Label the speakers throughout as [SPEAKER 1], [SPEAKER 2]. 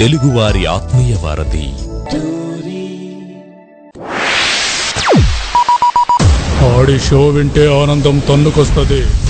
[SPEAKER 1] తెలుగువారి ఆత్మీయ వారధి.
[SPEAKER 2] ఆడి షో వింటే ఆనందం తన్నుకొస్తది.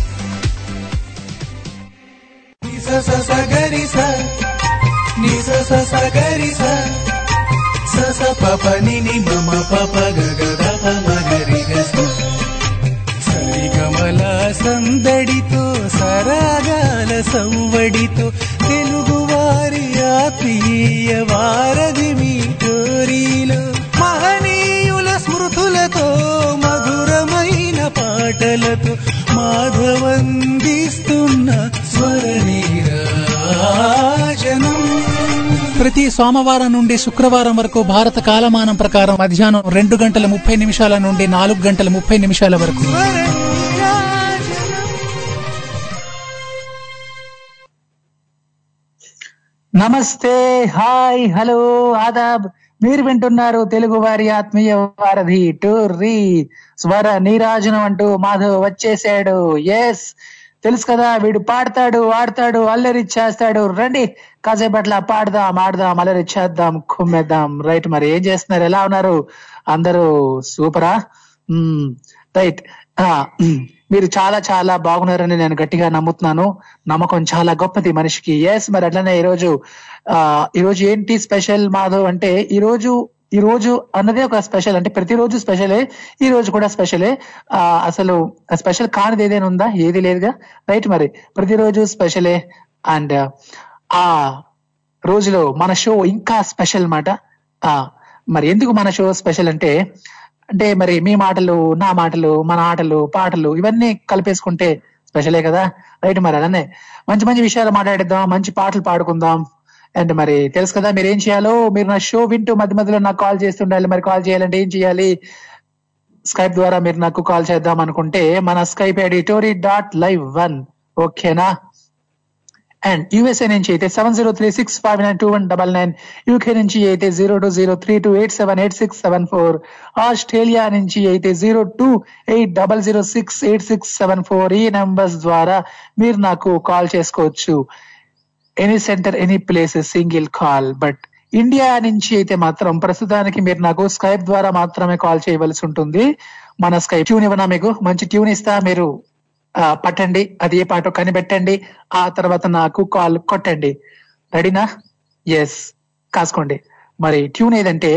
[SPEAKER 3] స సగరి స ని స స. సగరి స స స పప ని ని మమ పప గ గ సరి గమల సందడితో సరాగాల సంవడితో తెలుగు వారి ఆత్మీయ వారధి మీ కోరిలో మహనీయుల స్మృతులతో మధురమైన పాటలతో మాధవందిస్తున్న ప్రతి సోమవారం నుండి శుక్రవారం వరకు భారత కాలమానం ప్రకారం మధ్యాహ్నం రెండు గంటల ముప్పై నిమిషాల నుండి నాలుగు గంటల ముప్పై నిమిషాల వరకు. నమస్తే హాయ్ హలో ఆదాబ్. మీరు వింటున్నారు తెలుగు వారి ఆత్మీయ వారధి టూర్రీ. స్వర నీరాజనం అంటూ మాధవ్ వచ్చేసాడు ఎస్ తెలుసు కదా వీడు పాడతాడు ఆడతాడు అల్లరి చేస్తాడు. రండి కాసేపు అట్లా పాడదాం ఆడదాం అల్లరి చేద్దాం కుమ్మేద్దాం. రైట్ మరి ఏం చేస్తున్నారు? ఎలా ఉన్నారు? అందరూ సూపరా? రైట్. మీరు చాలా చాలా బాగున్నారని నేను గట్టిగా నమ్ముతున్నాను. నమ్మకం చాలా గొప్పది మనిషికి. ఎస్ మరి అట్లనే ఈరోజు ఆ ఈరోజు ఏంటి స్పెషల్ మాధవ్ అంటే ఈరోజు ఈ రోజు అన్నదే ఒక స్పెషల్ అంటే ప్రతిరోజు స్పెషలే ఈ రోజు కూడా స్పెషలే. ఆ అసలు స్పెషల్ కానిది ఏదైనా ఉందా? ఏది లేదుగా? రైట్ మరి ప్రతిరోజు స్పెషలే అండ్ ఆ రోజులో మన షో ఇంకా స్పెషల్ మాట. ఆ మరి ఎందుకు మన షో స్పెషల్ అంటే అంటే మరి మీ మాటలు నా మాటలు మన ఆటలు పాటలు ఇవన్నీ కలిపేసుకుంటే స్పెషలే కదా? రైట్ మరి అలానే. మంచి మంచి విషయాలు మాట్లాడిద్దాం మంచి పాటలు పాడుకుందాం. అండ్ మరి తెలుసు కదా మీరు ఏం చేయాలో? మీరు నా షో వింటూ మధ్య మధ్యలో నాకు కాల్ చేస్తుండాలి మరి కాల్ చేయాలంటే ఏం చేయాలి? స్కైప్ ద్వారా మీరు నాకు కాల్ చేద్దాం అనుకుంటే మన Skype ID Tori dot live one ఓకేనా అండ్ యూఎస్ఏ నుంచి అయితే seven zero three six five nine two one double nine UK నుంచి అయితే zero two zero three two eight seven eight six seven four Australia నుంచి అయితే zero two eight double zero six eight six seven four ఈ numbers ద్వారా మీరు నాకు call చేసుకోవచ్చు. Any centre any place single call but India నుంచి అయితే మాత్రం ప్రస్తుతానికి మీరు నాకు స్కైప్ ద్వారా మాత్రమే కాల్ చేయవలసి ఉంటుంది. మన స్కైప్ ట్యూన్ ఇవ్వనా మీకు? మంచి ట్యూన్ ఇస్తా మీరు. పట్టండి. అది ఏ పాటో కనిపెట్టండి. ఆ తర్వాత నాకు కాల్ కొట్టండి. రెడీనా ఎస్ కాసుకోండి. మరి ట్యూన్ ఏదంటే?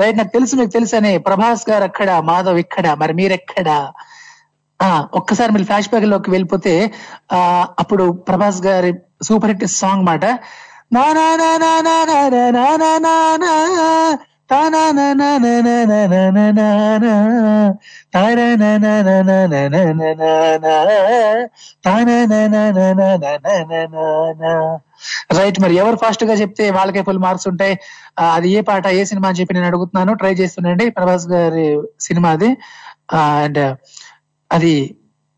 [SPEAKER 3] రైట్ నాకు తెలుసు మీకు తెలుసు అని ప్రభాస్ గారు అక్కడ మాధవ్ ఇక్కడ మరి మీరెక్కడ ఆ ఒక్కసారి మీరు ఫ్లాష్ బ్యాక్లోకి వెళ్ళిపోతే ఆ అప్పుడు ప్రభాస్ గారి సూపర్ హిట్ సాంగ్ మాట నా నా నా నా నా నా నా నా నా నా తా రైట్ మరి ఎవరు ఫాస్ట్గా చెప్తే వాళ్ళకే ఫుల్ మార్క్స్ ఉంటాయి? అది ఏ పాట ఏ సినిమా అని చెప్పి నేను అడుగుతున్నాను. ట్రై చేస్తుండీ ప్రభాస్ గారి సినిమా అది. అండ్ అది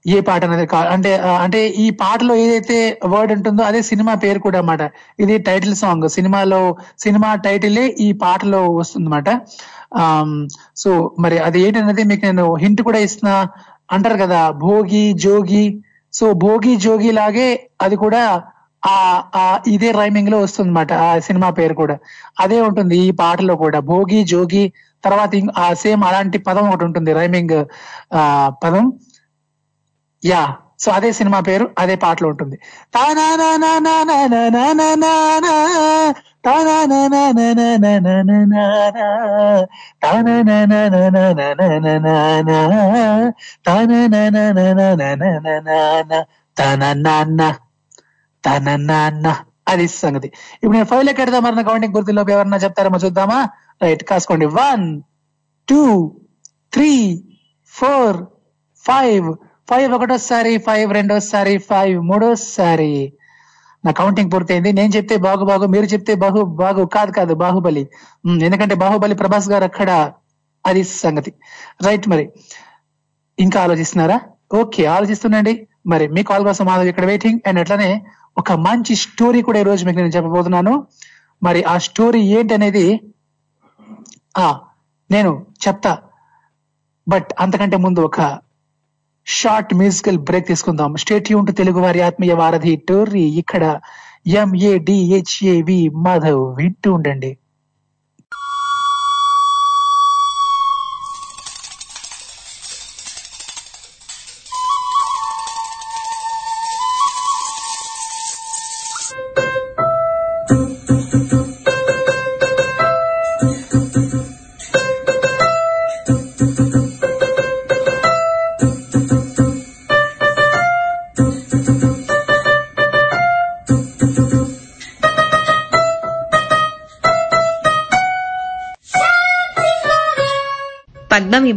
[SPEAKER 3] ఏ పాట అనేది అంటే అంటే ఈ పాటలో ఏదైతే వర్డ్ ఉంటుందో అదే సినిమా పేరు కూడా అన్నమాట. ఇది టైటిల్ సాంగ్ సినిమాలో సినిమా టైటిలే ఈ పాటలో వస్తుందన్నమాట. సో మరి అది ఏంటనేది మీకు నేను హింట్ కూడా ఇస్తున్నా. అంటారు కదా భోగి జోగి. సో భోగి జోగి లాగే అది కూడా ఆ ఇదే రైమింగ్లో వస్తుందన్నమాట. ఆ సినిమా పేరు కూడా. అదే ఉంటుంది ఈ పాటలో కూడా. భోగి జోగి తర్వాత ఆ సేమ్ అలాంటి పదం ఒకటి ఉంటుంది. రైమింగ్ ఆ పదం. యా. సో అదే సినిమా పేరు అదే పాటలో ఉంటుంది. తన తన నాన్న అది సంగతి. ఇప్పుడు నేను ఫైవ్ లెక్క ఎడదాం మరి కౌంటింగ్ గుర్తులోపు ఎవరన్నా చెప్తారేమో చూద్దామా? Right కాసుకోండి. One two three four five five ఒకటోసారి ఫైవ్ రెండోసారి ఫైవ్ మూడోసారి. నా కౌంటింగ్ పూర్తయింది. నేను చెప్తే బాగు బాగు మీరు చెప్తే బాహు బాగు. కాదు కాదు బాహుబలి. ఎందుకంటే బాహుబలి ప్రభాస్ గారు అక్కడ. అది సంగతి. రైట్ మరి. ఇంకా ఆలోచిస్తున్నారా? ఓకే ఆలోచిస్తుండండి. మరి మీ కాల్ కోసం మాధవ్ ఇక్కడ వెయిటింగ్ అండ్ అట్లనే ఒక మంచి స్టోరీ కూడా ఈ రోజు మీకు నేను చెప్పబోతున్నాను. మరి ఆ స్టోరీ ఏంటనేది ఆ నేను చెప్తా. బట్ అంతకంటే ముందు ఒక షార్ట్ మ్యూజికల్ బ్రేక్ తీసుకుందాం. స్టేట్ యూంట్ తెలుగు వారి ఆత్మీయ వారధి టోర్రీ ఇక్కడ ఎంఏడిహెచ్ఏవి మాధవ్ వింటూ ఉండండి.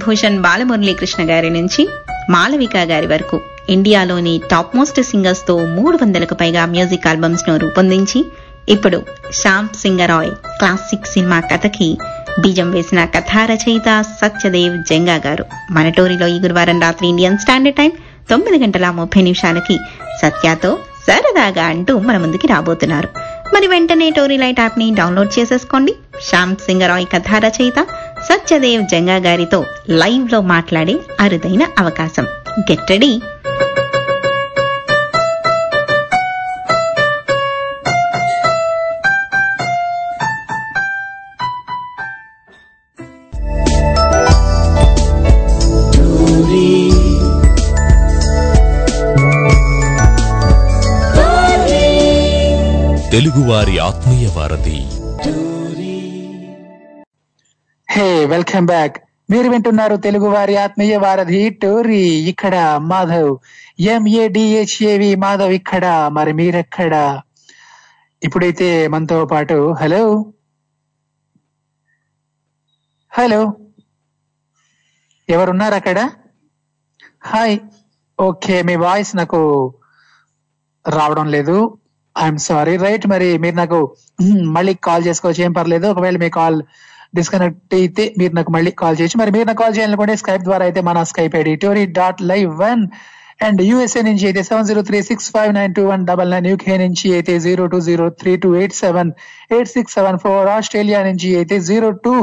[SPEAKER 4] భూషణ్ బాలమురళీకృష్ణ గారి నుంచి మాలవిక గారి వరకు ఇండియాలోని టాప్ మోస్ట్ సింగర్స్తో మూడు వందలకు పైగా మ్యూజిక్ ఆల్బమ్స్ను రూపొందించి ఇప్పుడు శ్యామ్ సింగరాయ్ క్లాసిక్ సినిమా కథకి బీజం వేసిన కథా రచయిత సత్యదేవ్ జంగా గారు. మనటోరిలో ఈ గురువారం రాత్రి ఇండియన్ స్టాండర్డ్ టైం తొమ్మిది గంటల ముప్పై నిమిషాలకి సత్యాతో సరదాగా అంటూ మన ముందుకి రాబోతున్నారు. మరి వెంటనే టోరీ లైట్ యాప్ని డౌన్లోడ్ చేసేసుకోండి. శ్యామ్ సింగరాయ్ కథా రచయిత సత్యదేవ్ జంగా గారితో లైవ్లో మాట్లాడే అరుదైన అవకాశం. గెట్టడి
[SPEAKER 1] తెలుగువారి ఆత్మీయ వారధి.
[SPEAKER 3] Hey welcome back. మీరు వింటున్నారు తెలుగు వారి ఆత్మీయ వారధి టోరీ. ఇక్కడ మాధవ్. ఎంఏడిహెచ్ఏవి మాధవ్ ఇక్కడ మరి మీరెక్కడ? ఇప్పుడైతే మనతో పాటు హలో? హలో? ఎవరున్నారు అక్కడ? హాయ్. ఓకే మీ వాయిస్ నాకు రావడం లేదు. ఐఎమ్ సారీ రైట్ మరి మీరు నాకు మళ్ళీ కాల్ చేసుకోవచ్చు ఏం పర్లేదు. ఒకవేళ మీ కాల్ డిస్కనెక్ట్ అయితే మీరు నాకు మళ్ళీ కాల్ చేయొచ్చు మరి మీరు నాకు కాల్ చేయాలనుకుంటే స్కైప్ ద్వారా అయితే మన Skype ID Tori dot live one and USA నుంచి అయితే seven zero three six five nine two one double nine UK నుంచి అయితే zero two zero three two eight seven eight six seven four Australia నుంచి అయితే zero two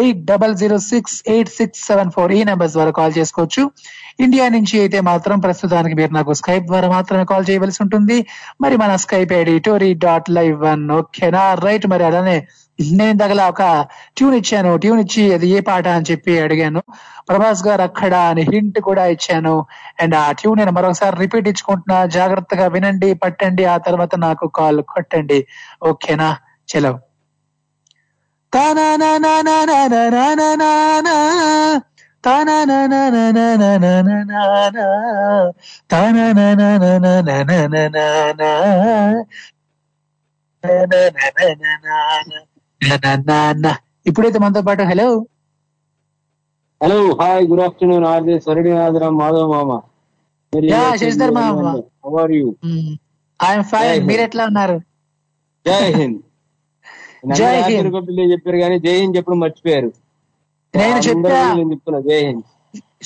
[SPEAKER 3] eight double zero six eight six seven four ఈ numbers ద్వారా call చేసుకోవచ్చు. India నుంచి అయితే మాత్రం ప్రస్తుతానికి మీరు నాకు స్కైప్ ద్వారా మాత్రమే కాల్ చేయవలసి ఉంటుంది. మరి మన Skype ID Tori dot live one ఓకేనా రైట్ మరి అలానే నేను దగ్గర ఒక ట్యూన్ ఇచ్చాను. ట్యూన్ ఇచ్చి అది ఏ పాట అని చెప్పి అడిగాను. ప్రభాస్ గారు అక్కడ అని హింట్ కూడా ఇచ్చాను. అండ్ ఆ ట్యూన్ నేను మరొకసారి రిపీట్ ఇచ్చుకుంటున్నా. జాగ్రత్తగా వినండి పట్టండి. ఆ తర్వాత నాకు కాల్ కొట్టండి. ఓకేనా? చలో. ఇప్పుడైతే మనతో పాటు hello
[SPEAKER 5] hello hi good afternoon RJ సరడినాథరామ్ Madhav మామ
[SPEAKER 3] శశిధర్ మామ.
[SPEAKER 5] Are you
[SPEAKER 3] I'm fine. మీరు ఎట్లా ఉన్నారు?
[SPEAKER 5] జై హింద్
[SPEAKER 3] జై హింద్.
[SPEAKER 5] చెప్పారు కానీ జై హింద్ చెప్పడం మర్చిపోయారు.
[SPEAKER 3] నేను
[SPEAKER 5] చెప్తున్నా జై హింద్.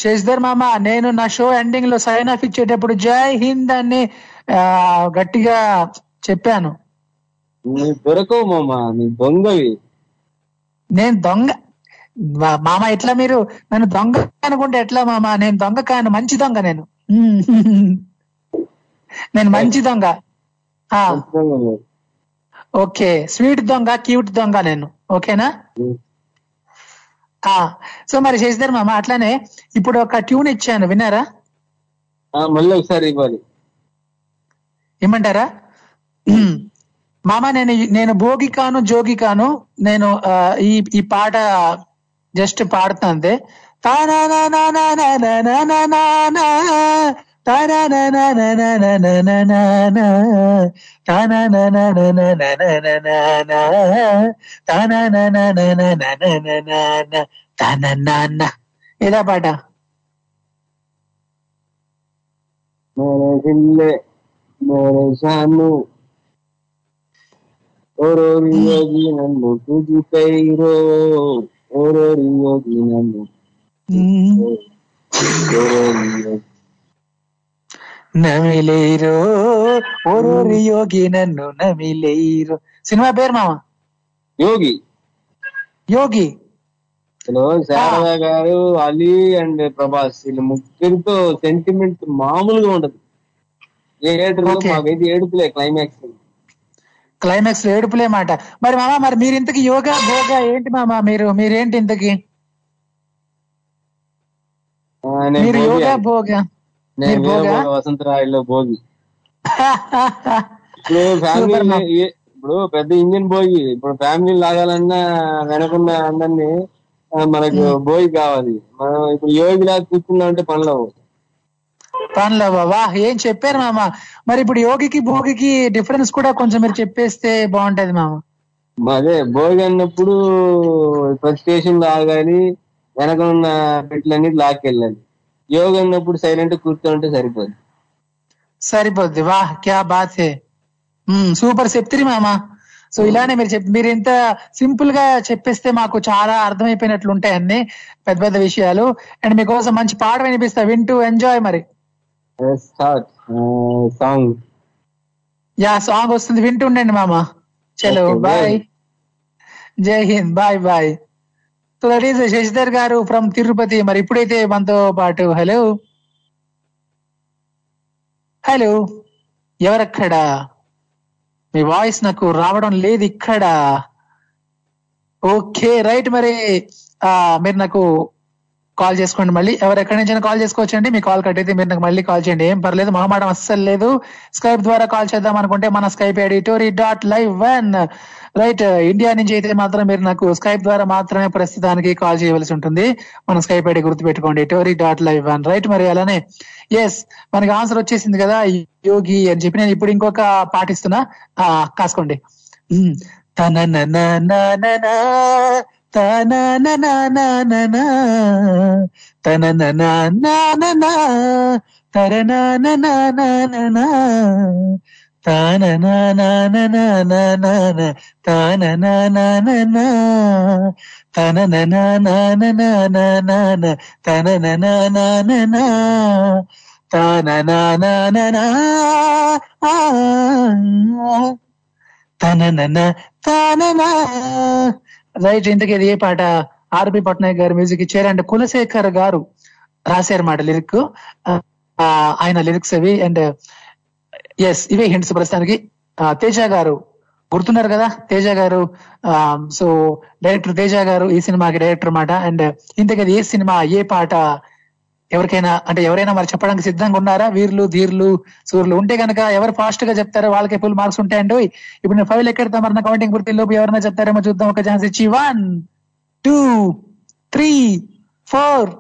[SPEAKER 3] శశిధర్ మామ నేను నా షో ఎండింగ్లో సైన్ ఆఫ్ ఇచ్చేటప్పుడు జై హింద్ అని గట్టిగా చెప్పాను.
[SPEAKER 5] నీ దొరకవు మామ నీ దొంగవి.
[SPEAKER 3] నేను దొంగ. మామ ఎట్లా మీరు? నన్ను దొంగ అనుకుంటే ఎట్లా మామ? నేను దొంగ కాను మంచి దొంగ నేను. నేను మంచి దొంగ.
[SPEAKER 5] నువ్వు.
[SPEAKER 3] ఓకే. స్వీట్ దొంగ క్యూట్ దొంగ నేను. ఓకేనా? ఆ. సో మరి శశిధర్ మామ అట్లానే ఇప్పుడు ఒక ట్యూన్ ఇచ్చాను విన్నారా?
[SPEAKER 5] మళ్ళీ ఒకసారి ఇవ్వాలి.
[SPEAKER 3] ఇమ్మంటారా? మామ నేను నేను భోగికాను జోగికాను నేను ఈ ఈ పాట జస్ట్ పాడుతా ఏదా పాట?
[SPEAKER 5] మనసిల్లే మనసాను నన్ను
[SPEAKER 3] నమిలేరో ఓరోరి యోగి నమిలేరో సినిమా పేరు మామ?
[SPEAKER 5] యోగి.
[SPEAKER 3] యోగి.
[SPEAKER 5] హలో శారద గారు అలీ అండ్ ప్రభాస్. వీళ్ళు ముగ్గురితో సెంటిమెంట్ మామూలుగా ఉండదు. థియేటర్లో
[SPEAKER 3] Okay.
[SPEAKER 5] మాకైతే ఏడుపులే క్లైమాక్స్
[SPEAKER 3] క్లైమాక్స్లో ఏడుపులే మాట మరి మామ మరి మీరు ఇంతకి యోగా భోగా ఏంటి మామ? మీరు మీరేంటి ఇంతకి? మీరు యోగా భోగా?
[SPEAKER 5] వసంతరాయుల్లో భోగి? ఇప్పుడు ఫ్యామిలీ పెద్ద ఇంజిన్ భోగి. ఇప్పుడు ఫ్యామిలీ లాగాలన్నా వెనకున్న అందరినీ మనకు భోగి కావాలి. మనం ఇప్పుడు యోగి లాగా కూర్చున్నా అంటే పనులు అవ్వవు.
[SPEAKER 3] పనులు వా ఏం చెప్పారు మామ? మరి ఇప్పుడు యోగికి భోగికి డిఫరెన్స్ కూడా కొంచెం మీరు చెప్పేస్తే బాగుంటది మామ.
[SPEAKER 5] అదే భోగి అన్నప్పుడు ప్రతి స్టేషన్ ఆగాలి వెనక ఉన్న పెట్లన్నీ లాక్కెళ్ళాలి. యోగి అన్నప్పుడు సైలెంట్ కూర్చోంటే సరిపోదు
[SPEAKER 3] సరిపోద్ది. వాహ్ క్యా బాత్ సూపర్ చెప్తిరి మామ. సో ఇలానే మీరు చెప్ మీరు ఇంత సింపుల్గా చెప్పేస్తే మాకు చాలా అర్థమైపోయినట్లు ఉంటాయి అన్ని పెద్ద పెద్ద విషయాలు. అండ్ మీకోసం మంచి పాట వినిపిస్తా. వింటూ ఎంజాయ్ మరి.
[SPEAKER 5] సాంగ్
[SPEAKER 3] యా సాంగ్ వస్తుంది. వింటూ ఉండండి మామ. చలో bye. Jai Hind bye bye so that is Sasidhar గారు ఫ్రమ్ తిరుపతి. మరి ఇప్పుడైతే మనతో పాటు హలో హలో ఎవరక్కడ? మీ వాయిస్ నాకు రావడం లేదు ఇక్కడ. ఓకే రైట్ మరి ఆ మీరు నాకు కాల్ చేసుకోండి మళ్ళీ. ఎవరు ఎక్కడి నుంచైనా కాల్ చేసుకోవచ్చండి. మీ కాల్ కట్ అయితే మీరు నాకు మళ్ళీ కాల్ చేయండి. ఏం పర్లేదు మొహమాటం అస్సలు లేదు. స్కైప్ ద్వారా కాల్ చేద్దాం అనుకుంటే మన Skype ID Tori dot live one right India నుంచి అయితే మాత్రం మీరు నాకు స్కైప్ ద్వారా మాత్రమే ప్రస్తుతానికి కాల్ చేయవలసి ఉంటుంది. మన స్కైప్ ఐడి గుర్తుపెట్టుకోండి Tori dot live one right మరి అలానే ఎస్ మనకి ఆన్సర్ వచ్చేసింది కదా యోగి అని చెప్పి. నేను ఇప్పుడు ఇంకొక పాటిస్తున్నా. కాసుకోండి. ఉమ్. Ta na na na na na na. Ta na na na na na na. Ta na na na na na na. Ta na na na na na na na. Ta na na na na na na na na. Ta na na na na na. Ta na na na na na. Ta na na na ta na na. Right ఇంతకీ ఇది ఏ పాట? RB Patnaik గారు music ఇచ్చారు. And Kulasekhar గారు రాశారు మాట lyric. ఆయన లిరిక్స్ అవి. అండ్ ఎస్ ఇవే హింట్స్ ప్రస్తుతానికి. తేజ గారు గుర్తున్నారు కదా? తేజ గారు సో డైరెక్టర్ తేజ గారు ఈ సినిమాకి డైరెక్టర్ మాట. And ఇంతకది A cinema? ఏ పాట? ఎవరికైనా అంటే ఎవరైనా మరి చెప్పడానికి సిద్ధంగా ఉన్నారా? వీర్లు ధీర్లు సూర్యులు ఉంటే కనుక ఎవరు ఫాస్ట్గా చెప్తారో వాళ్ళకి ఫుల్ మార్క్స్ ఉంటాయండి. ఇప్పుడు నేను ఫైవ్ ఎక్కడతా? మరి కౌంటింగ్ పూర్తి లోపు ఎవరైనా చెప్తారేమో చూద్దాం. ఒక ఛాన్స్ ఇచ్చి. One two three four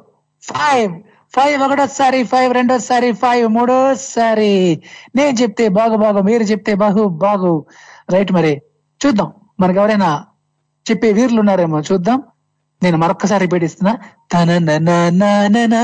[SPEAKER 3] five five ఒకటోసారి ఫైవ్ రెండోసారి ఫైవ్ మూడోసారి. నేను చెప్తే బాగు బాగు. మీరు చెప్తే బాగు బాగు. రైట్ మరి. చూద్దాం. మనకి ఎవరైనా చెప్పే వీర్లు ఉన్నారేమో చూద్దాం. నేను మరొక్కసారి రిపీట్ ఇస్తున్నా తన తన తన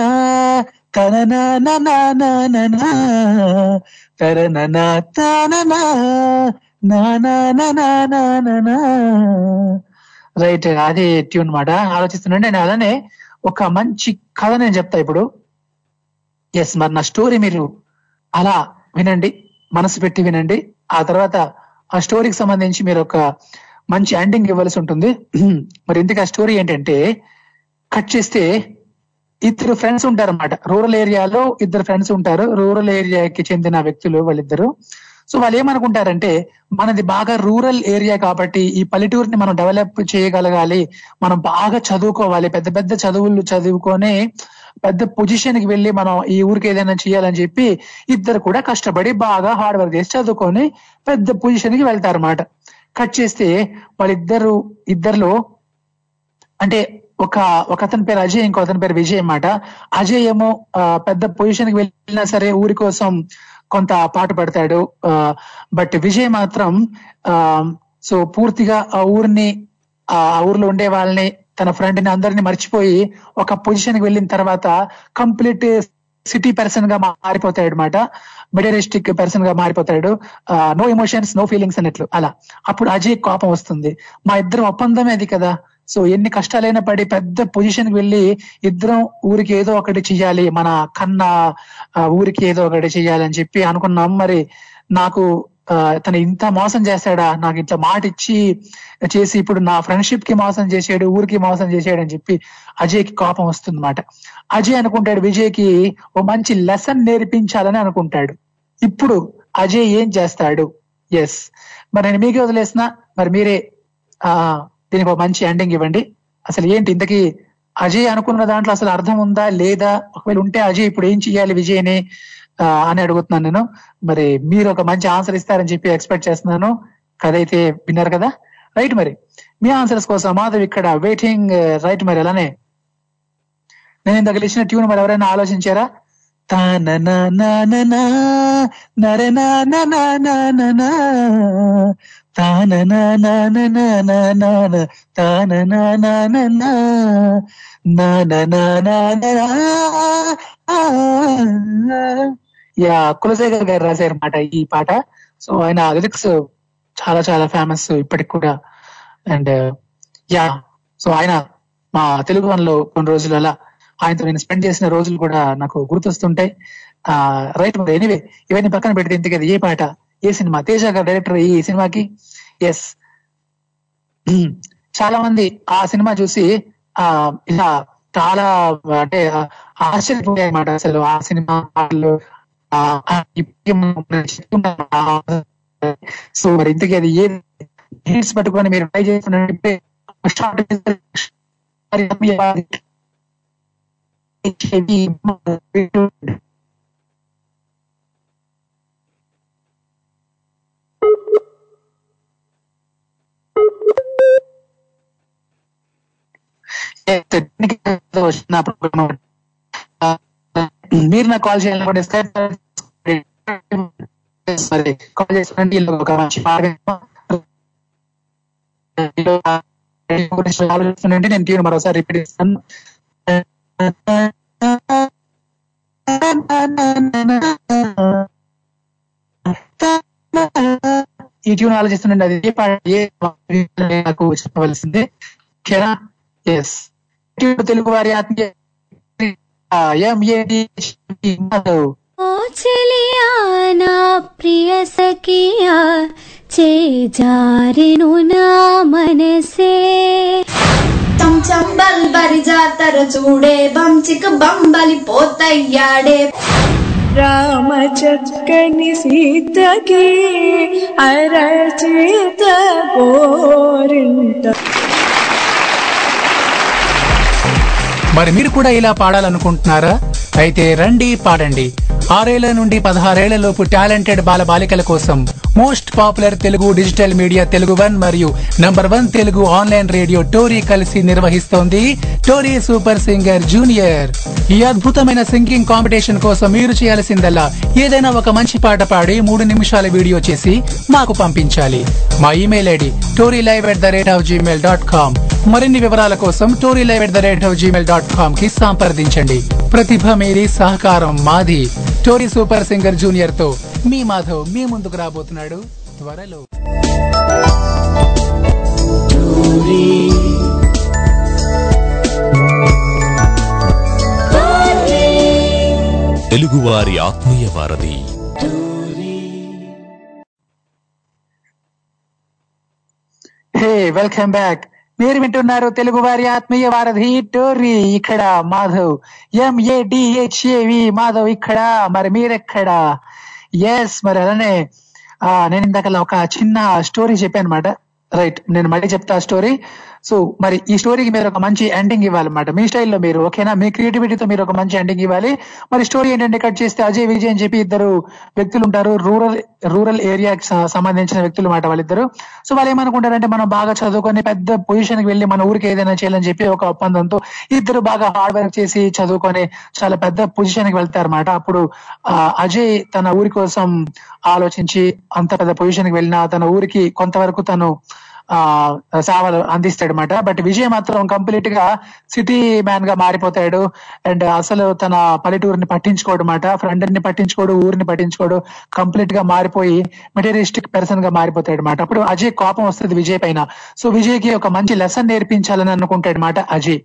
[SPEAKER 3] రైట్ అది ట్యూన్ మాట ఆలోచిస్తున్నాను. నేను అలానే ఒక మంచి కథ నేను చెప్తా ఇప్పుడు. ఎస్ మరి నా స్టోరీ మీరు అలా వినండి. మనసు పెట్టి వినండి. ఆ తర్వాత ఆ స్టోరీకి సంబంధించి మీరు ఒక మంచి ఎండింగ్ ఇవ్వాల్సి ఉంటుంది. మరి ఇంతకీ ఆ స్టోరీ ఏంటంటే కట్ చేస్తే ఇద్దరు ఫ్రెండ్స్ ఉంటారు అనమాట రూరల్ ఏరియాలో ఇద్దరు ఫ్రెండ్స్ ఉంటారు. రూరల్ ఏరియాకి చెందిన వ్యక్తులు వాళ్ళిద్దరు. సో వాళ్ళు ఏమనుకుంటారంటే మనది బాగా రూరల్ ఏరియా కాబట్టి ఈ పల్లెటూరుని మనం డెవలప్ చేయగలగాలి. మనం బాగా చదువుకోవాలి. పెద్ద పెద్ద చదువులు చదువుకొని పెద్ద పొజిషన్కి వెళ్ళి మనం ఈ ఊరికి ఏదైనా చేయాలని చెప్పి ఇద్దరు కూడా కష్టపడి బాగా హార్డ్ వర్క్ చేసి చదువుకొని పెద్ద పొజిషన్కి వెళ్తారు అనమాట కట్ చేస్తే వాళ్ళిద్దరు ఇద్దరిలో అంటే ఒక ఒక అతని పేరు అజయ్ ఇంకో అతని పేరు విజయ్ అన్నమాట. అజయ్ ఏమో పెద్ద పొజిషన్కి వెళ్ళినా సరే ఊరి కోసం కొంత పాటు పడతాడు. బట్ విజయ్ మాత్రం ఆ సో పూర్తిగా ఆ ఊరిని ఆ ఊర్లో ఉండే వాళ్ళని తన ఫ్రెండ్ని అందరిని మర్చిపోయి ఒక పొజిషన్కి వెళ్ళిన తర్వాత కంప్లీట్ సిటీ పర్సన్గా మారిపోతాడు అనమాట మెటీరియలిస్టిక్ పర్సన్గా మారిపోతాడు. నో ఎమోషన్స్ నో ఫీలింగ్స్ అన్నట్లు. అలా. అప్పుడు అజయ్ కోపం వస్తుంది. మా ఇద్దరం ఒప్పందమే అది కదా. సో ఎన్ని కష్టాలైనా పడి పెద్ద పొజిషన్కి వెళ్ళి ఇద్దరం ఊరికి ఏదో ఒకటి చెయ్యాలి. మన కన్న ఊరికి ఏదో ఒకటి చెయ్యాలి అని చెప్పి అనుకున్నాం. మరి నాకు తను ఇంత మోసం చేశాడా? నాకు ఇంత మాట ఇచ్చి చేసి ఇప్పుడు నా ఫ్రెండ్షిప్కి మోసం చేసాడు ఊరికి మోసం చేసాడు అని చెప్పి అజయ్కి కోపం వస్తుంది అజయ్ అనుకుంటాడు విజయ్కి ఓ మంచి లెసన్ నేర్పించాలని అనుకుంటాడు. ఇప్పుడు అజయ్ ఏం చేస్తాడు? ఎస్ మరి నేను మీకే వదిలేసిన మరి మీరే ఆ దీనికి ఒక మంచి ఎండింగ్ ఇవ్వండి. అసలు ఏంటి ఇంతకీ అజయ్ అనుకున్న దాంట్లో అసలు అర్థం ఉందా లేదా? ఒకవేళ ఉంటే అజయ్ ఇప్పుడు ఏం చెయ్యాలి విజయ్ని? అని అడుగుతున్నాను నేను మరి మీరు ఒక మంచి ఆన్సర్ ఇస్తారని చెప్పి ఎక్స్పెక్ట్ చేస్తున్నాను కథ అయితే విన్నారు కదా రైట్ మరి మీ ఆన్సర్స్ కోసం మాధవ్ ఇక్కడ వెయిటింగ్ రైట్ మరి అలానే నేను ఇంత గెలిచిన ట్యూన్ మరి ఎవరైనా ఆలోచించారా తానననననా, యా కులశేఖర్ గారు రాశారు మాట ఈ పాట. సో ఆయన లిరిక్స్ చాలా చాలా ఫేమస్ ఇప్పటికి కూడా. అండ్ యా సో ఆయన మా తెలుగు వన్లో కొన్ని రోజులు అలా ఆయనతో నేను స్పెండ్ చేసిన రోజులు కూడా నాకు గుర్తొస్తుంటాయి. ఆ రైట్ మరి ఎనివే ఇవన్నీ పక్కన పెడితే ఇంతకేది ఏ పాట? ఏ సినిమా? తేజ గారు డైరెక్టర్ ఈ సినిమాకి? Yes hmm. చాలా మంది ఆ సినిమా చూసి ఆ ఇలా చాలా అంటే ఆశ్చర్యపోయాయి అన్నమాట అసలు ఆ సినిమా పాటలు సో మరి ఇంతకీ అది ఏ హీట్స్ పట్టుకొని మీరు ట్రై చేస్తున్నట్టు షార్ట్ వచ్చిన ప్రోగ్రామ్ మీరు నాకు కాల్ చేయాలనుకుంటే మరి కాల్ చేసినండి ఒక మంచి మార్గం. ఆలోచిస్తుంటే నేను ట్యూన్ మరోసారి రిపీట్ ఇస్తాను ఈ ట్యూన్ ఆలోచిస్తుండండి అది. ఏ పాట ఏ నాకు చెప్పవలసిందే. ఓకేనా ఎస్ తెలుగు వారి ఆత్మీయ
[SPEAKER 6] సాయం చూడే బంచిక బంబలి పోతయ్యాడే.
[SPEAKER 7] రామ చక్కని సీతకి అరచేత కోరింట.
[SPEAKER 3] మరి మీరు కూడా ఇలా పాడాలనుకుంటున్నారా? అయితే రండి పాడండి. ఆరేళ్ళ నుండి పదహారేళ్ళలోపు టాలెంటెడ్ బాల బాలికల కోసం most popular Telugu digital media Telugu one మరియు number one Telugu online radio Tori కలిసి నిర్వహిస్తోంది టోరీ సూపర్ సింగర్ జూనియర్. ఈ అద్భుతమైన సింగింగ్ కాంపిటీషన్ కోసం మీరు చేయాల్సిందల్లా ఏదైనా ఒక మంచి పాట పాడి మూడు నిమిషాల వీడియో చేసి మాకు పంపించాలి. మా email ID Tori live at the rate of Gmail dot com. మరిన్ని వివరాల కోసం Tori live at the rate of Gmail dot కామ్కి సంప్రదించండి. ప్రతిభ మీది సహకారం మాది. టోరీ సూపర్ సింగర్ జూనియర్తో మీ మాధవ్ మీ ముందుకు రాబోతున్నాడు. త్వరలో.
[SPEAKER 1] తెలుగువారి ఆత్మీయ వారధి.
[SPEAKER 3] హే వెల్కమ్ బ్యాక్ మీరు వింటున్నారు తెలుగు వారి ఆత్మీయ వారధి టోరీ. ఇక్కడ మాధవ్. ఎంఏడిహెచ్ఏవి మాధవ్ ఇక్కడ. మరి మీరెక్కడ? ఎస్ మరి అలానే ఆ, నేను ఇందాక ఒక చిన్న స్టోరీ చెప్పాను అనమాట రైట్ నేను మళ్ళీ చెప్తా స్టోరీ సో మరి ఈ స్టోరీకి మీరు ఒక మంచి ఎండింగ్ ఇవ్వాలన్నమాట. మీ స్టైల్లో మీరు ఓకేనా మీ క్రియేటివిటీతో మీరు ఒక మంచి ఎండింగ్ ఇవ్వాలి. మరి స్టోరీ ఏంటంటే కట్ చేస్తే అజయ్ విజయ్ అని చెప్పి ఇద్దరు వ్యక్తులు ఉంటారు రూరల్ రూరల్ ఏరియాకి సంబంధించిన వ్యక్తులు మాట వాళ్ళిద్దరు. సో వాళ్ళు ఏమనుకుంటారంటే మనం బాగా చదువుకొని పెద్ద పొజిషన్కి వెళ్ళి మన ఊరికి ఏదైనా చేయాలని చెప్పి ఒక ఒప్పందంతో ఇద్దరు బాగా హార్డ్ వర్క్ చేసి చదువుకొని చాలా పెద్ద పొజిషన్కి వెళ్తారన్నమాట. అప్పుడు అజయ్ తన ఊరి కోసం ఆలోచించి అంత పెద్ద పొజిషన్కి వెళ్ళినా తన ఊరికి కొంతవరకు తను సేవలు అందిస్తాడు అనమాట బట్ విజయ్ మాత్రం కంప్లీట్గా సిటీ మ్యాన్గా మారిపోతాడు. అండ్ అసలు తన పల్లెటూరుని పట్టించుకోడు అనమాట ఫ్రెండ్ని పట్టించుకోడు ఊరిని పట్టించుకోడు. కంప్లీట్గా మారిపోయి మెటీరియలిస్టిక్ పర్సన్గా మారిపోతాడు అనమాట అప్పుడు అజయ్ కోపం వస్తుంది విజయ్ పైన. సో విజయ్కి ఒక మంచి లెసన్ నేర్పించాలని అనుకుంటాడు అనమాట అజయ్.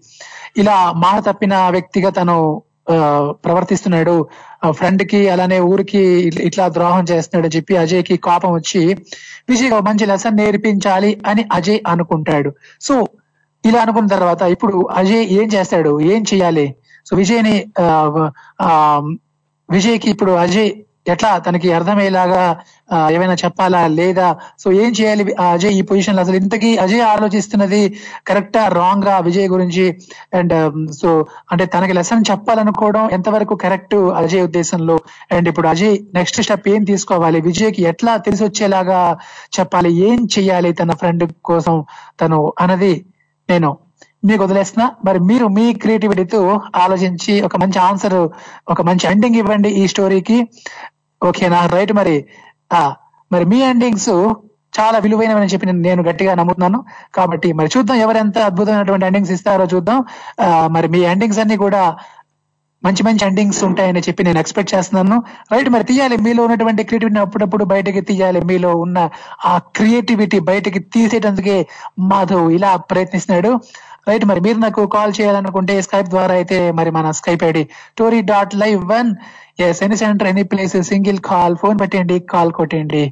[SPEAKER 3] ఇలా మాట తప్పిన వ్యక్తిగా తను ఆ, ప్రవర్తిస్తున్నాడు. ఫ్రెండ్కి అలానే ఊరికి ఇట్లా ద్రోహం చేస్తున్నాడు అని చెప్పి అజయ్కి కోపం వచ్చి విజయ్ మంచి లెసన్ నేర్పించాలి అని అజయ్ అనుకుంటాడు. సో ఇలా అనుకున్న తర్వాత ఇప్పుడు అజయ్ ఏం చేస్తాడు? ఏం చేయాలి సో విజయ్ని ని ఆ, విజయ్కి ఇప్పుడు అజయ్ ఎట్లా? తనకి అర్థమయ్యేలాగా ఏమైనా చెప్పాలా? లేదా? సో ఏం చేయాలి? అజయ్ ఈ పొజిషన్లో అసలు ఇంతకీ అజయ్ ఆలోచిస్తున్నది కరెక్టా రాంగ్ రా విజయ్ గురించి? అండ్ సో అంటే తనకి లెసన్ చెప్పాలనుకోవడం ఎంతవరకు కరెక్ట్ అజయ్ ఉద్దేశంలో? అండ్ ఇప్పుడు అజయ్ నెక్స్ట్ స్టెప్ ఏం తీసుకోవాలి? విజయ్కి ఎట్లా తెలిసి వచ్చేలాగా చెప్పాలి? ఏం చెయ్యాలి తన ఫ్రెండ్ కోసం తను అన్నది నేను మీకు వదిలేస్తున్నా. మరి మీరు మీ క్రియేటివిటీతో ఆలోచించి ఒక మంచి ఆన్సర్ ఒక మంచి ఎండింగ్ ఇవ్వండి ఈ స్టోరీకి ఓకేనా రైట్ మరి. ఆ మరి మీ ఎండింగ్స్ చాలా విలువైనవని చెప్పి నేను- గట్టిగా నమ్ముతున్నాను. కాబట్టి మరి చూద్దాం ఎవరెంత అద్భుతమైనటువంటి ఎండింగ్స్ ఇస్తారో చూద్దాం. మరి మీ ఎండింగ్స్ అన్ని కూడా మంచి మంచి ఎండింగ్స్ ఉంటాయని చెప్పి నేను ఎక్స్పెక్ట్ చేస్తున్నాను. రైట్ మరి తీయాలి. మీలో ఉన్నటువంటి క్రియేటివిటీ అప్పుడప్పుడు బయటకి తీయాలి. మీలో ఉన్న ఆ క్రియేటివిటీ బయటకి తీసేటందుకే మాధవ్ ఇలా ప్రయత్నిస్తున్నాడు. రైట్ మరి మీరు నాకు కాల్ చేయాలనుకుంటే స్కైప్ ద్వారా అయితే మరి మన Skype ID Tori dot live one yes any centre any place single call phone పెట్టండి కాల్ కొట్టండి.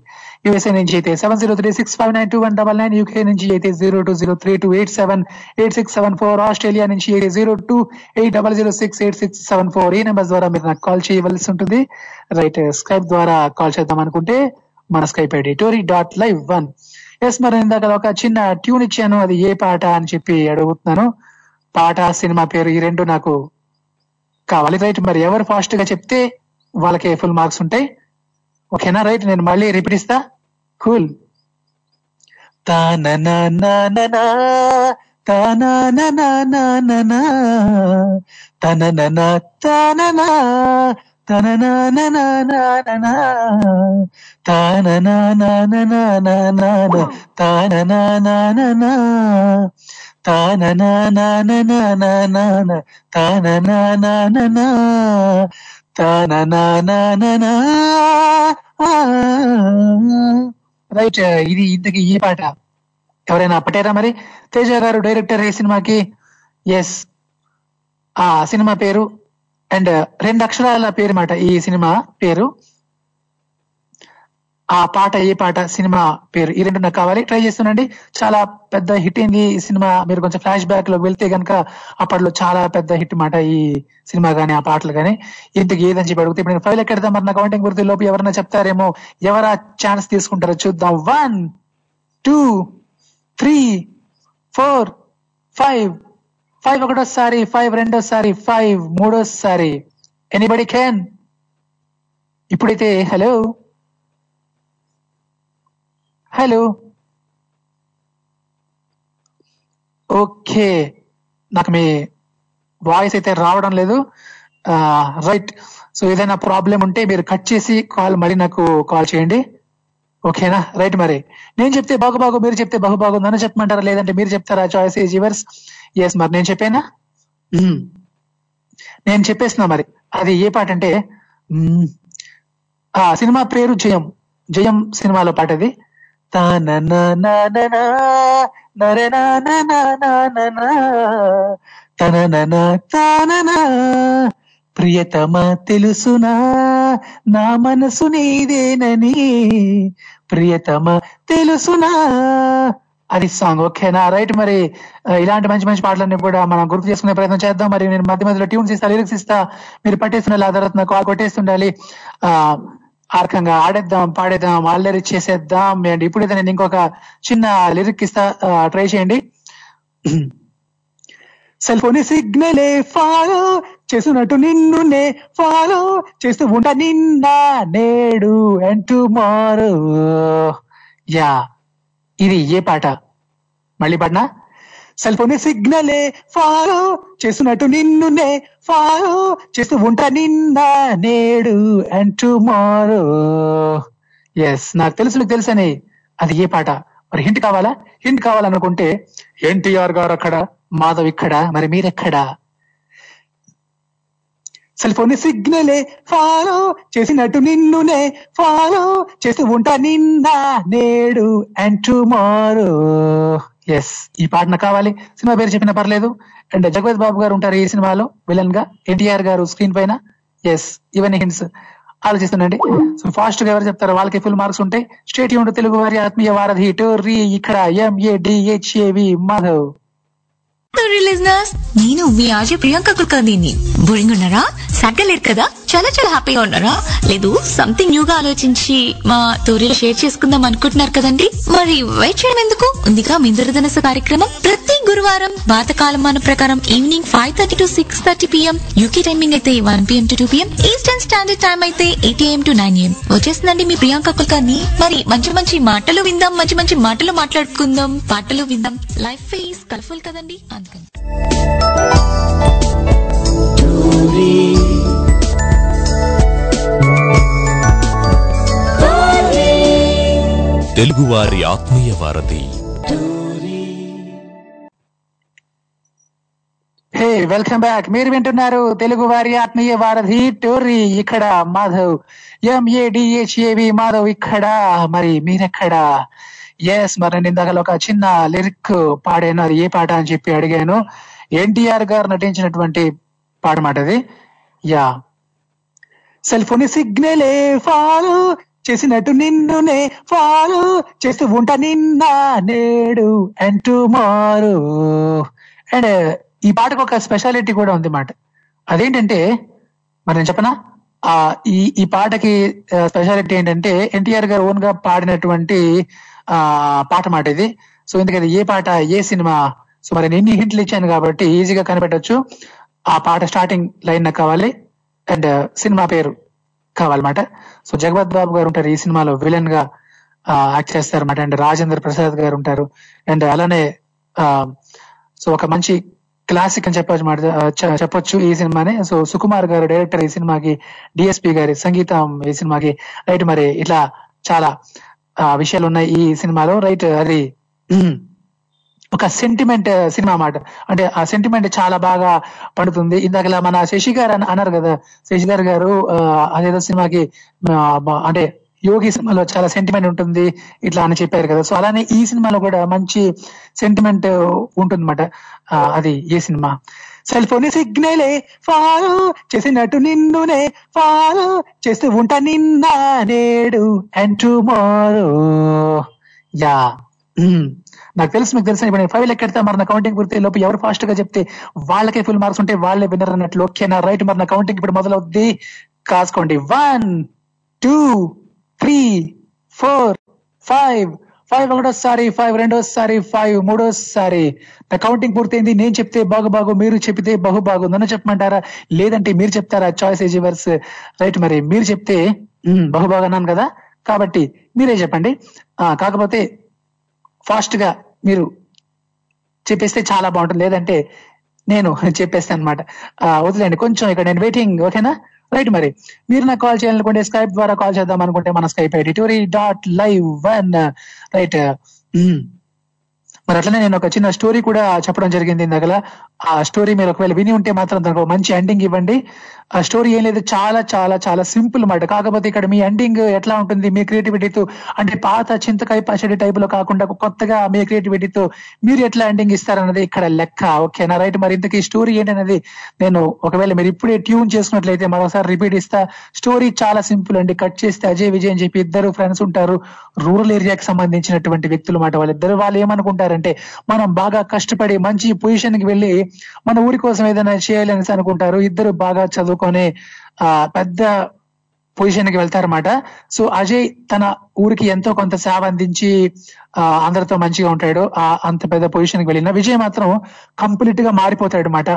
[SPEAKER 3] యూఎస్ఏ నుంచి అయితే seven zero three six five nine two one double nine UK నుంచి అయితే zero two zero three two eight seven eight six seven four Australia నుంచి అయితే zero two eight double zero six eight six seven four ఈ number ద్వారా మీరు నాకు call చేయవలసి ఉంటుంది. రైట్ స్కైప్ ద్వారా కాల్ చేద్దాం అనుకుంటే మన Skype ID Tori dot live one yes మరి ఇందాక ఒక చిన్న ట్యూన్ ఇచ్చాను అది ఏ పాట అని చెప్పి అడుగుతున్నాను. పాట సినిమా పేరు ఈ రెండు నాకు కావాలి. రైట్ మరి ఎవరు ఫాస్ట్గా చెప్తే వాళ్ళకి ఫుల్ మార్క్స్ ఉంటాయి. ఓకేనా? రైట్ నేను మళ్ళీ రిపీట్ ఇస్తా. కూల్ తన రైట్ ఇది ఇంతకి ఈ పాట. ఎవరైనా అప్పటేరా మరి? తేజ గారు డైరెక్టర్ ఏ సినిమాకి? ఎస్. ఆ సినిమా పేరు అండ్ రెండు అక్షరాల పేరు మాట ఈ సినిమా పేరు. ఆ పాట ఏ పాట సినిమా పేరు ఈ రెండు నాకు కావాలి. ట్రై చేస్తున్నాండి చాలా పెద్ద హిట్ అయింది ఈ సినిమా. మీరు కొంచెం ఫ్లాష్ బ్యాక్లో వెళ్తే గనక అప్పట్లో చాలా పెద్ద హిట్ మాట ఈ సినిమా గానీ ఆ పాటలు గానీ. ఇంతకు ఏదని చెప్పి అడిగితే ఇప్పుడు నేను ఫైల్ ఎక్కడదా మరి నా కౌంటింగ్ గుర్తు లోపు ఎవరైనా చెప్తారేమో ఎవరా ఛాన్స్ తీసుకుంటారో చూద్దాం. One two three four five five ఒకటోసారి ఫైవ్ రెండోసారి ఫైవ్ మూడోసారి. ఎనీబడి క్యాన్ ఇప్పుడైతే హలో హలో ఓకే నాకు మీ వాయిస్ అయితే రావడం లేదు. Uh, రైట్ సో ఏదైనా ప్రాబ్లం ఉంటే మీరు కట్ చేసి కాల్ మరి నాకు కాల్ చేయండి. ఓకేనా రైట్ మరి నేను చెప్తే బాగు బాగు మీరు చెప్తే బాగు నన్ను చెప్పమంటారా లేదంటే మీరు చెప్తారా చాయిస్ ఈజ్ యువర్స్ ఎస్ మరి నేను చెప్పేనా నేను చెప్పేస్తున్నా మరి అది ఏ పాట అంటే ఆ సినిమా పేరు జయం జయం సినిమాలో పాట అది తన తన తాననా ప్రియతమా తెలుసునా? నా మనసు నీదేనని. ప్రియతమా తెలుసునా? అది సాంగ్ ఓకేనా రైట్ మరి ఇలాంటి మంచి మంచి పాటలన్నీ కూడా మనం గుర్తు చేసుకునే ప్రయత్నం చేద్దాం. మరి నేను మధ్య మధ్యలో ట్యూన్స్ ఇస్తా లిరిక్స్ ఇస్తా. మీరు పట్టేస్తుండాలి ఆ తర్వాత నాకు కాల్ కొట్టేస్తుండాలి. ఆ ఆర్కంగా ఆడేద్దాం పాడేద్దాం అల్లరి చేసేద్దాం. అండ్ ఇప్పుడైతే నేను ఇంకొక చిన్న లిరిక్ ఇస్తా ట్రై చేయండి. సెల్ ఫోన్ సిగ్నలే ఫాలో చేస్తున్నట్టు నిన్నునే ఫాలో చేస్తూ ఉంటా నిన్న నేడు అండ్ టుమారో యా ఇది ఏ పాట? మళ్ళీ పాటనా సెల్ ఫోన్ సిగ్నలే ఫాలో చేస్తున్నట్టు నిన్నునే ఫాలో చేస్తూ ఉంటా నిన్న నేడు అండ్ టుమారో ఎస్ నాకు తెలుసు నీకు తెలుసని అది ఏ పాట? మరి హింట్ కావాలా? హింట్ కావాలనుకుంటే ఎన్టీఆర్ గారు అక్కడ మాధవ్ ఇక్కడ మరి మీరెక్కడా? సెల్ ఫోన్ సిగ్నలే ఫాలో చేసినట్టు నిన్నునే ఫాలో చేస్తూ ఉంటా నిన్న నేడు అండ్ టుమారో. ఎస్ ఈ పాటన కావాలి. సినిమా పేరు చెప్పినా పర్లేదు. అండ్ జగవత్ బాబు గారు ఉంటారు ఈ సినిమాలో విలన్గా. ఎన్టీఆర్ గారు స్క్రీన్ పైన. ఎస్ ఇవన్నీ హింట్స్ ఆలోచిస్తుండండి. సో ఫాస్ట్గా ఎవరు చెప్తారు వాళ్ళకి ఫుల్ మార్క్స్ ఉంటాయి స్టేట్ యూనిట్ తెలుగు వారి ఆత్మీయ వారధి టోర్రీ ఇక్కడ ఎంఏ డిహెచ్ఏవి మాధవ్.
[SPEAKER 8] లిజనర్స్. నేను మీ ఆజే ప్రియాంక కుల్కర్ణిని బోరింగ్ ఉన్నారా? సాడ్గా కదా? చాలా చాలా హ్యాపీగా ఉన్నారా? లేదు సంథింగ్ న్యూగా ఆలోచించి మా స్టోరీలో షేర్ చేసుకుందాం అనుకుంటున్నారు కదండి. మరి వెయిట్ చేయడం ఎందుకు? ఉందిగా మీ ఇంద్రధనస్సు కార్యక్రమం ప్రతి గురువారం పాతకాలమాన ప్రకారం evening five thirty to six thirty PM UK timing అయితే one PM to two PM eastern standard time అయితే eight AM to nine AM వచ్చేసిందండి మీ ప్రియాంక కుల్కర్ని మరి మంచి మంచి మాటలు విందాం మంచి మంచి మాటలు మాట్లాడుకుందాం పాటలు విందాం. లైఫ్ ఫేస్ కలర్ఫుల్ కదండి అందుకని.
[SPEAKER 1] తెలుగువారి ఆత్మీయ వారధి.
[SPEAKER 3] Hey welcome back. మీరు వింటున్నారు తెలుగు వారి ఆత్మీయ వారధి టోరీ ఇక్కడ మాధవ్. ఎంఏడిహెచ్ఏవి మాధవ్ ఇక్కడ. మరి మీరెక్కడ? ఎస్ మరి నేను ఇందాక ఒక చిన్న లిరిక్ పాడాను. అది ఏ పాట అని చెప్పి అడిగాను. ఎన్టీఆర్ గారు నటించినటువంటి పాట మాట అది యా సెల్ ఫోన్ సిగ్నలే ఫాలో. చేసినట్టు నిన్నునే ఫాలో చేస్తూ ఉంటా నిన్న నేడు అండ్ టుమారో అండ్ ఈ పాటకు ఒక స్పెషాలిటీ కూడా ఉంది మాట. అదేంటంటే మరి నేను చెప్పనా? ఆ ఈ ఈ పాటకి స్పెషాలిటీ ఏంటంటే ఎన్టీఆర్ గారు ఓన్గా పాడినటువంటి ఆ పాట మాట ఇది. సో ఎందుకంటే ఏ పాట ఏ సినిమా? సో మరి నేను ఎన్ని హింట్లు ఇచ్చాను కాబట్టి ఈజీగా కనిపెట్టొచ్చు. ఆ పాట స్టార్టింగ్ లైన్ నాకు కావాలి. అండ్ uh, సినిమా పేరు. కావాలన్నమాట. సో జగపత్ బాబు గారు ఉంటారు ఈ సినిమాలో విలన్గా యాక్ట్ చేస్తారన్నమాట. అండ్ రాజేంద్ర ప్రసాద్ గారు ఉంటారు. అండ్ అలానే ఆ సో ఒక మంచి క్లాసిక్ అని చెప్పచ్చు చెప్పొచ్చు ఈ సినిమాని. సో సుకుమార్ గారు డైరెక్టర్ ఈ సినిమాకి డిఎస్పి గారి సంగీతం ఈ సినిమాకి రైట్ మరి ఇట్లా చాలా ఆ, విషయాలు ఉన్నాయి ఈ సినిమాలో. రైట్ అది ఒక సెంటిమెంట్ సినిమా అన్నమాట అంటే ఆ సెంటిమెంట్ చాలా బాగా పడుతుంది. ఇందాకలా మన శశి గారు అన్నారు కదా. శశి గారు గారు ఆ, అదేదో సినిమాకి uh, అంటే యోగి సినిమాలో చాలా సెంటిమెంట్ ఉంటుంది. ఇట్లా అని చెప్పారు కదా. సో అలానే ఈ సినిమాలో కూడా మంచి సెంటిమెంట్ uh, ఉంటుందన్నమాట. ఆ, అది ఏ సినిమా? సెల్ ఫోన్ సిగ్నలే ఫాలో చేసినట్టు నిన్నునే ఫాలో చేస్తూ ఉంటా నిన్న నేడు అండ్ టుమారో యా నాకు తెలుసు మీకు తెలుసు. ఇప్పుడు నేను ఫైవ్ లెక్కెడితే మరి నా కౌంటింగ్ పూర్తి లోపు ఎవరు ఫాస్ట్గా చెప్తే వాళ్ళకే ఫుల్ మార్క్స్ ఉంటే వాళ్ళే విన్నర్ అన్నట్లు. ఓకేనా రైట్ మరి నా కౌంటింగ్ ఇప్పుడు మొదలవుద్ది. కాసుకోండి. One two three four five five ఒకటోసారి ఫైవ్ రెండోసారి ఫైవ్ మూడోసారి. నా కౌంటింగ్ పూర్తయింది. నేను చెప్తే బాగు బాగు మీరు చెప్తే బహు బాగు నన్ను చెప్పమంటారా? లేదంటే మీరు చెప్తారా? చాయిస్ ఏజివర్స్ రైట్ మరి మీరు చెప్తే బహుబాగు బహు బాగా అన్నాను కదా. కాబట్టి మీరే చెప్పండి. కాకపోతే ఫాస్ట్గా మీరు చెప్పేస్తే చాలా బాగుంటుంది. లేదంటే నేను చెప్పేస్తాను అనమాట వదిలేండి కొంచెం ఇక్కడ నేను వెయిటింగ్ ఓకేనా? రైట్ మరి. మీరు నాకు కాల్ చేయాలనుకుంటే స్కైప్ ద్వారా కాల్ చేద్దాం అనుకుంటే మన స్కైప్ ఐడిటోరీ డాట్ లైవ్ వన్ రైట్ మరి అట్లనే నేను ఒక చిన్న స్టోరీ కూడా చెప్పడం జరిగింది ఇందాక ఆ స్టోరీ మీరు ఒకవేళ విని ఉంటే మాత్రం దానికి మంచి ఎండింగ్ ఇవ్వండి. ఆ స్టోరీ ఏం లేదు. చాలా చాలా చాలా సింపుల్ మాట. కాకపోతే ఇక్కడ మీ ఎండింగ్ ఎట్లా ఉంటుంది? మీ క్రియేటివిటీతో అంటే పాత చింతకాయ పచ్చడి టైప్లో కాకుండా కొత్తగా మీ క్రియేటివిటీతో మీరు ఎట్లా ఎండింగ్ ఇస్తారన్నది ఇక్కడ లెక్క. ఓకేనా? రైట్. మరి ఇంతకీ స్టోరీ ఏంటనేది నేను ఒకవేళ మీరు ఇప్పుడే ట్యూన్ చేసుకున్నట్లయితే మరోసారి రిపీట్ ఇస్తా. స్టోరీ చాలా సింపుల్ అండి. కట్ చేస్తే అజయ్ విజయ్ అని చెప్పి ఇద్దరు ఫ్రెండ్స్ ఉంటారు. రూరల్ ఏరియాకి సంబంధించినటువంటి వ్యక్తులు మాట వాళ్ళిద్దరు. వాళ్ళు ఏమనుకుంటారంటే మనం బాగా కష్టపడి మంచి పొజిషన్కి వెళ్ళి మన ఊరి కోసం ఏదైనా చేయాలని అనుకుంటారు. ఇద్దరు బాగా చదువుకొని ఆ పెద్ద పొజిషన్కి వెళ్తారన్నమాట. సో అజయ్ తన ఊరికి ఎంతో కొంత సేవ అందించి ఆ, అందరితో మంచిగా ఉంటాడు. ఆ అంత పెద్ద పొజిషన్కి వెళ్ళిన విజయ్ మాత్రం కంప్లీట్గా మారిపోతాడు అనమాట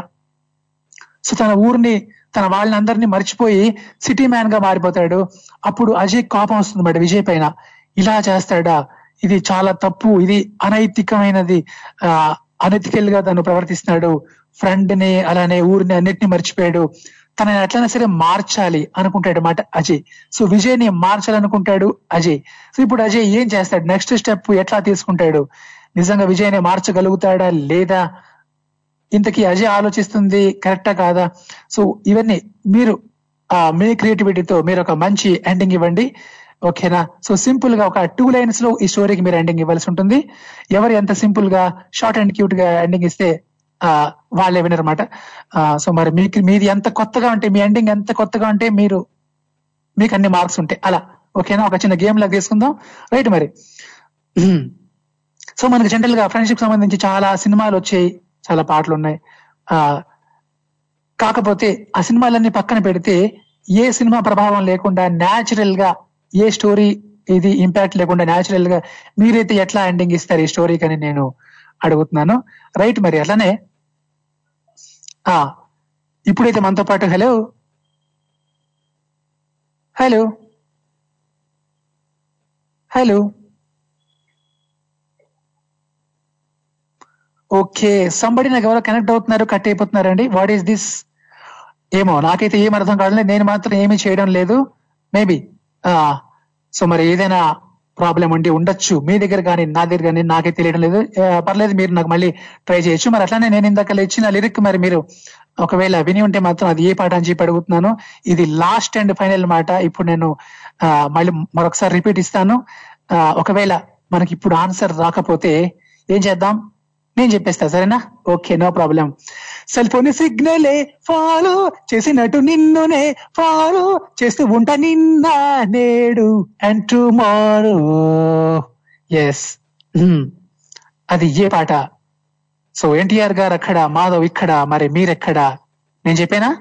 [SPEAKER 3] సో తన ఊరిని తన వాళ్ళని మర్చిపోయి సిటీ మ్యాన్గా మారిపోతాడు. అప్పుడు అజయ్ కోపం వస్తుంది అనమాట విజయ్ పైన. ఇలా చేస్తాడా? ఇది చాలా తప్పు. ఇది అనైతికమైనది. ఆ అనైతికల్గా తను ప్రవర్తిస్తున్నాడు. ఫ్రెండ్ని అలానే ఊరిని అన్నిటిని మర్చిపోయాడు. తనని ఎట్లయినా సరే మార్చాలి అనుకుంటాడు అనమాట అజయ్. సో విజయ్ని మార్చాలనుకుంటాడు అజయ్. సో ఇప్పుడు అజయ్ ఏం చేస్తాడు? నెక్స్ట్ స్టెప్ ఎట్లా తీసుకుంటాడు? నిజంగా విజయ్ని మార్చగలుగుతాడా లేదా? ఇంతకీ అజయ్ ఆలోచిస్తుంది కరెక్టా కాదా? సో ఇవన్నీ మీరు ఆ మీ క్రియేటివిటీతో మీరు ఒక మంచి ఎండింగ్ ఇవ్వండి. ఓకేనా? సో సింపుల్గా ఒక టూ లైన్స్లో ఈ స్టోరీకి మీరు ఎండింగ్ ఇవ్వాల్సి ఉంటుంది. ఎవరు ఎంత సింపుల్గా షార్ట్ అండ్ క్యూట్గా ఎండింగ్ ఇస్తే వాళ్ళే వినరమాట సో మరి మీకు మీది ఎంత కొత్తగా ఉంటే మీ ఎండింగ్ ఎంత కొత్తగా ఉంటే మీరు మీకు అన్ని మార్క్స్ ఉంటాయి. అలా ఓకేనా? ఒక చిన్న గేమ్ లాగా తీసుకుందాం. రైట్ మరి. సో మనకి జనరల్గా ఫ్రెండ్షిప్ సంబంధించి చాలా సినిమాలు వచ్చాయి. చాలా పాటలు ఉన్నాయి. ఆ కాకపోతే ఆ సినిమాలన్నీ పక్కన పెడితే ఏ సినిమా ప్రభావం లేకుండా న్యాచురల్గా ఏ స్టోరీ ఇది ఇంపాక్ట్ లేకుండా న్యాచురల్గా మీరైతే ఎట్లా ఎండింగ్ ఇస్తారు ఈ స్టోరీకి అని నేను అడుగుతున్నాను. రైట్ మరి అట్లానే? ఆ ఇప్పుడైతే మనతో పాటు hello? Hello? Hello? Okay somebody నాకు ఎవరో కనెక్ట్ అవుతున్నారు కట్ అయిపోతున్నారండి. వాట్ ఈస్ దిస్ ఏమో నాకైతే ఏం అర్థం కాదు నేను మాత్రం ఏమీ చేయడం లేదు. మేబీ సో మరి ఏదైనా ప్రాబ్లం ఉండి ఉండొచ్చు. మీ దగ్గర కానీ నా దగ్గర కానీ నాకే తెలియడం లేదు. పర్లేదు మీరు నాకు మళ్ళీ ట్రై చేయొచ్చు. మరి అట్లానే నేను ఇందాక ఇచ్చిన లిరిక్ మరి మీరు ఒకవేళ విని ఉంటే మాత్రం అది ఏ పాట అని చెప్పి అడుగుతున్నాను. ఇది లాస్ట్ అండ్ ఫైనల్ మాట. ఇప్పుడు నేను మళ్ళీ మరొకసారి రిపీట్ ఇస్తాను. ఒకవేళ మనకి ఇప్పుడు ఆన్సర్ రాకపోతే ఏం చేద్దాం? నేను చెప్పేస్తా సరేనా? Okay no problem. Cell phone సిగ్నలే follow చేసినట్టు నిన్నునే ఫాలో చేస్తూ ఉంటా నిన్న నేడు అండ్ టుమారో. Yes hmm. అది ఏ పాట? సో ఎన్టీఆర్ గారు అక్కడ మాధవ్ ఇక్కడ మరి మీరెక్కడ? నేను చెప్పానా?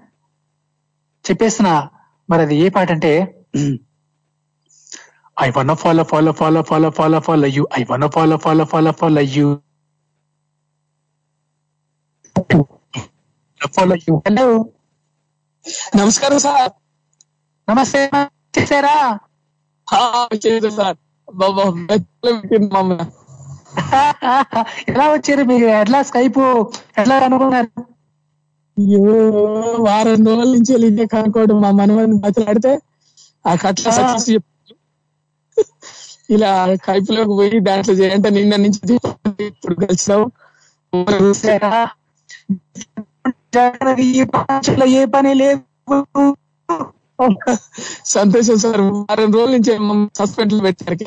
[SPEAKER 3] చెప్పేస్తున్నా. మరి అది ఏ పాట అంటే I want follow follow follow follow follow follow you I want follow follow follow follow you follow you hello.
[SPEAKER 9] నమస్కారం సార్.
[SPEAKER 3] నమస్తే చేశారా?
[SPEAKER 9] చేశారు సార్. బాబా
[SPEAKER 3] ఎలా వచ్చారు మీరు? ఎట్లా స్కైప్? ఎట్లా అనుకున్నారు?
[SPEAKER 9] వారం రోజుల నుంచి వెళ్ళి కనుక్కోవడం మా మనవని మాట్లాడితే ఆ కట్ల సక్సెస్ ఇలా కైపులోకి పోయి దాంట్లో చేయంటే నిన్న నుంచి ఇప్పుడు కలిసినావు.
[SPEAKER 3] ఈ ఏ పని లేదు
[SPEAKER 9] సంతోషం సార్ వారం రోజుల నుంచి సస్పెండ్లో పెట్టారు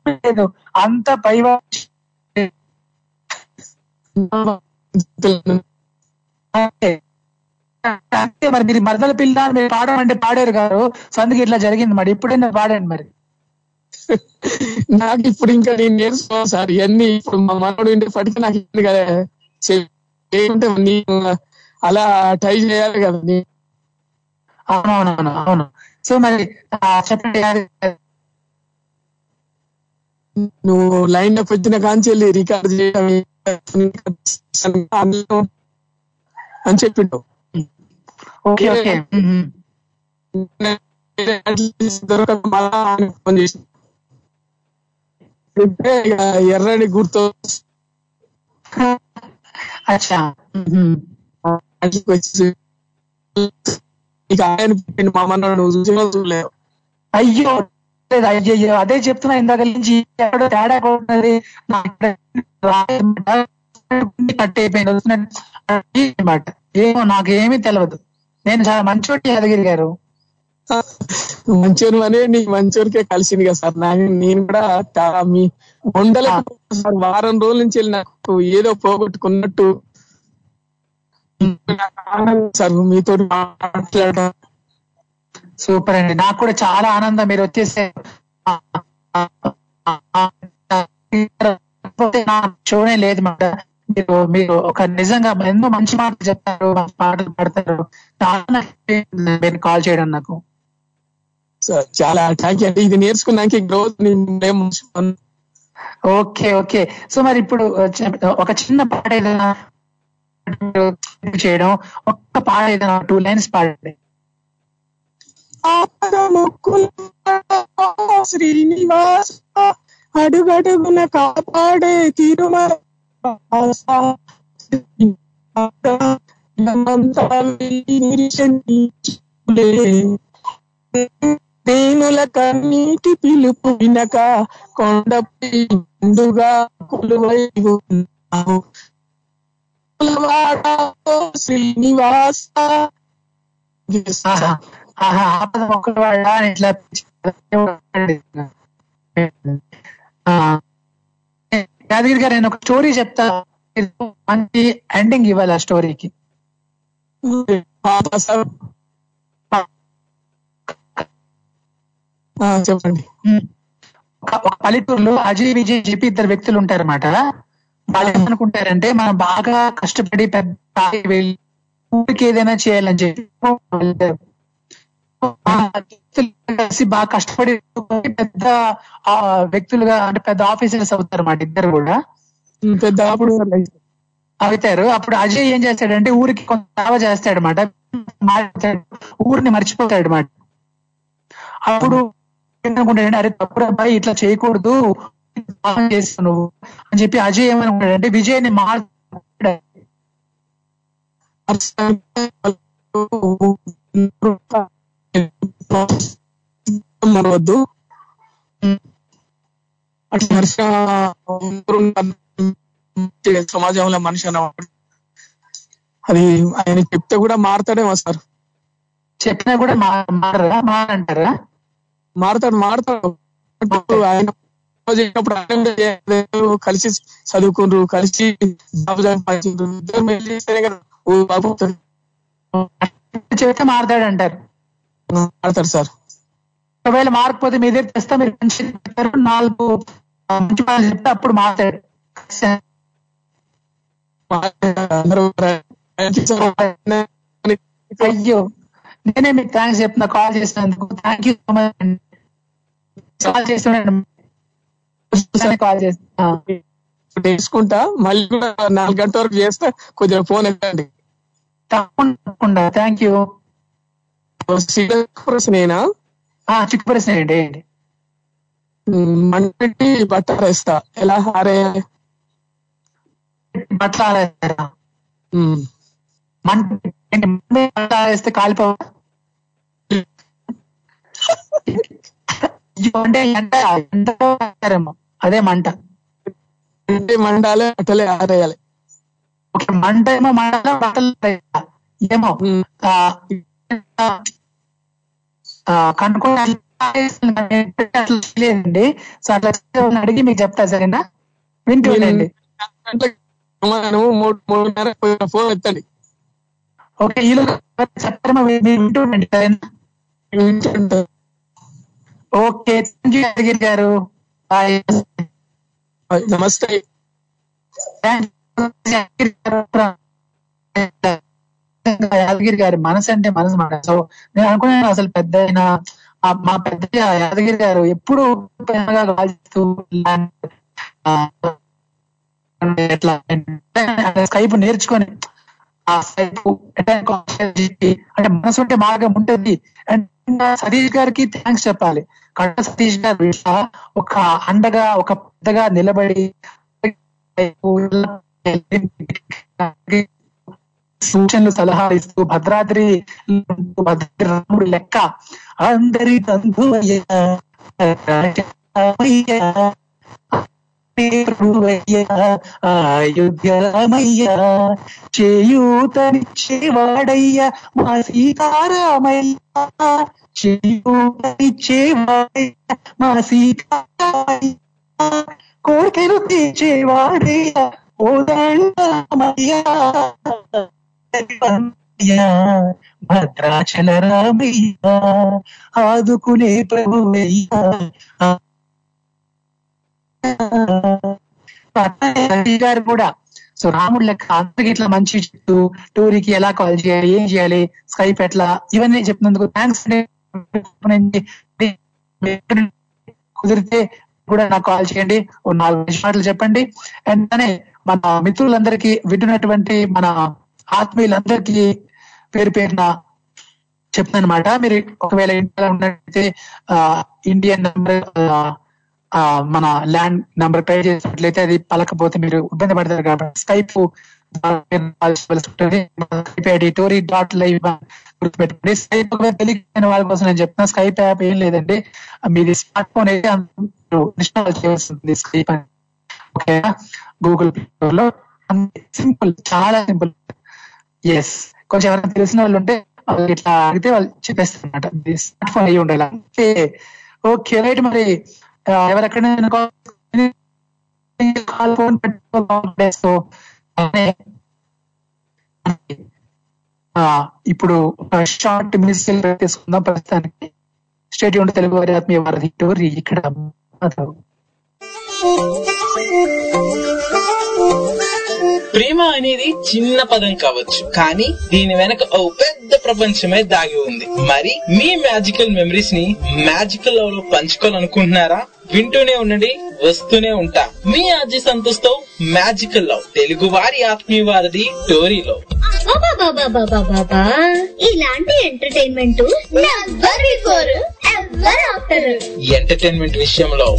[SPEAKER 3] లేదు. అంత పై మరి మీరు మరదల పిల్ల అని మీరు పాడమంటే పాడారు గారు. సో అందుకే ఇట్లా జరిగింది మరి. ఇప్పుడైనా పాడండి మరి.
[SPEAKER 9] నాకు ఇప్పుడు ఇంకా నేను నేర్చుకోవాలి సార్ ఇవన్నీ ఇప్పుడు మా మనోడు ఉండేప్పటికీ నాకు ఇబ్బంది కదా. చేయకుంటే నేను అలా ట్రై చేయాలి కదా
[SPEAKER 3] అవునవునవును అవును. సో మరి చెప్పండి
[SPEAKER 9] నువ్వు లైన్ అప్ వచ్చిన కాంచి వెళ్ళి రికార్డ్ చేయడం అని చెప్పిండు.
[SPEAKER 3] Okay okay. మ్మ్.
[SPEAKER 9] దొరకక మళ్ళా ఫోన్ ఇక ఎర్రని గుర్తు
[SPEAKER 3] అచ్చా.
[SPEAKER 9] చూడలేవు.
[SPEAKER 3] అయ్యో లేదు, అయ్యయ్యో అదే చెప్తున్నా ఇందాక నుంచి. ఎక్కడో తేడా కొడుతున్నది కట్ అయిపోయింది. వస్తున్నట్టు ఏమో నాకు ఏమీ తెలియదు నేను చాలా మంచోటి యాదగిరి గారు.
[SPEAKER 9] మంచోరు అనే నీకు మంచోరికే కలిసింది కదా సార్. నాకు నేను కూడా మీ ఉండలేక సార్. వారం రోజుల నుంచి వెళ్ళి నాకు ఏదో పోగొట్టుకున్నట్టు సార్ మీతో మాట్లాడడం.
[SPEAKER 3] సూపర్ అండి. నాకు కూడా చాలా ఆనందం. మీరు వచ్చేసే షోనే లేదు మాట. మీరు మీరు ఒక నిజంగా ఎన్నో మంచి మాటలు చెప్తారు మంచి పాటలు పాడతారు. చాలా కాల్ చేయడం నాకు.
[SPEAKER 9] చాలా థ్యాంక్ యూ అండి ఇది నేర్చుకున్నాక మర్చిపోను.
[SPEAKER 3] ఓకే ఓకే సో మరి ఇప్పుడు చెప్- ఒక చిన్న పాట ఏదైనా చేయడం ఒక్క పాట ఏదైనా టూ లైన్స్ పాడండి.
[SPEAKER 9] శ్రీనివాస. అడుగడుగున కాపాడే తిరుమల. దేనుల కన్నీటి పిలుపు వినక కొండపై ముందుగా కొలువై ఉన్నావు శ్రీనివాస.
[SPEAKER 3] ఇట్లా యాదగిరి గారు నేను ఒక స్టోరీ చెప్తా. మంచి ఎండింగ్ ఇవ్వాలి ఆ స్టోరీకి.
[SPEAKER 9] చెప్పండి.
[SPEAKER 3] ఒక ఒక పల్లెటూరులో అజయ్ విజయ్ చెప్పి ఇద్దరు వ్యక్తులు ఉంటారన్నమాట. వాళ్ళు ఏమనుకుంటారంటే మనం బాగా కష్టపడి పెద్ద వెళ్ళి ఊరికి ఏదైనా చేయాలని చెప్పి కలిసి బాగా కష్టపడి పెద్ద వ్యక్తులుగా అంటే పెద్ద ఆఫీసర్స్ అవుతారు అన్నమాట ఇద్దరు కూడా.
[SPEAKER 9] పెద్ద అప్పుడు
[SPEAKER 3] అవుతారు. అప్పుడు అజయ్ ఏం చేస్తాడంటే ఊరికి కొంత సేవ చేస్తాడు అనమాట ఊరిని మర్చిపోతాడు అనమాట అప్పుడు ఏమనుకుంటాడంటే అరే తప్పుడు అబ్బాయి ఇట్లా చేయకూడదు. చేస్తావు నువ్వు. అని చెప్పి అజయ్ ఏమనుకుంటాడంటే విజయ్ని మార్
[SPEAKER 9] మరవద్దు. అట్లా మనిషి సమాజంలో మనిషి అన్నవాడు అది ఆయన చెప్తే కూడా మారుతాడేమో సార్.
[SPEAKER 3] చెప్పినా కూడా మారరా? మారంటారా?
[SPEAKER 9] మారుతాడు మారుతాడు. ఆయన. కలిసి చదువుకుండ్రు కలిసి జాబ్ ఇద్దరు చేస్తేనే కదా
[SPEAKER 3] చెప్తే మారతాడు అంటారు.
[SPEAKER 9] మారుతాడు సార్.
[SPEAKER 3] ఒకవేళ మారకపోతే మీ దగ్గర తెస్తా మీరు మంచి నాలుగు మంచి మాటలు చెప్తే అప్పుడు మారతాడు. అయ్యో. నేనే మీకు థ్యాంక్స్ చెప్తున్నా కాల్ చేసినందుకు. Thank you so much call చేస్తున్నాను కాల్ చేస్తున్నా
[SPEAKER 9] తీసుకుంటా మళ్ళీ నాలుగు గంటల వరకు చేస్తే కొద్దిగా ఫోన్ ఎత్తండి.
[SPEAKER 3] తప్పకుండా థ్యాంక్ యూ
[SPEAKER 9] నేనా?
[SPEAKER 3] చిక్కు ప్రశ్న ఏంటి?
[SPEAKER 9] మంటి బట్టర్ వేస్తా. ఎలా హారేయాలి
[SPEAKER 3] బట్టలు మంట ఏంటి, అంటే ఎండ అదే మంట.
[SPEAKER 9] మండాలి బట్టలే ఆరేయాలి.
[SPEAKER 3] ఓకే మంట ఏమో మంటలో బట్టలు? ఏమో. ఆ, ఆ, కనుక్కొని అట్లా ఆరేస్తాను కానీ అట్లా లేదండి సో అట్లా అడిగి మీకు చెప్తా సరేనా? వింటుండండి
[SPEAKER 9] ఫోన్ ఎత్తండి.
[SPEAKER 3] ఓకే ఈలో చెప్తారేమో మీరు వింటుండండి సరేనా. ఓకే గారు.
[SPEAKER 9] నమస్తే.
[SPEAKER 3] యాదగిరి గారు. మనసు అంటే మనసు మాట. సో నేను అనుకున్నాను అసలు పెద్ద మా పెద్ద యాదగిరి గారు ఎప్పుడు ఎట్లా స్కైప్ నేర్చుకొని ఆ స్కైప్ అంటే మనసు ఉంటే మార్గం ఉంటుంది. అండ్ సతీష్ గారికి థ్యాంక్స్ చెప్పాలి. కళ్ళ సతీష్ గారు ఒక అండగా ఒక పెద్దగా నిలబడి సూచనలు సలహాలు ఇస్తూ భద్రాద్రి భద్రాద్రి రాముడు లెక్క అందరి బంధువయ్య అయోధ్యరామయ్య చేయూతనిచ్చేవాడయ్య మా సీతారామయ్య చేయూతనిచ్చేవాడయ్య మా సీతారామయ్య కోరికలు తీర్చేవాడయ్య ఓదండమయ్య భద్రాచల రామయ్య ఆదుకునే ప్రభువయ్య రవి గారు కూడా. సో రాముడు లెక్క అందరికి ఇట్లా మంచి చెప్తూ టూరికి ఎలా కాల్ చేయాలి ఏం చేయాలి స్కైప్ ఎట్లా ఇవన్నీ చెప్పినందుకు థ్యాంక్స్ కుదిరితే కూడా నాకు కాల్ చేయండి. ఓ నాలుగు మాటలు చెప్పండి. అనే మన మిత్రులందరికీ వింటున్నటువంటి మన ఆత్మీయులందరికీ పేరు పేరున చెప్తానమాట మీరు ఒకవేళ ఇండియాలో ఉన్నట్లయితే ఇండియన్ నెంబర్ మన ల్యాండ్ నంబర్ పే చేసినట్లయితే అది పలకపోతే మీరు ఇబ్బంది పడతారు కాబట్టి Skype Skype Tori dot live గుర్తుపెట్టుకోండి. స్కైప్ తెలియని వాళ్ళ కోసం నేను చెప్తున్నా స్కైప్ యాప్ ఏం లేదండి. మీది స్మార్ట్ ఫోన్ అయితే ఇన్స్టాల్ చేయాల్సింది స్కైప్ అని. ఓకే గూగుల్ ప్లే లో. సింపుల్ చాలా సింపుల్ ఎస్ కొంచెం ఎవరైనా తెలిసిన వాళ్ళు ఉంటే వాళ్ళు ఇట్లా అడిగితే వాళ్ళు చెప్పేస్తారు అనమాట స్మార్ట్ ఫోన్ అయ్యి ఉండాలి. ఓకే ఓకే రైట్ మరి. ఫోన్ ఇప్పుడు షార్ట్ మినిస్టర్ తీసుకుందాం ప్రస్తుతానికి. స్టేట్ ఉంటే తెలుగు వారి ఆత్మీయ వారధి టోరీ ఇక్కడ.
[SPEAKER 10] ప్రేమ అనేది చిన్న పదం కావచ్చు కానీ దీని వెనక ఓ పెద్ద ప్రపంచమే దాగి ఉంది. మరి మీ మ్యాజికల్ మెమరీస్ని మ్యాజికల్ లవ్లో పంచుకోవాలనుకుంటున్నారా? వింటూనే ఉండండి వస్తూనే ఉంటా. మీ ఆర్జీ సంతోష్తో మ్యాజికల్ లవ్. తెలుగు వారి ఆత్మీయ వారధి టోరీలో.
[SPEAKER 11] ఇలాంటి ఎంటర్టైన్మెంట్
[SPEAKER 10] ఎంటర్టైన్మెంట్ విషయంలో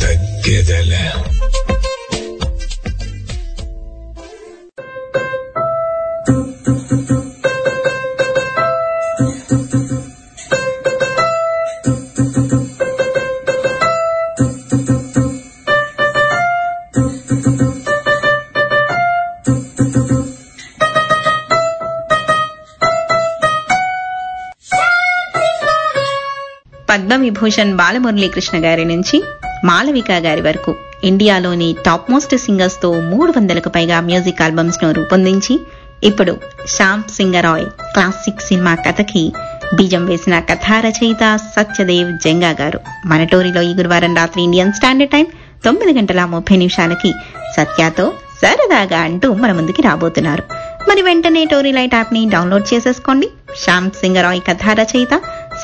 [SPEAKER 4] విభూషణ్ బాలమురళీకృష్ణ గారి నుంచి మాలవిక గారి వరకు ఇండియాలోని టాప్ మోస్ట్ సింగర్స్తో మూడు వందలకు పైగా మ్యూజిక్ ఆల్బమ్స్ను రూపొందించి ఇప్పుడు శ్యామ్ సింగరాయ్ క్లాసిక్ సినిమా కథకి బీజం వేసిన కథా రచయిత సత్యదేవ్ జంగా గారు. మన టోరీలో ఈ గురువారం రాత్రి ఇండియన్ స్టాండర్డ్ టైం తొమ్మిది గంటల ముప్పై నిమిషాలకి సత్యాతో సరదాగా అంటూ మన ముందుకి రాబోతున్నారు. మరి వెంటనే టోరీ లైట్ యాప్ని డౌన్లోడ్ చేసేసుకోండి. శ్యామ్ సింగరాయ్ కథా రచయిత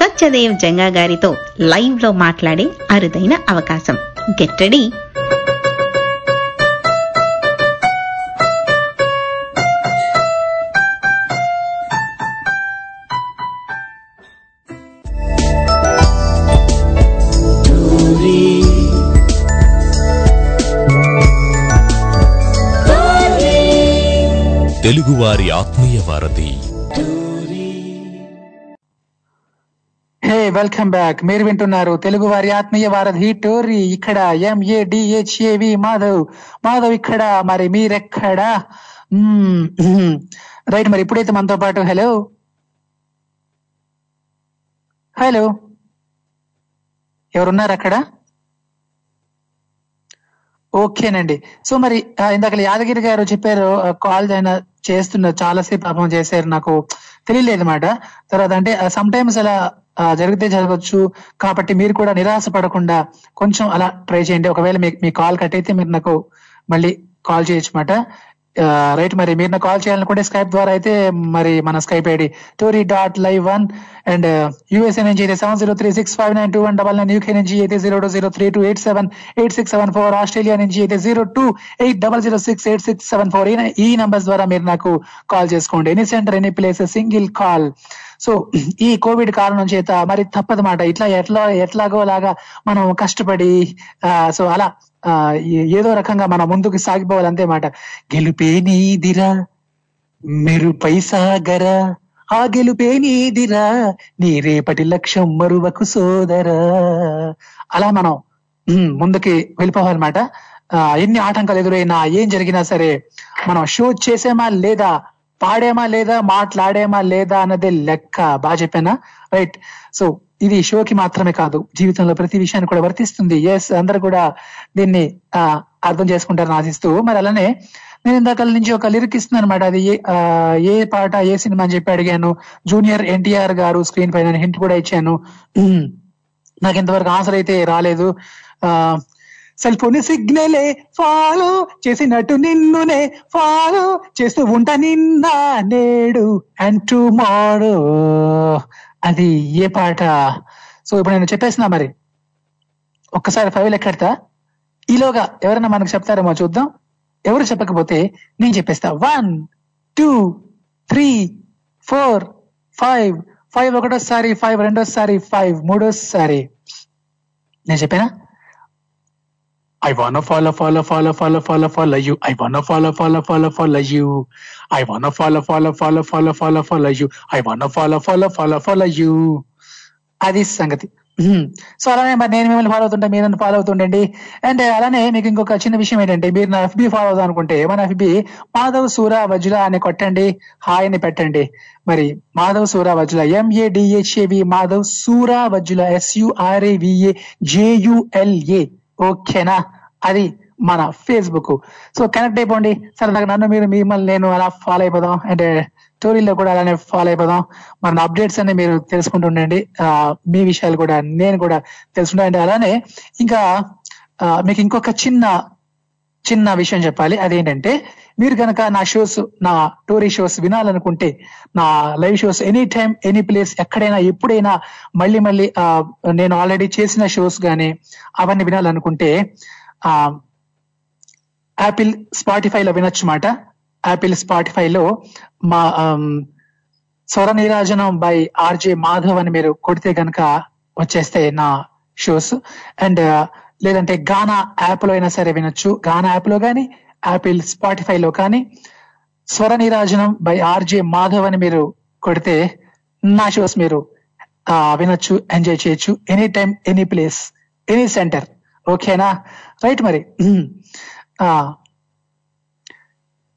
[SPEAKER 4] సత్యదేవ్ జంగా గారితో లైవ్లో మాట్లాడే అరుదైన అవకాశం. గెట్ రెడీ
[SPEAKER 1] తెలుగువారి ఆత్మీయ వారధి
[SPEAKER 3] వెల్కమ్ బ్యాక్ మీరు వింటున్నారు తెలుగు వారి ఆత్మీయ వారధి టోరీ. ఇక్కడ ఎంఏడిహెచ్ఏవి మాధవ్. మాధవ్ ఇక్కడ మరి మీరెక్కడా? రైట్ మరి ఇప్పుడైతే మనతో పాటు హలో హలో ఎవరున్నారు అక్కడ? ఓకేనండి. సో మరి ఇందాక యాదగిరి గారు చెప్పారు కాల్ ఆయన చేస్తున్నారు చాలాసేపు పాపం చేశారు నాకు తెలియలేదు అనమాట తర్వాత అంటే సమ్ టైమ్స్ అలా జరిగితే జరగవచ్చు కాబట్టి మీరు కూడా నిరాశ పడకుండా కొంచెం అలా ట్రై చేయండి. ఒకవేళ మీ మీ కాల్ కట్ అయితే మీరు నాకు మళ్ళీ కాల్ చేయొచ్చు మాట రైట్ మరి మీరు నాకు కాల్ చేయాలనుకుంటే స్కైప్ ద్వారా అయితే మరి మన Skype ID Tori dot live one and USA నుంచి అయితే seven zero three six five nine two one double nine UK నుంచి అయితే zero two zero three two eight seven eight six seven four Australia నుంచి అయితే zero two eight double zero six eight six seven four ఈ numbers ద్వారా మీరు నాకు call చేసుకోండి. Any centre any place single call so ఈ Covid కారణం చేత మరి తప్పదు మాట. ఇట్లా ఎట్లా ఎట్లాగో లాగా మనం కష్టపడి సో అలా ఆ, ఏదో రకంగా మనం ముందుకు సాగిపోవాలి అంతే మాట. గెలుపే నీదిరా మెరుపై సాగరా. ఆ గెలుపే నీదిరా నీ రేపటి లక్ష్యం మరువకు సోదరా. అలా మనం ముందుకి వెళ్ళిపోవాలన్నమాట ఆ, ఎన్ని ఆటంకాలు ఎదురైనా ఏం జరిగినా సరే మనం షో చేసేమా లేదా పాడేమా లేదా మాట్లాడేమా లేదా అన్నదే లెక్క. బాగా చెప్పానా? రైట్ సో ఇది షోకి మాత్రమే కాదు. జీవితంలో ప్రతి విషయాన్ని కూడా వర్తిస్తుంది. ఎస్ అందరు కూడా దీన్ని ఆ, అర్థం చేసుకుంటారని ఆశిస్తూ మరి అలానే నేను ఇందాక నుంచి ఒక లిరిక్ ఇస్తున్నాను అనమాట అది ఏ- ఏ పాట ఏ సినిమా అని చెప్పి అడిగాను. జూనియర్ ఎన్టీఆర్ గారు స్క్రీన్ పైన హింట్ కూడా ఇచ్చాను. నాకు ఇంతవరకు ఆన్సర్ అయితే రాలేదు. ఆ సెల్ ఫోన్ సిగ్నలే ఫాలో చేసినట్టు నిన్నునే ఫాలో చేస్తూ ఉంటా నిన్న నేడు అండ్ టుమారో. అది ఏ పాట? సో ఇప్పుడు నేను చెప్పేస్తున్నా మరి. ఒక్కసారి ఫైవ్ లెక్కెడతా. ఈలోగా ఎవరైనా మనకు చెప్తారేమో చూద్దాం. ఎవరు చెప్పకపోతే నేను చెప్పేస్తా. One two three four five five ఒకటోసారి ఫైవ్ రెండోసారి ఫైవ్ మూడోసారి. నేను చెప్పానా? I wanna follow, follow, follow, follow, follow, follow you. I wanna follow, follow, follow, follow you. I wanna follow, follow, follow, follow, follow, follow you. I wanna follow, follow, follow, follow you. అది సంగతి so అలానే మరి నేను మిమ్మల్ని follow అవుతుంటే మీరు నన్ను follow అవుతుండండి and అలానే మీకు ఇంకొక చిన్న విషయం ఏంటంటే మీరు నా ఎఫ్బి ఫాలో అవుదాం అనుకుంటే మన ఎఫ్బి మాధవ్ సూర వజ్ల అని కొట్టండి హాయ్ అని పెట్టండి మరి మాధవ్ సూర వజ్ల ఎంఏడిహెచ్ఏవి మాధవ్ సూర వజ్ల ఎస్యుఆర్ఏవిఏ జేయుఎల్ఏ ఓకేనా? అది మన ఫేస్బుక్ సో కనెక్ట్ అయిపోండి. సరదాగా నన్ను మీరు మిమ్మల్ని నేను అలా ఫాలో అయిపోదాం. అంటే స్టోరీలో కూడా అలానే ఫాలో అయిపోదాం. మన అప్డేట్స్ అన్ని మీరు తెలుసుకుంటూ ఉండండి. మీ విషయాలు కూడా నేను కూడా తెలుసుకుంటా. అంటే అలానే ఇంకా ఆ, మీకు ఇంకొక చిన్న చిన్న విషయం చెప్పాలి. అదేంటంటే మీరు కనుక నా షోస్ నా టోరీ షోస్ వినాలనుకుంటే నా live shows any time any place ఎక్కడైనా ఎప్పుడైనా మళ్ళీ మళ్ళీ నేను ఆల్రెడీ చేసిన షోస్ కానీ అవన్నీ వినాలనుకుంటే ఆ యాపిల్ స్పాటిఫైలో వినొచ్చు మాట. యాపిల్ స్పాటిఫైలో మా స్వర నీరాజనం బై ఆర్జే మాధవ్ అని మీరు కొడితే గనక వచ్చేస్తాయి నా షోస్ అండ్ లేదంటే గానా యాప్లో అయినా సరే వినొచ్చు. గానా యాప్లో కానీ యాపిల్ స్పాటిఫైలో కానీ స్వర నీరాజనం బై ఆర్జే మాధవ్ అని మీరు కొడితే నా షోస్ మీరు ఆ, వినొచ్చు ఎంజాయ్ చేయొచ్చు any time any place any centre ఓకేనా రైట్ మరి? Hmm. ఆ.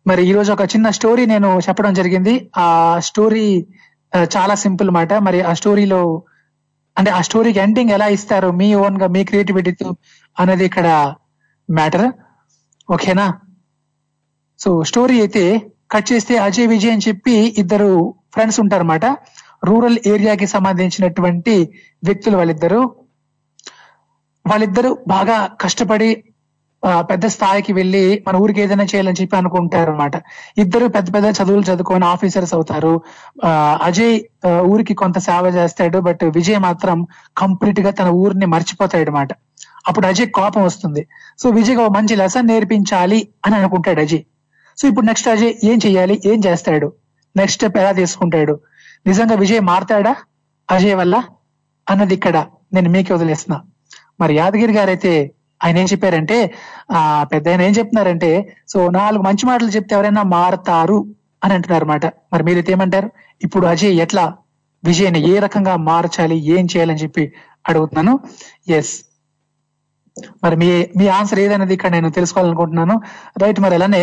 [SPEAKER 3] మరి ఈ రోజు ఒక చిన్న స్టోరీ నేను చెప్పడం జరిగింది. ఆ స్టోరీ చాలా సింపుల్ మాట. మరి ఆ స్టోరీలో అంటే ఆ స్టోరీకి ఎండింగ్ ఎలా ఇస్తారు మీ ఓన్గా మీ క్రియేటివిటీతో అనేది ఇక్కడ మ్యాటర్ ఓకేనా సో స్టోరీ అయితే కట్ చేస్తే అజయ్ విజయ్ అని చెప్పి ఇద్దరు ఫ్రెండ్స్ ఉంటారన్నమాట. రూరల్ ఏరియాకి సంబంధించినటువంటి వ్యక్తులు వాళ్ళిద్దరు. వాళ్ళిద్దరు బాగా కష్టపడి పెద్ద స్థాయికి వెళ్ళి మన ఊరికి ఏదైనా చేయాలని చెప్పి అనుకుంటారు అనమాట ఇద్దరు పెద్ద పెద్ద చదువులు చదువుకొని ఆఫీసర్స్ అవుతారు. అజయ్ ఊరికి కొంత సేవ చేస్తాడు బట్ విజయ్ మాత్రం కంప్లీట్గా తన ఊరిని మర్చిపోతాడు అనమాట అప్పుడు అజయ్ కోపం వస్తుంది. సో విజయ్ మంచి లెసన్ నేర్పించాలి అని అనుకుంటాడు అజయ్. సో ఇప్పుడు నెక్స్ట్ అజయ్ ఏం చెయ్యాలి? ఏం చేస్తాడు? నెక్స్ట్ స్టెప్ ఎలా తీసుకుంటాడు? నిజంగా విజయ్ మారతాడా? అజయ్ వల్ల? అన్నది ఇక్కడ నేను మీకే వదిలేస్తున్నా. మరి యాదగిరి గారైతే ఆయన ఏం చెప్పారంటే ఆ పెద్ద ఆయన ఏం చెప్తున్నారంటే సో నాలుగు మంచి మాటలు చెప్తే ఎవరైనా మారతారు అని అంటున్నారు అనమాట మరి మీరైతే ఏమంటారు? ఇప్పుడు అజయ్ ఎట్లా? విజయ్ని ఏ రకంగా మార్చాలి? ఏం చేయాలని చెప్పి అడుగుతున్నాను. ఎస్ మరి మీ మీ ఆన్సర్ ఏదనేది ఇక్కడ నేను తెలుసుకోవాలనుకుంటున్నాను. రైట్ మరి అలానే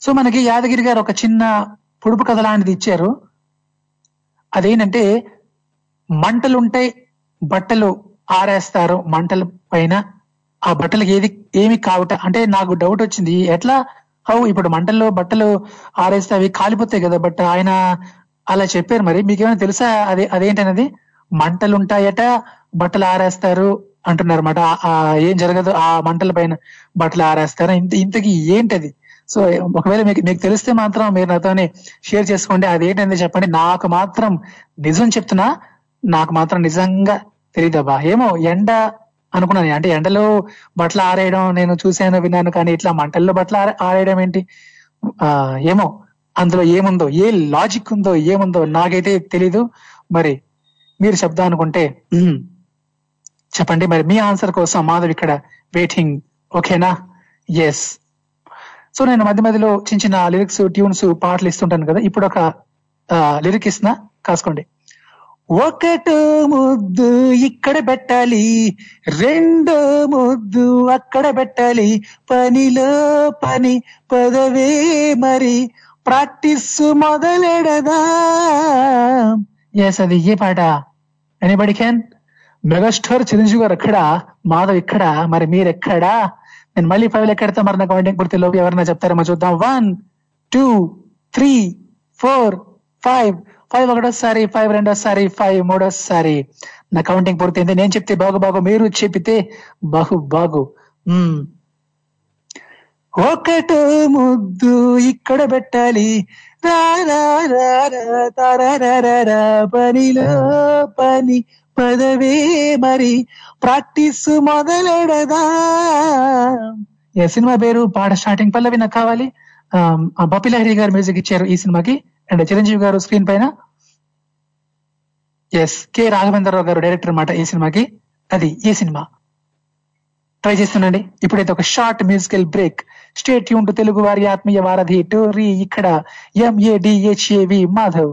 [SPEAKER 3] సో మనకి యాదగిరి గారు ఒక చిన్న పొడుపు కథ లాంటిది ఇచ్చారు. అదేంటంటే మంటలుంటే బట్టలు ఆరేస్తారు. మంటల పైన ఆ బట్టలకు ఏది ఏమి కావట అంటే నాకు డౌట్ వచ్చింది. ఎట్లా? హౌ ఇప్పుడు మంటల్లో బట్టలు ఆరేస్తే అవి కాలిపోతాయి కదా బట్ ఆయన అలా చెప్పారు మరి. మీకేమైనా తెలుసా? అదే అదేంటనేది? మంటలుంటాయట బట్టలు ఆరేస్తారు. అంటున్నారు అనమాట ఏం జరగదు ఆ మంటల పైన బట్టలు ఆరేస్తారు? ఇంత ఇంతకి ఏంటది? సో ఒకవేళ మీకు మీకు తెలిస్తే మాత్రం మీరు నాతోనే షేర్ చేసుకోండి. ఏంటంటే చెప్పండి నాకు మాత్రం నిజం చెప్తున్నా నాకు మాత్రం నిజంగా తెలియదబ్బా ఏమో ఎండ అనుకున్నాను అంటే ఎండలో బట్టలు ఆరేయడం నేను చూశాను విన్నాను కానీ ఇట్లా మంటల్లో బట్టలు ఆరేయడం ఏంటి? ఆ ఏమో అందులో ఏముందో ఏ లాజిక్ ఉందో ఏముందో నాకైతే తెలీదు. మరి మీరు చెప్దాం అనుకుంటే చెప్పండి మరి మీ ఆన్సర్ కోసం మాధవ్ ఇక్కడ వెయిటింగ్ ఓకేనా ఎస్ సో నేను మధ్య మధ్యలో చిన్న చిన్న లిరిక్స్ ట్యూన్స్ పాటలు ఇస్తుంటాను కదా ఇప్పుడు ఒక లిరిక్ ఇస్తున్నా కాసుకోండి. ఒకటో ముద్దు ఇక్కడ పెట్టాలి రెండో ముద్దు అక్కడ పెట్టాలి పనిలో పని పదవే మరి ప్రాక్టీస్ మొదలెడదా. ఎస్ అది ఏ పాట? ఎనీబడి క్యాన్ మెగాస్టార్ చిరంజీవి గారు ఎక్కడ? మాధవ్ ఇక్కడ మరి మీరు ఎక్కడా నేను మళ్ళీ ఫైవ్ ఎక్కడితే మరి నాకు వెంటనే గుర్తు లోపు ఎవరైనా చెప్తారేమో చూద్దాం. One two three four five five ఒకటోసారి ఫైవ్ రెండోసారి ఫైవ్ మూడోసారి. నా కౌంటింగ్ పూర్తయింది. నేను చెప్తే బాగు బాగు మీరు చెప్పితే బాగు బాగు. మ్మ్. ఒకటో ముద్దు ఇక్కడ పెట్టాలి. రా రా రా రా తారారారా పనిలో పని. పదవే మరి. ప్రాక్టీస్ మొదలెడదా. ఏ సినిమా పేరు? పాట స్టార్టింగ్ పల్లవి నాకు కావాలి బపిలహరి గారు మ్యూజిక్ ఇచ్చారు ఈ సినిమాకి. అండ్ చిరంజీవి గారు స్క్రీన్ పైన. ఎస్ కె రాఘవేంద్రరావు గారు డైరెక్టర్ అనమాట ఈ సినిమాకి. అది ఈ సినిమా. ట్రై చేస్తున్నాండి ఇప్పుడైతే ఒక షార్ట్ మ్యూజికల్ బ్రేక్ స్టేట్ యూన్ టు తెలుగు వారి ఆత్మీయ వారధి టోరీ ఇక్కడ. ఎంఏడిహెచ్ఏవి మాధవ్.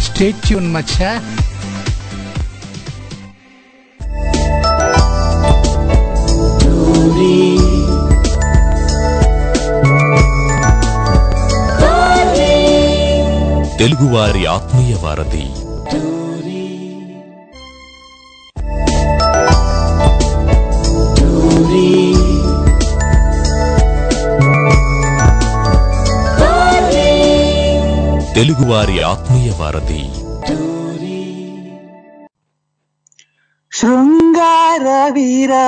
[SPEAKER 12] స్టేట్ ట్యూన్ మచ్చా.
[SPEAKER 1] తెలుగువారి ఆత్మీయ వారధి. తెలుగువారి ఆత్మీయ వారధి.
[SPEAKER 3] శృంగార వీరా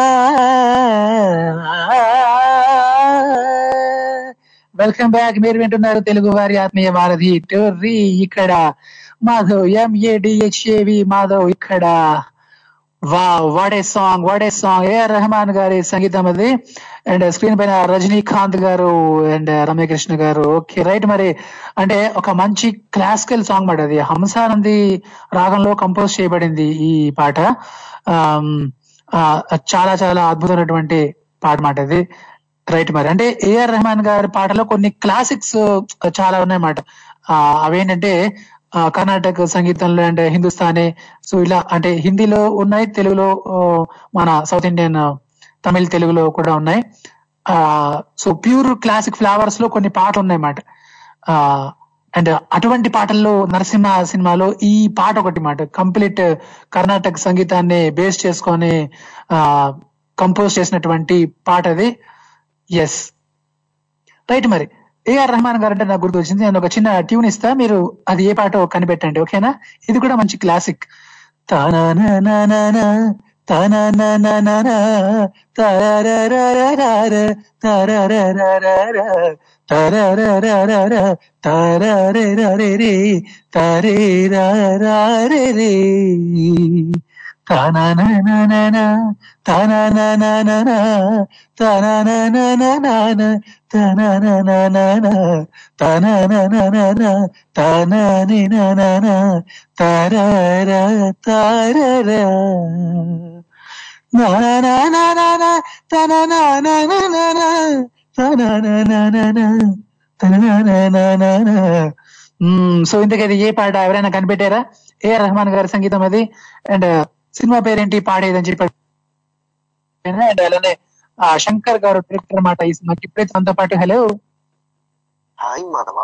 [SPEAKER 3] వెల్కమ్ బ్యాక్ మీరు వింటున్నారు తెలుగు వారి ఆత్మీయ వారధి. టోర్రీ ఇక్కడ. మాధవ్ ఎంఏడిహెచ్ఏవి మాధవ్ ఇక్కడ. వావ్ వాడే సాంగ్ వాడే సాంగ్ ఏ రెహమాన్ గారి సంగీతం అది. అండ్ స్క్రీన్ పైన రజనీకాంత్ గారు అండ్ uh, రమ్యకృష్ణ గారు. ఓకే రైట్ మరి. అంటే ఒక మంచి క్లాసికల్ సాంగ్ మాట అది. హంసానంది రాగంలో కంపోజ్ చేయబడింది ఈ పాట. Um, uh, చాలా చాలా అద్భుతమైనటువంటి పాట మాట అది. రైట్ మరి. అంటే ఏఆర్ రెహమాన్ గారి పాటలో కొన్ని క్లాసిక్స్ uh, చాలా ఉన్నాయన్నమాట. అవేంటంటే కర్ణాటక సంగీతంలో అంటే హిందుస్థానీ సో ఇలా అంటే హిందీలో ఉన్నాయి తెలుగులో మన సౌత్ ఇండియన్ తమిళ తమిళ్ తెలుగులో కూడా ఉన్నాయి. ఆ సో ప్యూర్ క్లాసిక్ ఫ్లవర్స్లో కొన్ని పాటలు ఉన్నాయన్నమాట ఆ అండ్ అటువంటి పాటల్లో నరసింహ సినిమాలో ఈ పాట ఒకటి మాట కంప్లీట్ కర్ణాటక సంగీతాన్ని బేస్ చేసుకొని ఆ కంపోజ్ చేసినటువంటి పాట అది ఎస్ రైట్ మరి. ఏఆర్ రహమాన్ గారు అంటే నాకు గుర్తు వచ్చింది నేను ఒక చిన్న ట్యూన్ ఇస్తా. మీరు అది ఏ పాట కనిపెట్టండి ఓకేనా? ఇది కూడా మంచి క్లాసిక్ తానానానానా, సో ఇంతకైతే ఏ పాట ఎవరైనా కనిపెట్టారా? ఏ రహమాన్ గారి సంగీతం అది? అండ్ సినిమా పేరేంటి? పాడేదని చెప్పి అండ్ అలానే ఆ, శంకర్ గారు డైరెక్టర్ అన్నమాట ఈ సినిమాకి. ఇప్పుడైతే మనతో పాటు hello.
[SPEAKER 13] Hi Madhava.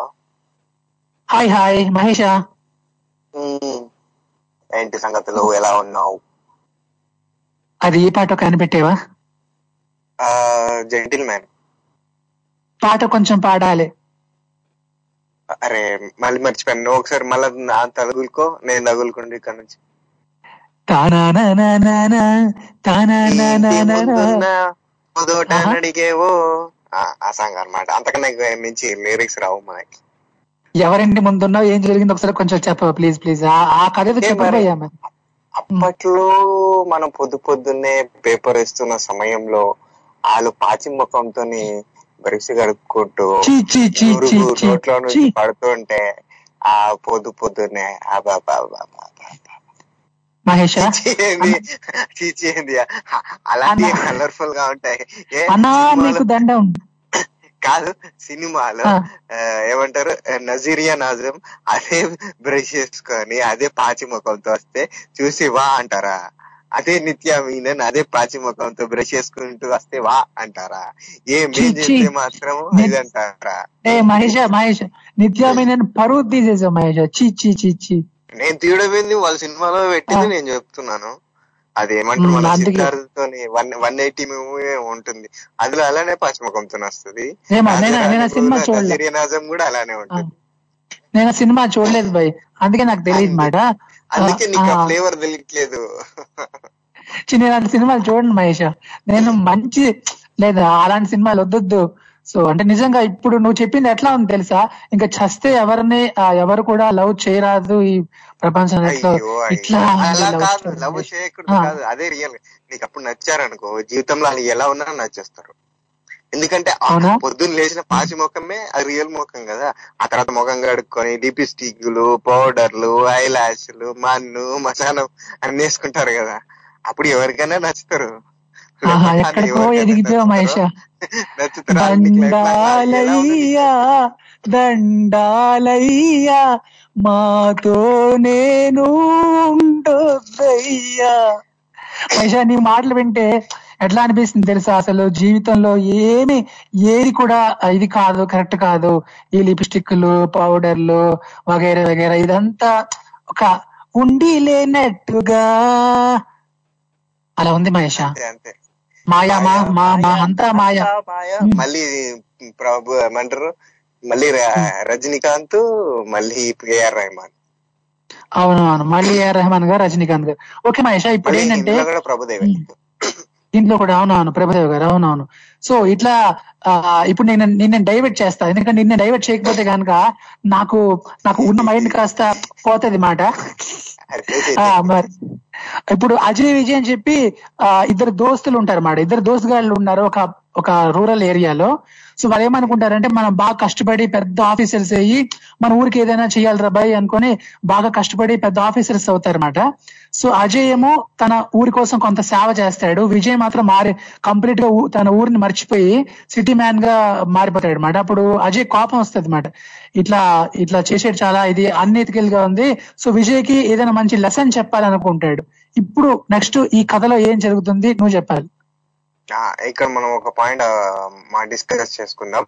[SPEAKER 3] Hi hi. మహేషా.
[SPEAKER 13] ఏంటి సంగతులు? ఎలా ఉన్నావు?
[SPEAKER 3] అది ఏ పాట కనిపెట్టేవా?
[SPEAKER 13] Gentle man.
[SPEAKER 3] పాట కొంచెం పాడాలి.
[SPEAKER 13] అరే మళ్ళీ మర్చిపోయాను. నువ్వు ఒకసారి మళ్ళీ తగులుకో నేను తగులుకుంటే ఇక్కడ నుంచి. అడిగేవో ఆ, సాంగ్ అన్నమాట. అంతకన్నా మించి లిరిక్స్ రావు మనకి.
[SPEAKER 3] ఎవరింటి ముందున్నావు? ఏం జరిగింది? ఒకసారి కొంచెం చెప్ప ప్లీజ్ ప్లీజ్. ఆ కథ
[SPEAKER 13] అప్పట్లో మనం పొద్దు పొద్దున్నే పేపర్ ఇస్తున్న సమయంలో వాళ్ళు పాచి ముఖంతో బ్రష్ కడుక్కుంటూ నోట్లో నుంచి. పడుతుంటే ఆ పొద్దు పొద్దున్నే అబాబాబాబా.
[SPEAKER 3] మహేషా
[SPEAKER 13] చీచేయండి అలాంటి కలర్ఫుల్గా ఉంటాయి.
[SPEAKER 3] అన్నా నీకు దండం.
[SPEAKER 13] కాదు సినిమాలో ఏమంటారు నజీరియా నాజం అదే బ్రష్ చేసుకొని అదే పాచి ముఖంతో వస్తే చూసి వా అంటారా? అదే నిత్య మీనన్ అదే పాచి ముఖంతో బ్రష్ చేసుకుంటూ వస్తే వా అంటారా? ఏ. చేస్తే మాత్రం ఇది అంటారా?
[SPEAKER 3] ఏ మహేష మహేష్ నిత్యామి నేను పరువు తీసేసా మహేష్. చీ చీ చీ చీ.
[SPEAKER 13] నేను తీయడమైంది వాళ్ళ సినిమాలో పెట్టింది నేను చెప్తున్నాను. అది ఏమంటారు
[SPEAKER 3] మ్,
[SPEAKER 13] మన వన్ వన్ ఎయిటీ మూవీ ఉంటుంది. అందులో అలానే పశ్చిమకంతో వస్తుంది.
[SPEAKER 3] చూడలే.
[SPEAKER 13] నజీరియా నాజం కూడా అలానే ఉంటుంది.
[SPEAKER 3] నేను సినిమా చూడలేదు భయ్. అందుకే నాకు తెలియదు మాట.
[SPEAKER 13] అందుకే నీకు ఫ్లేవర్ తెలియట్లేదు.
[SPEAKER 3] నేను అలాంటి సినిమాలు చూడండి మహేష్. నేను మంచి లేదా అలాంటి సినిమాలు వద్దొద్దు. సో అంటే నిజంగా ఇప్పుడు నువ్వు చెప్పింది ఎట్లా ఉంది తెలుసా? ఇంకా చస్తే ఎవరిని ఎవరు కూడా లవ్ చేయరాదు ఈ ప్రపంచం ఎట్లా ఇట్లా.
[SPEAKER 13] లవ్ చేయకూడదు. కాదు. అదే రియల్ నీకు అప్పుడు నచ్చారనుకో జీవితంలో అది ఎలా ఉన్నా నచ్చేస్తారు. ఎందుకంటే పొద్దున్న లేచిన పాచి ముఖమే అది రియల్ ముఖం కదా. ఆ తర్వాత ముఖం కడుక్కొని లిప్స్టిక్లు పౌడర్లు ఐ ల్యాష్లు మన్ను మసానం అన్ని వేసుకుంటారు కదా. అప్పుడు ఎవరికైనా నచ్చుతారు.
[SPEAKER 3] ఎక్కడికో మహేష. దండాలయ్యా దండాలయ్యా మాతో నేను ఉండొద్దయ్యా మహేష నీ మాటలు వింటే ఎట్లా అనిపిస్తుంది తెలుసా? అసలు జీవితంలో ఏమి ఏది కూడా ఇది కాదు కరెక్ట్ కాదు. ఈ లిప్స్టిక్లు పౌడర్లు వగైరా వగైరా ఇదంతా ఒక ఉండి లేనట్టుగా అలా ఉంది మహేష? మాయా మా మా మా అంతా మాయా.
[SPEAKER 13] మళ్ళీ ప్రభు ఏమంటారు? మళ్ళీ రజనీకాంత్ మళ్ళీ ఏఆర్ రెహమాన్.
[SPEAKER 3] అవును అవును. మళ్ళీ ఏఆర్ రెహమాన్ గారు రజనీకాంత్ గారు. ఓకే మహేష్ ఇప్పుడు ఏంటంటే
[SPEAKER 13] ప్రభుదేవే.
[SPEAKER 3] దీంట్లో కూడా అవునవును ప్రభుదేవ్ గారు అవునవును సో ఇట్లా ఇప్పుడు నేను నిన్న డైవర్ట్ చేస్తా. ఎందుకంటే నిన్న డైవర్ట్ చేయకపోతే కనుక నాకు నాకు ఉన్న మైండ్ కాస్త పోతుంది మాట. మరి. ఇప్పుడు అజయ్ విజయ్ అని చెప్పి ఇద్దరు దోస్తులు ఉంటారు మాట ఇద్దరు దోస్తుగాళ్ళు ఉన్నారు ఒక ఒక రూరల్ ఏరియాలో సో వాళ్ళు ఏమనుకుంటారంటే మనం బాగా కష్టపడి పెద్ద ఆఫీసర్స్ అయ్యి మన ఊరికి ఏదైనా చేయాలిరా బాయ్ అనుకొని బాగా కష్టపడి పెద్ద ఆఫీసర్స్ అవుతారన్నమాట సో అజయ్ ఏమో తన ఊరి కోసం కొంత సేవ చేస్తాడు. విజయ్ మాత్రం మారి కంప్లీట్గా తన ఊరిని మర్చిపోయి సిటీ మ్యాన్గా మారిపోతాడు అనమాట అప్పుడు అజయ్ కోపం వస్తుంది అనమాట ఇట్లా ఇట్లా చేసేది చాలా ఇది అన్ఎథికల్గా ఉంది. సో విజయ్కి ఏదైనా మంచి లెసన్ చెప్పాలనుకుంటాడు. ఇప్పుడు నెక్స్ట్ ఈ కథలో ఏం జరుగుతుంది నువ్వు చెప్పాలి.
[SPEAKER 13] ఆ, ఇక్కడ మనం ఒక పాయింట్ మా డిస్కస్ చేసుకుందాం.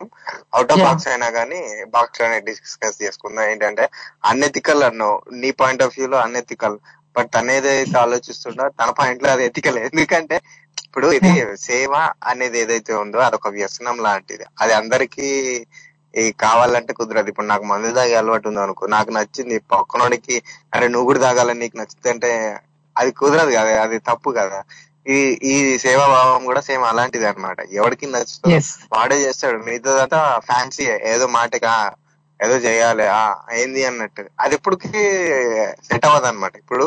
[SPEAKER 13] Out of. బాక్స్ అయినా కానీ బాక్స్లోనే డిస్కస్ చేసుకుందాం. ఏంటంటే అన్ఎథికల్ అన్నావు నీ పాయింట్ ఆఫ్ వ్యూ లో అన్ఎథికల్. బట్ తన ఏదైతే ఆలోచిస్తుండో తన పాయింట్లో అది ఎథికల్. ఎందుకంటే ఇప్పుడు ఇది సేవ అనేది ఏదైతే ఉందో అదొక వ్యసనం లాంటిది. అది అందరికీ ఈ కావాలంటే కుదరదు. ఇప్పుడు నాకు మందు తాగే అలవాటు ఉంది అనుకో నాకు నచ్చింది పక్కనోడికి అరే నువ్వు కూడా తాగాలని నీకు నచ్చితే అంటే అది కుదరదు కదా అది తప్పు కదా. ఈ ఈ సేవా భావం కూడా సేమ్ అలాంటిది అన్నమాట. ఎవరికి నచ్చుతుందో. వాడే చేస్తాడు. మిగతాదంతా ఫ్యాన్సీ ఏదో మాటగా ఏదో చేయాలి ఆ ఏంది అన్నట్టు. అది ఎప్పటికీ సెట్ అవ్వదు అనమాట ఇప్పుడు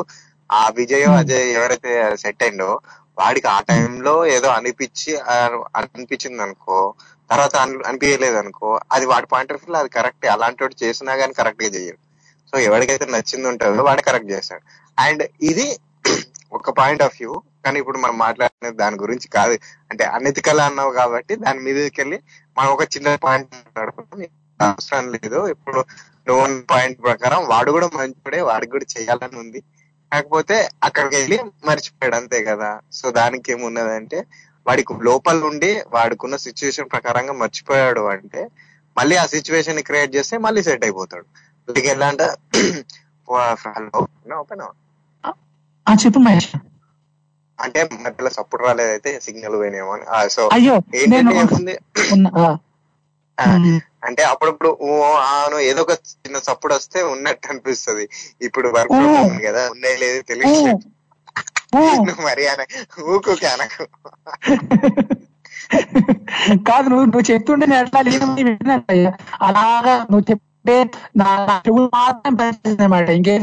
[SPEAKER 13] ఆ విజయ్ అజయ్ ఎవరైతే సెట్ అయిండో వాడికి ఆ టైంలో ఏదో అనిపించి అనిపించింది అనుకో తర్వాత అనిపించలేదు అనుకో అది వాడి పాయింట్ ఆఫ్ వ్యూలో అది కరెక్ట్ అలాంటి వాడు చేసినా గానీ కరెక్ట్గా చెయ్యడు సో ఎవరికైతే నచ్చింది ఉంటుందో వాడు కరెక్ట్ చేస్తాడు. అండ్ ఇది ఒక పాయింట్ ఆఫ్ వ్యూ కానీ ఇప్పుడు మనం మాట్లాడినది దాని గురించి కాదు. అంటే అనెతికల్ అన్నావు కాబట్టి దాని మీదకి వెళ్ళి మనం ఒక చిన్న పాయింట్ మాట్లాడుకుంటాం అవసరం లేదు. ఇప్పుడు నువ్వు పాయింట్ ప్రకారం వాడు కూడా మంచిపడే వాడికి కూడా చేయాలని ఉంది. కాకపోతే అక్కడికి వెళ్ళి మర్చిపోయాడు అంతే కదా. సో దానికి ఏమున్నదంటే వాడికి లోపల ఉండి వాడుకున్న సిచ్యువేషన్ ప్రకారంగా మర్చిపోయాడు అంటే మళ్ళీ ఆ సిచ్యువేషన్ క్రియేట్ చేస్తే మళ్ళీ సెట్ అయిపోతాడు. వీడికి ఎలా అంటే
[SPEAKER 3] చెప్పు మహేష్.
[SPEAKER 13] అంటే మధ్యలో సపోర్ట్ రాలేదైతే సిగ్నల్ పోయినేమో అని. సో ఏంటంటే అంటే అప్పుడప్పుడు ఓ ఆను ఏదో ఒక చిన్న సప్పుడు వస్తే ఉన్నట్టు అనిపిస్తది. ఇప్పుడు వర్క్ కదా ఉన్నాయి లేదు తెలియదు నువ్వు మరి అన ఊకుకే అనకు
[SPEAKER 3] కాదు నువ్వు నువ్వు చెప్తుంటే ఎట్లా అయ్యా. అలాగా నువ్వు చెప్తే నా చెవులు మాత్రం పనిచేస్తుంది అనమాట ఇంకేం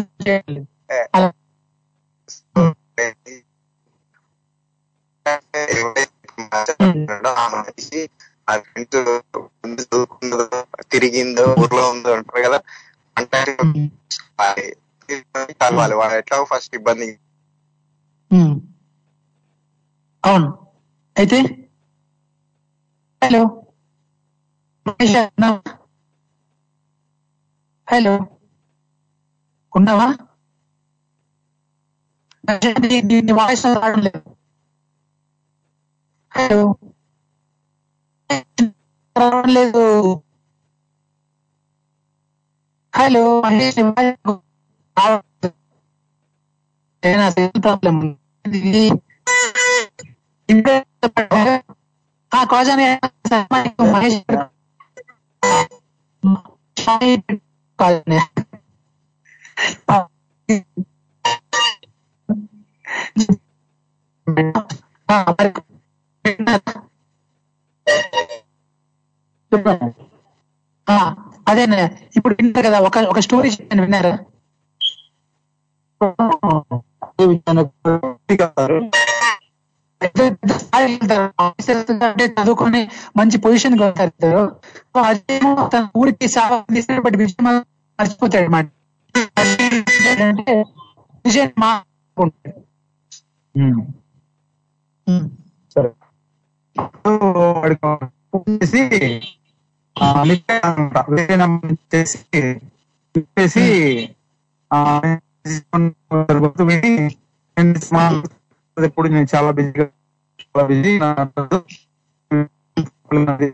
[SPEAKER 13] తిరిగిందో ఊర్లో ఉందో అంటారు కదా అంటే కలవాలి వాడు ఎట్లా ఫస్ట్ ఇబ్బంది.
[SPEAKER 3] Hmm. అవును. అయితే? హలో హలో ఉన్నావా? దీన్ని వాయిస్ రావడం లేదు. హలో రావడం లేదు. హలో మహేష్ నీ అదేనా ఇంకా చెప్పండి. ఇప్పుడు వింటారు కదా ఒక ఒక స్టోరీ చెప్పాను విన్నారా అంటే చదువుకొని మంచి పొజిషన్కి వస్తారు ఇద్దరు. సో అదేమో తన ఊరికి సేవ బట్ విషయం మర్చిపోతాడు మా.
[SPEAKER 14] సరే చేసి. వేరే చేసి లిఫ్ట్ ఎప్పుడు నేను చాలా బిజీగా చాలా బిజీ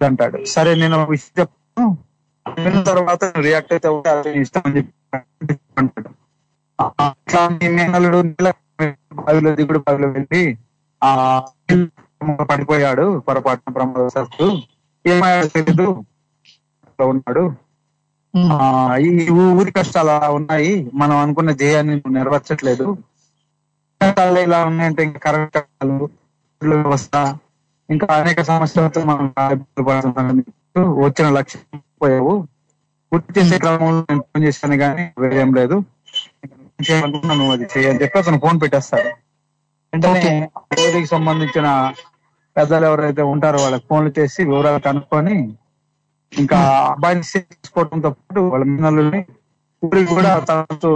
[SPEAKER 14] అంటాడు. సరే నేను ఒక విషయం చెప్తాను. విన్న తర్వాత రియాక్ట్ అయితే ఉంటే ఇష్టం అని చెప్పి అంటాడు. అట్లా నీ బావిలో దిగుడు బావిలో వెళ్ళి ఆ పడిపోయాడు పొరపాటున ప్రమాదవశాత్తు ఏమయ్యాడు తెలీదు. ఉన్నాడు. ఈ ఊరి కష్టాలు అలా ఉన్నాయి. మనం అనుకున్న ధ్యేయాన్ని నెరవేర్చట్లేదు. కష్టాలు ఇలా ఉన్నాయంటే ఇంకా కరెంట్ కష్టాలు వ్యవస్థ ఇంకా అనేక సమస్యలతో మనం. వచ్చిన లక్ష్యం పోయావు. గుర్తు చేసే క్రమంలో నేను ఫోన్ చేశాను కానీ వేరేం లేదు. నువ్వు అది చేయని చెప్పి అతను ఫోన్ పెట్టేస్తాడు. వెంటనే ఊరికి సంబంధించిన పెద్దలు ఎవరైతే ఉంటారో వాళ్ళకి ఫోన్లు చేసి వివరాలు కనుక్కొని ఇంకా అబ్బాయిని చేసుకోవడంతో పాటు వాళ్ళ మిన్నల్ని ఊరికి కూడా తనతో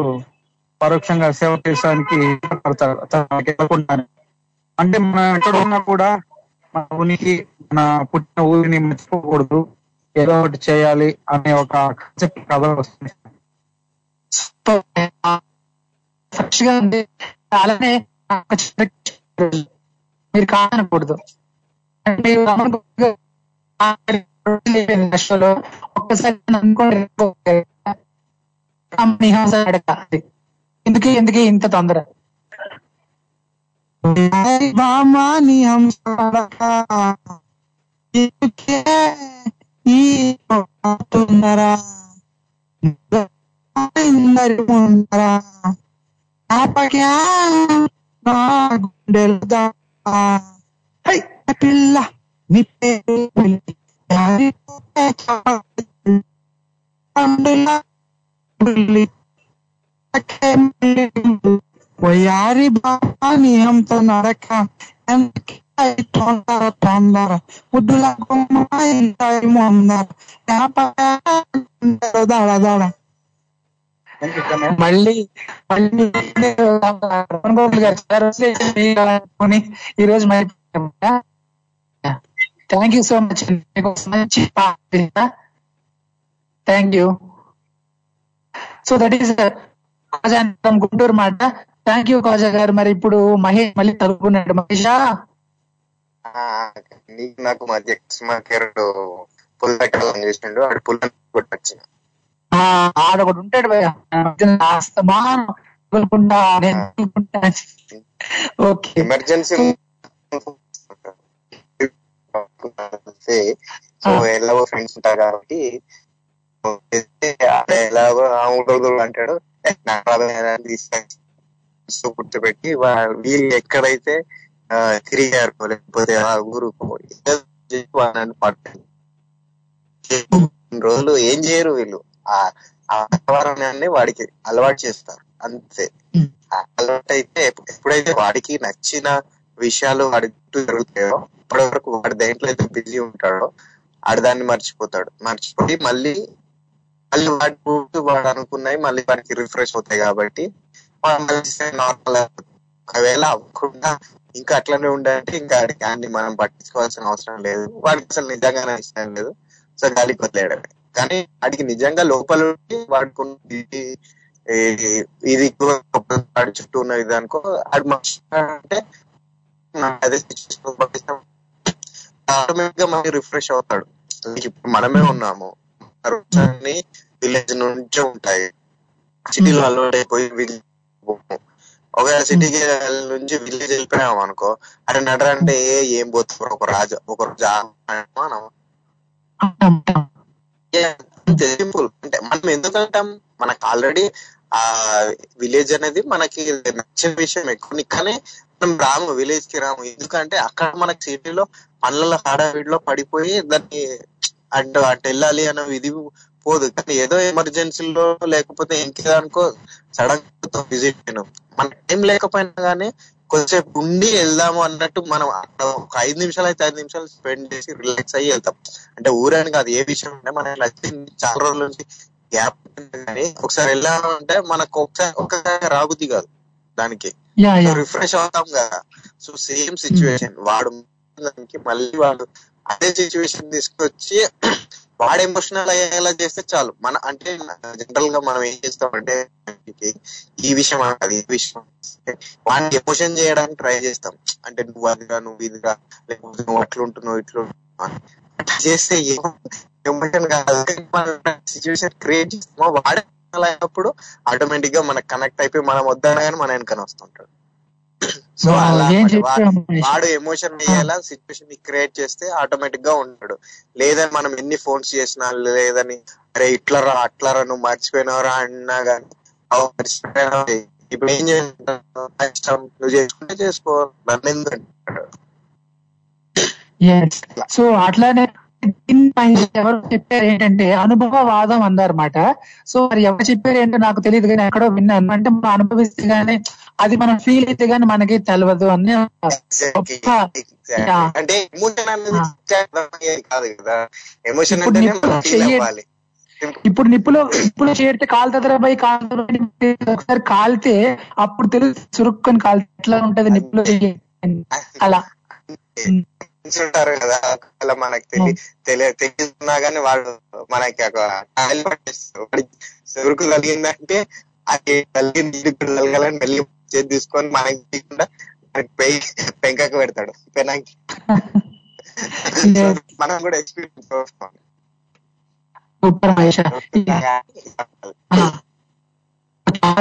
[SPEAKER 14] పరోక్షంగా సేవ చేయడానికి పడతాడు తనకి అంటే మనం ఎక్కడ ఉన్నా కూడా మన ఉనికి మన పుట్టిన ఊరిని మర్చిపోకూడదు. ఏదో ఒకటి చేయాలి అనే ఒక కాన్సెప్ట్ కథ వస్తుంది.
[SPEAKER 3] ఫ్రెష్గా ఉంది అలానే మీరు కాదనకూడదు. మీరు గమనించ- ఒక్కసారి అనుకోండి ఎందుకు ఎందుకు ఇంత తొందర?
[SPEAKER 14] బామాని ఈ తొందర అందరి ఆపగా నా గుండెలు పిల్ల నీ పేరు పిల్లి. యారి పోతే చాలు. అందులో పిల్లి. అక్కే పిల్లి. వయ్యారి బాబాని అంత నరక ఎందుకే తొందర తొందర ముద్దుల గుమ్మ ఇంత ముందర ఆపగా గుండెలు దడ దడ
[SPEAKER 3] మళ్ళీ మళ్ళీ రమణ బాబు గారు చాలా రోజులు అయింది మీ అనుకొని ఈ రోజు మళ్ళీ థ్యాంక్ యూ సో మచ్ మీకు మంచి thank you so that is Kaja Guntur మాట థ్యాంక్ యూ కాజా గారు. మరి ఇప్పుడు మహేష్ మళ్ళీ తలుపుకున్నాడు మహేషా
[SPEAKER 13] నీకు నాకు మధ్య కస్టమర్ పెట్టాలని చేసిండు. ఆడు పుల్ల కొట్టొచ్చిన
[SPEAKER 3] ఆ, ఆడొకడు ఉంటాడు భయ్య.
[SPEAKER 13] ఎమర్జెన్సీ సో ఎలాగో ఫ్రెండ్స్ ఉంటారు కాబట్టి ఎలాగో ఆ ఊరు అంటాడు "ఏ, నా ప్రాబ్లం ఏదా అని తీసుకొని సో కూర్చోబెట్టి వా- వీళ్ళు ఎక్కడైతే తిరిగారు లేకపోతే ఆ వాళ్ళని పట్టాలి రోజులు ఏం చేయరు వీళ్ళు. ఆ వాతావరణాన్ని వాడికి అలవాటు చేస్తారు అంతే. అలవాటు అయితే ఎప్పు- ఎప్పుడైతే వాడికి నచ్చిన విషయాలు వాడి చుట్టూ జరుగుతాయో ఇప్పటి వరకు వాడి దేంట్లో అయితే బిజీ ఉంటాడో ఆడు దాన్ని మర్చిపోతాడు. మర్చిపోయి మళ్ళీ మళ్ళీ వాడి చుట్టూ వాడు అనుకున్నాయి మళ్ళీ వాడికి రిఫ్రెష్ అవుతాయి కాబట్టి వాడు మళ్ళీ నార్మల్ ఒకవేళ అవ్వకుండా ఇంకా అట్లనే ఉండాలంటే ఇంకా వాడికి అన్ని మనం పట్టించుకోవాల్సిన అవసరం లేదు. వాడికి అసలు నిజంగానే ఇష్టం లేదు. సో గాలికి వదిలేయడమే. కానీ వాడికి నిజంగా లోపల ఉండి వాడుకున్న ఇది ఇది ఎక్కువ వాడి చుట్టూ ఉన్న ఇది అనుకో అది మనిషి అంటే అదే ఆటోమేటిక్గా మనకి రిఫ్రెష్ అవుతాడు. ఇప్పుడు మనమే ఉన్నాము. విలేజ్ నుంచే ఉంటాయి. సిటీలో అలవాటు అయిపోయి ఒకవేళ సిటీకి నుంచి విలేజ్ వెళ్ళిపోయాం అనుకో అరే నడర అంటే ఏ ఏం పోతున్నారు ఒక రాజు ఒక రోజు మనం సింపుల్ అంటే మనం ఎందుకంటాం మనకు ఆల్రెడీ ఆ విలేజ్ అనేది మనకి నచ్చిన విషయం ఎక్కువ. కానీ మనం రాము విలేజ్కి రాము. ఎందుకంటే అక్కడ మనకి సిటీలో పనుల హడావిడిలో పడిపోయి దాన్ని అటు అటు వెళ్ళాలి అన్న ఇది పోదు. కానీ ఏదో ఎమర్జెన్సీలో లేకపోతే ఇంకేదనుకో సడన్ విజిట్ అయినాం మన టైం లేకపోయినా కానీ కొంచెంసేపు ఉండి వెళ్దాము అన్నట్టు మనం అక్కడ ఒక ఐదు నిమిషాలు అయితే ఐదు నిమిషాలు స్పెండ్ చేసి రిలాక్స్ అయ్యి వెళ్తాం. అంటే ఊరని కాదు ఏ విషయం అంటే మనం నచ్చింది చాలా రోజుల నుంచి గ్యాప్ కానీ ఒకసారి వెళ్ళాము అంటే మనకు ఒకసారి ఒక్కసారి రాబుద్ది కాదు దానికి. రిఫ్రెష్ అవుతాం కదా. సో సేమ్ సిచ్యువేషన్ వాడు దానికి మళ్ళీ వాడు అదే సిచ్యువేషన్ తీసుకొచ్చి వాడు ఎమోషనల్ అయ్యేలా చేస్తే చాలు. మన అంటే జనరల్గా మనం ఏం చేస్తామంటే ఈ విషయం అది ఈ విషయం వాడిని ఎమోషన్ చేయడానికి ట్రై చేస్తాం. అంటే నువ్వు అదిగా నువ్వు ఇదిగా లేకపోతే నువ్వు అట్లుంటున్నావు ఇట్లు చేస్తే ఎమోషన్ కాదు. సిచ్యువేషన్ క్రియేట్ చేస్తామో వాడే అలా అయినప్పుడు ఆటోమేటిక్గా మనకు కనెక్ట్ అయిపోయి మనం వద్దనగానే మన వెనకనే వస్తుంటాడు. సో అలా వాడు- ఎమోషన్ అయ్యేలా సిచ్యువేషన్ని క్రియేట్ చేస్తే ఆటోమేటిక్గా ఉంటాడు. లేదని మనం ఎన్ని ఫోన్స్ చేసినా లేదని అరే ఇట్లరా అట్లరా నువ్వు మర్చిపోయినవరా అన్నా గానీ? ఇప్పుడు ఏం ఇష్టం నువ్వు చేసుకుంటే చేసుకో నన్ను ఎందుకు అంటాడు?
[SPEAKER 3] సో అట్లానే ఎవరు చెప్పారు ఏంటంటే అనుభవవాదం అన్నారన్నమాట. సో మరి ఎవరు చెప్పారు ఏంటో నాకు తెలియదు కానీ ఎక్కడో విన్నాను. అంటే మనం అనుభవిస్తే గానీ అది మనం ఫీల్ అయితే గానీ మనకి తెలియదు అని.
[SPEAKER 13] అంటే ఎమోషన్ అనేది అర్థమయ్యేది కాదు కదా. ఎమోషన్
[SPEAKER 3] ఇప్పుడు
[SPEAKER 13] అంటేనే
[SPEAKER 3] నిప్పులో
[SPEAKER 13] ఫీల్ అవ్వాలి.
[SPEAKER 3] ఇప్పుడు నిప్పులో చేరితే కాలుతుందిరా పోయి కాలుతుంది ఒకసారి కాలితే అప్పుడు తెలుసు చురుక్కొని కాలితే ఎట్లా ఉంటది నిప్పులో. అలా.
[SPEAKER 13] ఉంటారు కదా ఒకవేళ మనకు తెలి తెలియ తెలుస్తున్నా గానీ వాడు మనకి ఒక చెరుకు కలిగిందంటే అది కలిగింది ఇది కూడా కలగాలని వెళ్ళి చేతి తీసుకొని మనకి తీయకుండా పెంకకు పెడతాడు. పెనాకి. మనం కూడా ఎక్స్పీరియన్స్
[SPEAKER 3] సూపర్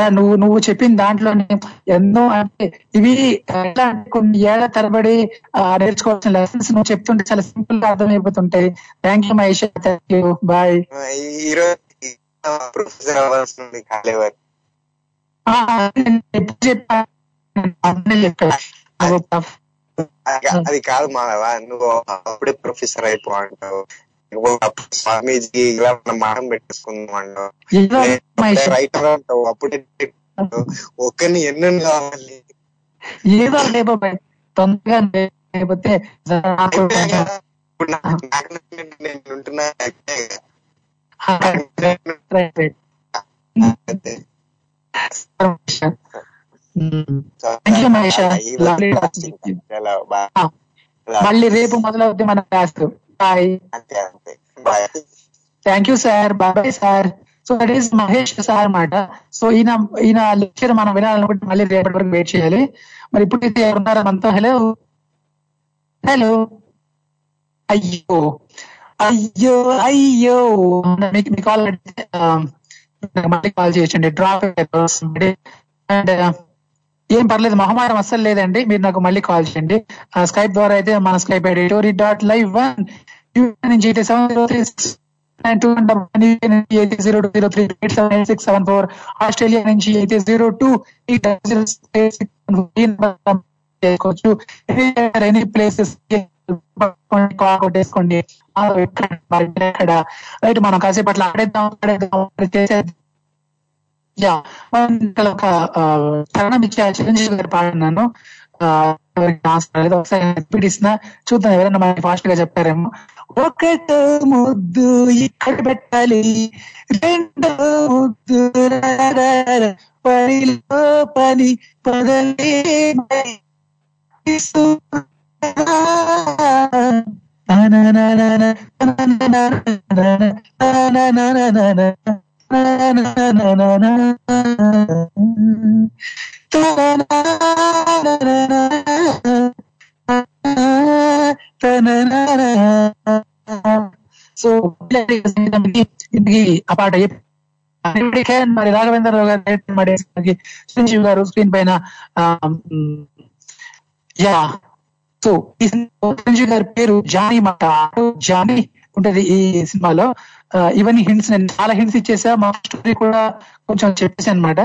[SPEAKER 3] నువ్వు నువ్వు చెప్పిన దాంట్లోనే ఎన్నో అంటే ఇవి ఎట్లా అంటే కొన్ని ఏళ్ళ తరబడి నేర్చుకోవాల్సిన లెసన్స్ నువ్వు చెప్తుంటే చాలా సింపుల్గా అర్థమైపోతుంటాయి. Thank you Mahesh. Thank you bye
[SPEAKER 13] professor అవ్వాల్సింది కాలేవారు. అది- కాదు మాధవ నువ్వు అప్పుడే ప్రొఫెసర్ అయిపో అంటావు. అప్పుడు స్వామీజీ ఇలా మనం మాటం పెట్టేసుకుందాం అంటావు
[SPEAKER 3] ఏదో మహేష్
[SPEAKER 13] రైటర్ అంటావు అప్పుడే ఒక్కరిని ఎన్నెన్ని కావాలి
[SPEAKER 3] ఏదో రేపు తొందరగా లేకపోతే మళ్ళీ రేపు మొదలవుద్ది మన క్లాస్. బాయ్
[SPEAKER 13] అంతే అంతే. Bye
[SPEAKER 3] thank you sir bye sir so that is Mahesh sir అన్నమాట. సో ఈయన ఈయన లెక్చర్ మనం వినాలనుకుంటే మళ్ళీ రేపటి వరకు వెయిట్ చేయాలి. మరి ఇప్పుడు అయితే ఎవరున్నారా మనతో హలో హలో అయ్యో. అయ్యో అయ్యో. మీకు మీకు కాల్ మళ్ళీ కాల్ చేయొచ్చండి. డ్రాప్ అండ్ ఏం పర్లేదు మొహమారం అస్సలు లేదండి. మీరు నాకు మళ్ళీ కాల్ చేయండి. స్కైప్ ద్వారా అయితే మన Skype ID Tori dot live one నుంచి అయితే seven zero three six nine two eight zero two zero three eight seven eight six seven four Australia నుంచి అయితే జీరో టూ ఎయిట్ జీరో చేసుకోవచ్చు. ఎనీ ప్లేసెస్ కాల్ కొట్టేసుకోండి. మరి ఎక్కడ right మనం కాసేపు అట్లా ఆడేద్దాం ఆడేద్దాం. చేసేద్దాం యా మన ఒక ఆ, తరుణం ఇచ్చే చిరంజీవి గారు పాడన్నాను ఆ, ఒకసారి రిపీట్ ఇస్తున్నా చూద్దాం ఎవరైనా మనకి ఫాస్ట్గా చెప్పారేమో. ఒకటి ముద్దు ఇక్కడ పెట్టాలి రెండో ముద్దు పనిలో పని పదలే నా సో ఇంటికి ఆ పాట మరి రాఘవేంద్రరావు గారు మరి చిరంజీవి గారు స్క్రీన్ పైన యా సో ఈ చిరంజీవి గారి పేరు జానీ మాట జానీ ఉంటది ఈ సినిమాలో ఇవన్నీ హింట్స్ నేను చాలా హింట్స్ ఇచ్చేసా. మా స్టోరీ కూడా కొంచెం చెప్పేసి అనమాట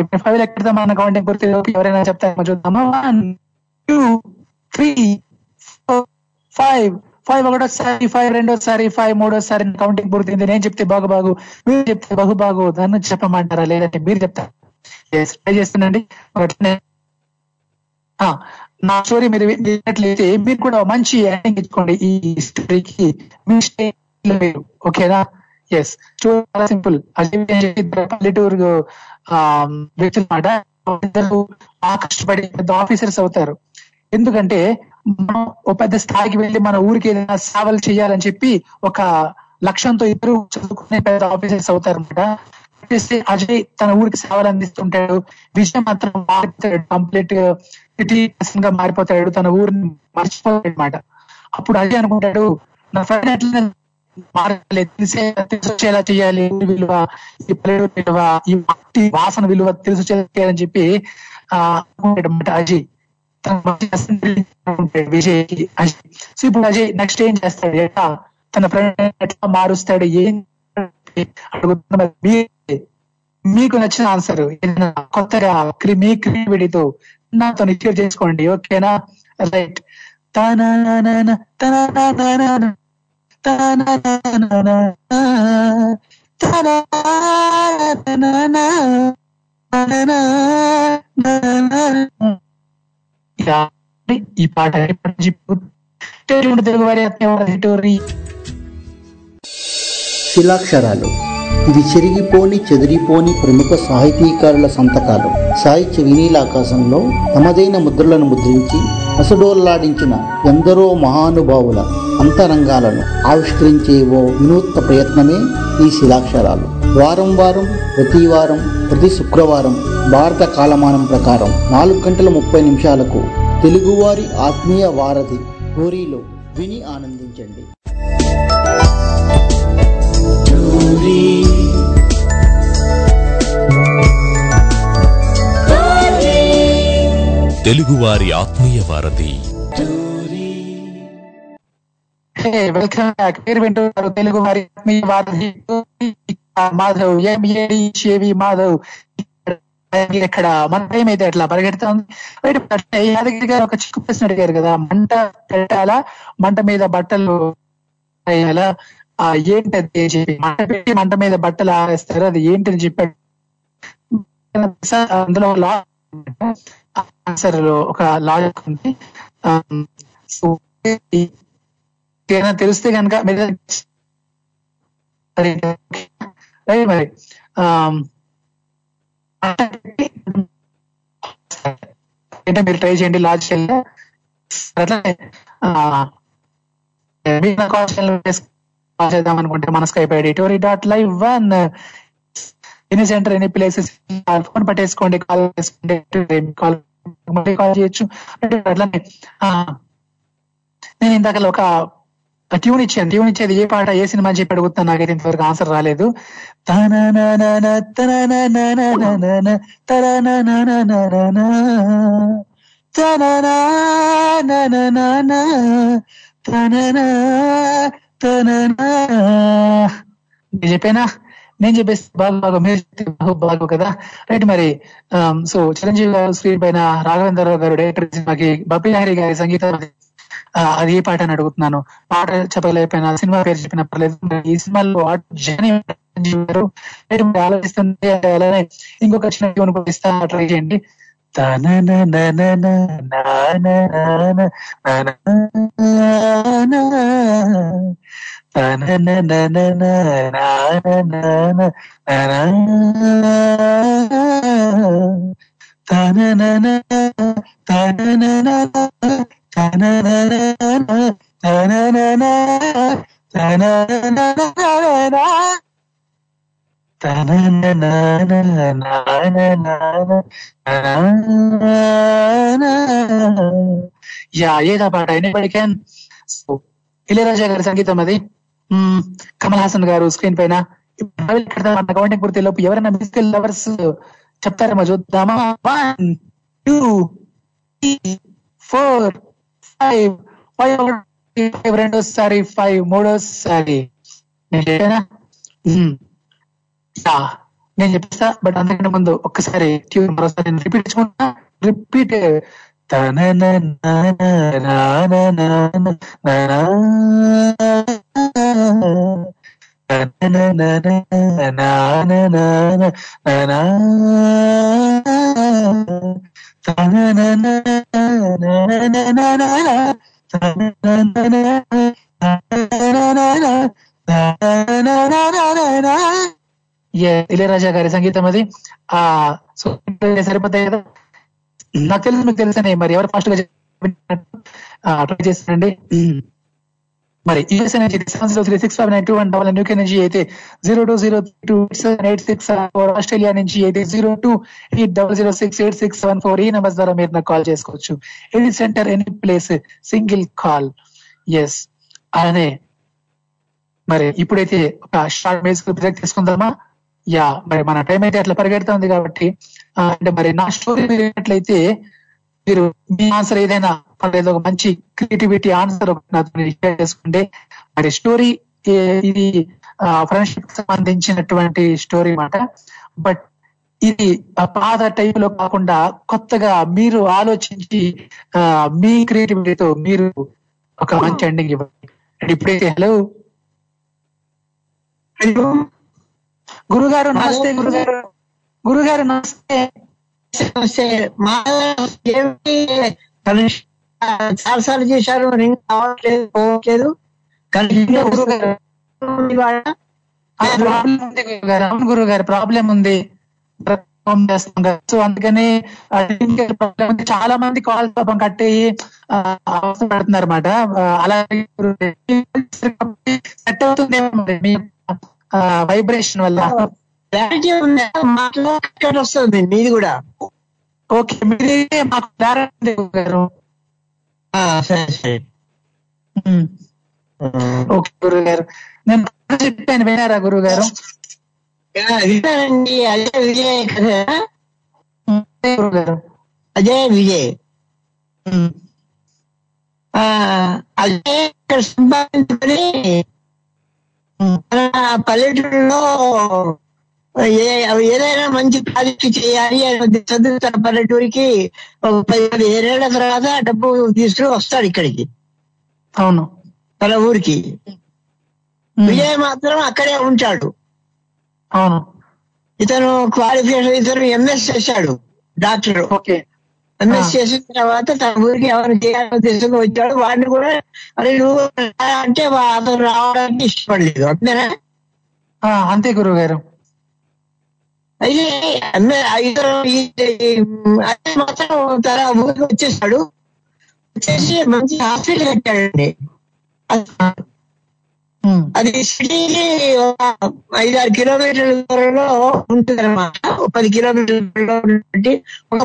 [SPEAKER 3] ఇప్పుడు ఫైవ్ ఎక్కడ మన కౌంటింగ్ పూర్తి ఎవరైనా చెప్తారేమో చూద్దామా? One two three five five ఒకటోసారి ఫైవ్ రెండోసారి ఫైవ్ మూడోసారి కౌంటింగ్ పూర్తయింది నేను చెప్తే బాగు బాగు మీరు చెప్తే బహు బాగు దాన్ని చెప్పమంటారా లేదంటే మీరు చెప్తారు? ట్రై చేస్తానండి ఆ, నా స్టోరీ మీరు విన్నట్లయితే మీరు కూడా మంచి ఎండింగ్ ఇచ్చుకోండి ఈ స్టోరీకి మీ స్టైల్ ఓకేనా? ఎస్ చాలా సింపుల్ పల్లెటూరు వ్యక్తులు మాట. కష్టపడి పెద్ద ఆఫీసర్స్ అవుతారు. ఎందుకంటే మనం ఒక పెద్ద స్థాయికి వెళ్ళి మన ఊరికి ఏదైనా సేవలు చేయాలని చెప్పి ఒక లక్ష్యంతో ఇద్దరు చదువుకునే పెద్ద ఆఫీసర్స్ అవుతారు అనమాట అజయ్ తన ఊరికి సేవలు అందిస్తుంటాడు. విజయ్ మాత్రం మారిపోతాడు. కంప్లీట్ సిటీ గా మారిపోతాడు. తన ఊరిని మర్చిపోతాడు అనమాట అప్పుడు అజయ్ అనుకుంటాడు నా ఫ్రెండ్ ఎట్లా మారాలి తెలిసే చేయాలి. విలువ ఈ పల్లెటూరు విలువ ఈ మట్టి వాసన విలువ తెలుసు చేయాలని చెప్పి ఆ అజయ్. తన విజయ్కి అజయ్. సో ఇప్పుడు అజయ్ నెక్స్ట్ ఏం చేస్తాడు? ఎట్లా తన ప్రయాణం ఎట్లా మారుస్తాడు? ఏం మీకు నచ్చిన ఆన్సర్ కొత్తగా క్రి- మీ క్రియేటివిటీతో నాతో షేర్ చేసుకోండి. ఓకేనా? రైట్ తన తన ఈ పాట తెలుగు వారి
[SPEAKER 15] శిలాక్షరాలు. ఇవి చెరిగిపోని చెదిరిపోని ప్రముఖ సాహితీకారుల సంతకాలు. సాహిత్య వినీలాకాశంలో తమదైన ముద్రలను ముద్రించి అసడోల్లాడించిన ఎందరో మహానుభావుల అంతరంగాలను ఆవిష్కరించే ఓ వినూత్న ప్రయత్నమే ఈ శిలాక్షరాలు. వారం వారం ప్రతి వారం ప్రతి శుక్రవారం భారత కాలమానం ప్రకారం నాలుగు గంటల ముప్పై నిమిషాలకు తెలుగువారి ఆత్మీయ వారధి గోరీలో విని ఆనందించండి.
[SPEAKER 1] తెలుగువారి ఆత్మీయ వారధి.
[SPEAKER 3] వెల్కమ్ బ్యాక్ పేరు వింటున్నారు తెలుగు వారి మాధవ్ ఎంఏడి షేవి మాధవ్. ఇక్కడ మన టైం అయితే అట్లా పరిగెడుతుంది యాదగిరి గారు ఒక చిక్కు ప్రశ్న అడిగారు కదా మంట పెట్టాలా? మంట మీద బట్టలు వేయాలా ఆ ఏంటి అది అని చెప్పి. మంట పెట్టి మంట మీద బట్టలు ఆరేస్తారు. అది ఏంటి అని చెప్పాడు? అందులో లా ఆన్సర్లో ఒక లాజిక్ ఉంది. ఏదైనా తెలిస్తే కనుక మీరు మరి అంటే మీరు ట్రై చేయండి లాజ్ అట్లనే చేద్దాం అనుకుంటే మన Skype ID Tori dot live one. Any centre any places? Phone పట్టేసుకోండి call చేసుకోండి కాల్ మళ్ళీ కాల్ చేయొచ్చు. అట్లానే నేను ఇందాక ఒక ట్యూన్ ఇచ్చాను ట్యూన్ ఇచ్చేది ఏ పాట ఏ సినిమా అని చెప్పి అడుగుతున్నాను నాకైతే ఇంతవరకు ఆన్సర్ రాలేదు. నేను చెప్పేనా? నేను చెప్పేసి బాగు బాగా మీరు చెప్తే బాగు కదా. రైట్ మరి సో చిరంజీవి గారు స్క్రీన్ పైన రాఘవేంద్రరావు గారు డైరెక్టర్ సినిమాకి బప్పి లహరి గారి సంగీతం అది ఏ పాట అని అడుగుతున్నాను. పాట చెప్పలేకపోయినా సినిమా పేరు చెప్పిన పర్లేదు ఈ సినిమాలో జర్నీ ఆలోచిస్తుంటే అలానే ఇంకొక చిన్న ట్యూన్ కూడా ఇస్తా ట్రై చేయండి. తన తన యా ఏదా పాట ఎనీబడి క్యాన్ ఇళయరాజా గారి సంగీతం అది. కమల్ హాసన్ గారు స్క్రీన్ పైన. మన కౌంటింగ్ పూర్తి లోపు ఎవరైనా మ్యూజికల్ లవర్స్ చెప్తారేమో చూద్దామా? One two three four five five five రెండోసారి ఫైవ్ మూడోసారి నేను చెప్పానా చెప్పేస్తా బట్ అంతకంటే ముందు ఒక్కసారి ట్యూన్ మరోసారి నేను రిపీట్ చేసుకుంటా రిపీట్ ఇళయరాజా గారి సంగీతం అది. ఆ సరిపోతాయి కదా? నాకు తెలుసు మీకు తెలుసనే మరి ఎవరు ఫాస్ట్గా ట్రై చేస్తారండి మరి US energy seven zero three six five nine two one double Nuke energy అయితే zero two zero two seven eight six four Australia నుంచి అయితే zero two eight double zero six eight six seven four ఈ number ద్వారా మీరు నాకు call చేసుకోవచ్చు. Any centre any place single call. Yes అలానే మరి ఇప్పుడైతే ఒక షార్ట్ మ్యూజిక్ బ్రేక్ తీసుకుందామా? యా మరి మన టైం అయితే అట్లా పరిగెడతా ఉంది కాబట్టి అంటే మరి నా స్టోరీ విన్నట్లయితే మీరు మీ ఆన్సర్ ఏదైనా పర్లేదు ఒక మంచి క్రియేటివిటీ ఆన్సర్ షేర్ చేసుకోండి మరి స్టోరీ ఇది ఫ్రెండ్షిప్ సంబంధించినటువంటి స్టోరీ మాట బట్ ఇది పాత టైప్లో కాకుండా కొత్తగా మీరు ఆలోచించి మీ క్రియేటివిటీతో మీరు ఒక మంచి ఎండింగ్ ఇవ్వండి. ఇప్పుడైతే హలో. హలో. గురుగారు నమస్తే గురుగారు. గురుగారు నమస్తే.
[SPEAKER 16] నమస్తే. మా చాలా సార్లు చేశారు రింగ్ కావట్లేదు పోవట్లేదు.
[SPEAKER 3] గురుగారు అవును గురుగారు ప్రాబ్లం ఉంది. ఫోన్ చేస్తాం కదా. సో అందుకని చాలా మంది కాల్ పాపం కట్టేయి అవసరం పడుతున్నారు అనమాట అలాగే సెట్ అవుతుందేమో మరి మీ వైబ్రేషన్ వల్ల.
[SPEAKER 16] క్లారిటీ ఉందా? వస్తుంది మీది కూడా.
[SPEAKER 3] ఓకే మీరైతే మాకు క్లారిటీ
[SPEAKER 16] ఆ, సరే సరే.
[SPEAKER 3] ఓకే గురుగారు. నేను చెప్పాను వినారా గురుగారు?
[SPEAKER 16] ఆ, విన్నానండి. అజయ్ విజయ్ కదా?
[SPEAKER 3] గురుగారు.
[SPEAKER 16] అజయ్ విజయ్. ఆ, అజయ్ ఇక్కడ సంపాదించుకొని పల్లెటూరులో ఏదైనా మంచి ప్రాజెక్ట్ చేయాలి తన పల్లెటూరికి ఒక పది పదిహేనేళ్ళ తర్వాత డబ్బు తీసుకుని వస్తాడు ఇక్కడికి.
[SPEAKER 3] అవును.
[SPEAKER 16] తన ఊరికి. విజయ్ మాత్రం అక్కడే ఉంటాడు.
[SPEAKER 3] అవును.
[SPEAKER 16] ఇతను క్వాలిఫికేషన్ ఇతను ఎంఎస్ చేశాడు డాక్టర్.
[SPEAKER 3] ఓకే.
[SPEAKER 16] ఎంఎస్ చేసిన తర్వాత తన ఊరికి ఎవరు చేయాలని ఉద్దేశంగా వచ్చాడు. వాడిని కూడా అరే నువ్వు అంటే అతను రావడానికి ఇష్టపడలేదు. అంతేనా?
[SPEAKER 3] ఆ, అంతే గురువు గారు
[SPEAKER 16] అయితే అన్న- ఈ- అదే మాత్రం తన ఊరికి వచ్చేసాడు. వచ్చేసి మంచి హాస్పిటల్ కట్టాడండి. అది సిటీకి ఒక ఐదారు కిలోమీటర్ల దూరంలో ఉంటుంది అనమాట పది కిలోమీటర్ల దూరంలో ఉన్నటువంటి ఒక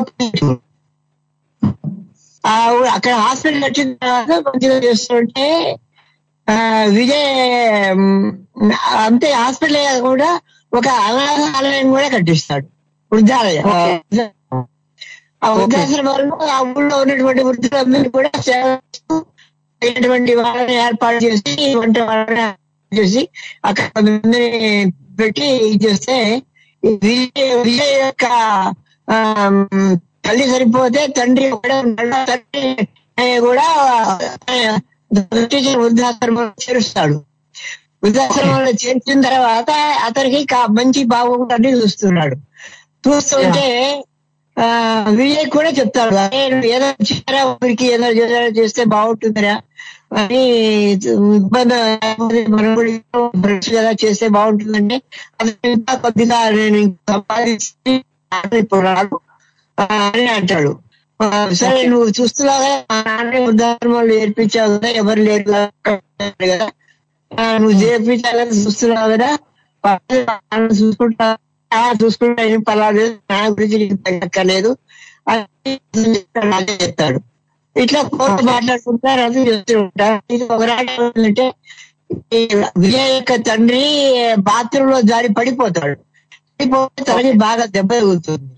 [SPEAKER 16] అక్కడ హాస్పిటల్ వచ్చిన తర్వాత మంచిగా చేస్తుంటే విజయ్ అంతే హాస్పిటల్ కాకుండా ఒక అనాథాలయం కూడా కట్టిస్తాడు. వృద్ధాలయం. ఆ ఆ ఊళ్ళో ఉన్నటువంటి వృద్ధులందరినీ కూడా అయినటువంటి వాళ్ళని ఏర్పాటు చేసి వంట వాళ్ళని చేసి అక్కడ కొంతమందిని పెట్టి ఇది చేస్తే విజయ్ విజయ్ యొక్క తల్లి సరిపోతే తండ్రి కూడా తండ్రి కూడా వృద్ధాశ్రమంలో చేరుస్తాడు. వృద్ధాశ్రమంలో చేర్చిన తర్వాత అతనికి మంచి బాగుంటుంది చూస్తున్నాడు. చూస్తుంటే విజయ్ కూడా చెప్తాడు. "అరే, నువ్వు ఏదో చేరా ఊరికి ఏదో చేరా చేస్తే బాగుంటుందిరా. అని ఇబ్బంది మనం కూడా కదా చేస్తే బాగుంటుందంటే అది ఇంకా కొద్దిగా నేను సంపాదించి ఇప్పుడు రాడు. అని అంటాడు. సరే నువ్వు చూస్తున్నావు? కదా మా నాన్న ఉదాహరణలు నేర్పించావు కదా. ఎవరు లేరు కదా. నువ్వు చూస్తున్నావు కదా చూసుకుంటా చూసుకుంటా ఏం పర్వాలేదు నా గురించి నీకు అదే చెప్తాడు. ఇట్లా కోర్టు మాట్లాడుకుంటారు అది చెప్తూ ఉంటారు ఇది ఒక రాట విజయ యొక్క తండ్రి బాత్రూమ్లో జారి పడిపోతాడు. పడిపోతే తనకి బాగా దెబ్బ తగులుతుంది.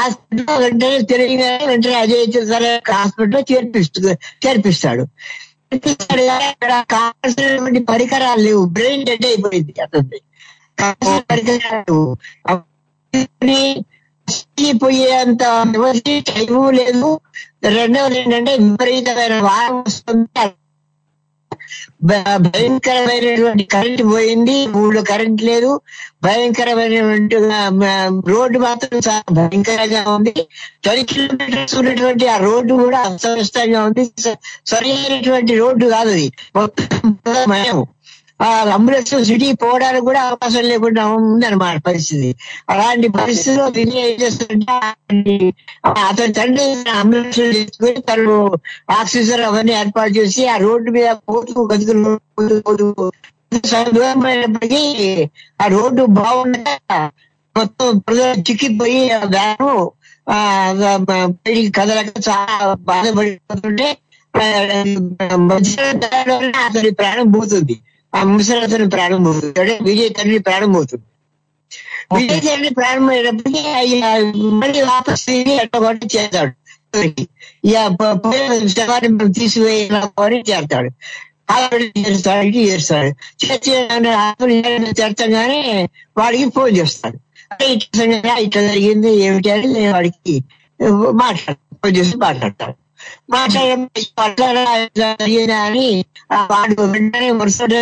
[SPEAKER 16] హాస్పిటల్ వెంటనే తిరిగి వెంటనే అజయ్ సరే హాస్పిటల్లో చేర్పిస్తు చేర్పిస్తాడు. కావాల్సినటువంటి పరికరాలు లేవు బ్రెయిన్ డెడ్ అయిపోయింది అతని కావాల్సిన పరికరాలు లేవు. పోయేంత వ్యవధి టైము లేదు రెండవది ఏంటంటే విపరీతమైన వారం వస్తుంది భయంకరమైనటువంటి కరెంట్ పోయింది ఊళ్ళో కరెంట్ లేదు. భయంకరమైనటువంటి రోడ్డు మాత్రం చాలా భయంకరంగా ఉంది. ట్వంటీ కిలోమీటర్స్ ఉన్నటువంటి ఆ రోడ్డు కూడా అస్తవ్యస్తంగా ఉంది. సరి అయినటువంటి రోడ్డు కాదు అది. మొత్తం మయం ఆ అంబులెన్స్ సిటీ పోవడానికి కూడా అవకాశం లేకుండా ఉందన్నమాట పరిస్థితి. అలాంటి పరిస్థితిలో విజయ్ ఏం చేస్తుంటే అతని తండ్రి అంబులెన్స్ తీసుకుని తను ఆక్సిజన్ అవన్నీ ఏర్పాటు చేసి ఆ రోడ్డు మీద పోతూ గదులు దూరమైనప్పటికీ అయినప్పటికీ ఆ రోడ్డు బాగుండ మొత్తం ప్రజలు చిక్కిపోయి గాను ఆ బయటికి కదలక చాలా బాధపడిపోతుంటే అతని ప్రాణం పోతుంది. ఆ ముసలి అతని ప్రాణం విజయ్ తండ్రి ప్రాణం పోతుంది విజయ్ తండ్రి ప్రాణం అయినప్పటికీ మళ్ళీ వాపస్ తిరిగి చేస్తాడు. శవాన్ని మనం తీసివేయాలని చేస్తాడు. హాస్పిటల్ చేస్తాడు. చేస్తాడు చేర్చి హాస్పిటల్ చేర్చగానే వాడికి ఫోన్ చేస్తాడు. అంటే ఇట్లా ఇట్లా జరిగింది ఏమిటి అని వాడికి మాట్లాడు ఫోన్ చేసి మాట్లాడతాడు మాట అని వాడు వెంటనే మరుసటి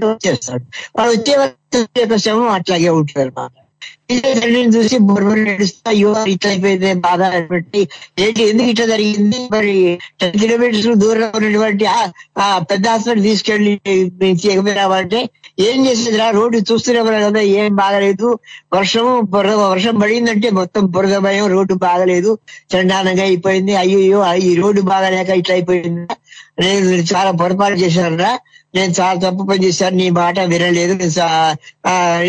[SPEAKER 16] రోజు చేస్తాడు. వాడు వచ్చే వరకు శవం అట్లాగే ఉంటుంది అన్నమాట. తండ్రిని చూసి బొర్రని నడుస్తా అయ్యో ఇట్లా అయిపోయింది బాధ పెట్టి ఏంటి ఎందుకు ఇట్లా జరిగింది? మరి టెన్ కిలోమీటర్స్ దూరంలో ఉన్నటువంటి ఆ- పెద్ద హాస్పిటల్ తీసుకెళ్ళి చేయకపోయినామంటే ఏం చేసేదిరా? రోడ్డు చూస్తూనే కదా ఏం బాగలేదు. వర్షము బురద వర్షం పడిందంటే మొత్తం బురద భయం రోడ్డు బాగలేదు. చండానంగా అయిపోయింది. అయ్యో ఈ రోడ్డు బాగలేక ఇట్లా అయిపోయింది? నేను చాలా పొరపాటు చేశానురా నేను చాలా తప్పు పని చేశాను నీ మాట వినలేదు. నేను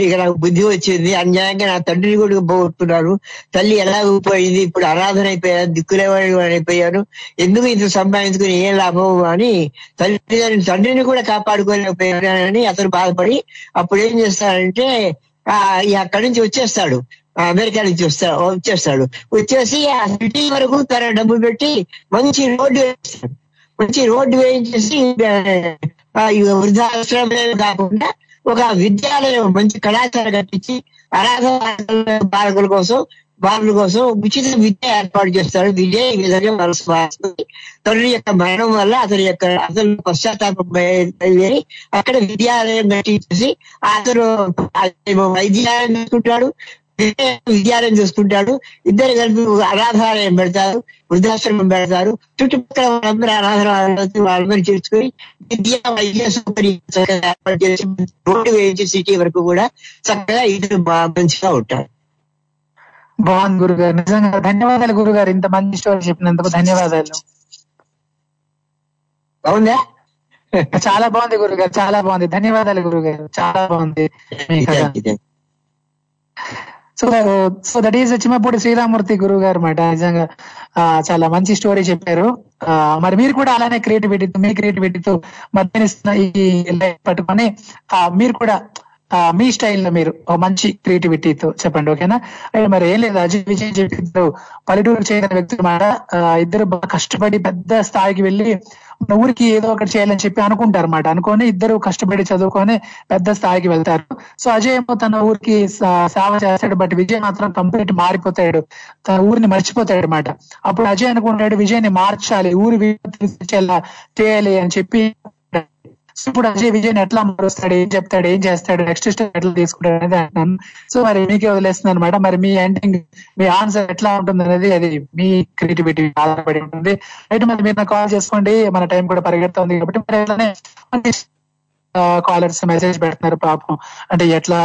[SPEAKER 16] ఇక నాకు బుద్ధి వచ్చింది. అన్యాయంగా నా తండ్రిని కూడా పోగొట్టుకున్నాను. తల్లి ఎలా పోయింది ఇప్పుడు అరాధన అయిపోయాను దిక్కులేవాడి అయిపోయాను. ఎందుకు ఇంత సంపాదించుకుని ఏం లాభం అని తల్లి తండ్రిని కూడా కాపాడుకోలేకపోయానని అతను బాధపడి అప్పుడు ఏం చేస్తాడంటే ఆ అక్కడి నుంచి వచ్చేస్తాడు. అమెరికా నుంచి వస్తా వచ్చేస్తాడు. వచ్చేసి ఆ సిటీ వరకు తన డబ్బు పెట్టి మంచి రోడ్డు వేస్తాడు. మంచి రోడ్డు వేయించేసి వృద్ధాశ్రమం కాకుండా ఒక విద్యాలయం మంచి కళాశాల కట్టించి అనాథ బాలకుల కోసం బాలుల కోసం ఉచిత విద్య ఏర్పాటు చేస్తాడు విద్య ఈ విధంగా మనసు మారుతుంది తండ్రి యొక్క మరణం వల్ల అతని యొక్క అతను పశ్చాత్తాపం అక్కడ విద్యాలయం కట్టించేసి అతను వైద్యాలయం చూసుకుంటాడు విద్యాలయం చూసుకుంటాడు ఇద్దరు కలిపి అనాథాలయం పెడతారు వృద్ధాశ్రమం పెడతారు. చుట్టుపక్కల వాళ్ళందరూ అనాథాలయం వాళ్ళందరూ చేర్చుకొని విద్యా వైద్య సౌకర్యం ఏర్పాటు చేసి రోడ్డు వేయించి సిటీ వరకు కూడా చక్కగా ఇద్దరు మంచిగా ఉంటారు.
[SPEAKER 3] బాగుంది గురుగారు. నిజంగా ధన్యవాదాలు గురుగారు. ఇంత మంచి స్టోరీ చెప్పినందుకు ధన్యవాదాలు.
[SPEAKER 16] అవునా
[SPEAKER 3] చాలా బాగుంది గురుగారు. చాలా బాగుంది. ధన్యవాదాలు గురుగారు. చాలా బాగుంది. So so that is Chimmapudi Sriramurthy గురువు గారు మాట. నిజంగా చాలా మంచి స్టోరీ చెప్పారు. ఆ, మరి మీరు కూడా అలానే క్రియేటివిటీతో మీ క్రియేటివిటీతో మధ్యనిస్తున్న ఈ లైఫ్ పట్టుకొని మీరు కూడా మీ స్టైల్లో మీరు ఒక మంచి క్రియేటివిటీతో చెప్పండి ఓకేనా? అయితే మరి ఏం లేదు అజయ్ విజయ్ చెప్పిద్దరు పల్లెటూరు చేయగల వ్యక్తులు మాట ఇద్దరు బాగా కష్టపడి పెద్ద స్థాయికి వెళ్ళి మన ఊరికి ఏదో ఒకటి చేయాలని చెప్పి అనుకుంటారు అనమాట అనుకొని ఇద్దరు కష్టపడి చదువుకొని పెద్ద స్థాయికి వెళ్తారు. సో అజయ్ ఏమో తన ఊరికి సేవ చేస్తాడు బట్ విజయ్ మాత్రం కంప్లీట్ మారిపోతాడు. తన ఊరిని మర్చిపోతాడు అనమాట అప్పుడు అజయ్ అనుకుంటాడు విజయ్ని మార్చాలి ఊరి చేయాలి అని చెప్పి ఇప్పుడు అజయ్ విజయ్ ఎట్లా మారుస్తాడు ఏం చెప్తాడు ఏం చేస్తాడు నెక్స్ట్ స్టెప్ ఎట్లా తీసుకుంటాడు అనేది అంటున్నాను. సో మరి మీకే వదిలేస్తుంది అనమాట మరి మీ ఎండింగ్ మీ ఆన్సర్ ఎట్లా ఉంటుంది అనేది అది మీ క్రియేటివిటీ ఆధారపడి ఉంటుంది. అయితే మరి మీరు నాకు కాల్ చేసుకోండి మన టైం కూడా పరిగెడుతుంది కాబట్టి మరి అట్లానే కాలర్స్ మెసేజ్ పెడుతున్నారు పాపం. అంటే ఎట్లా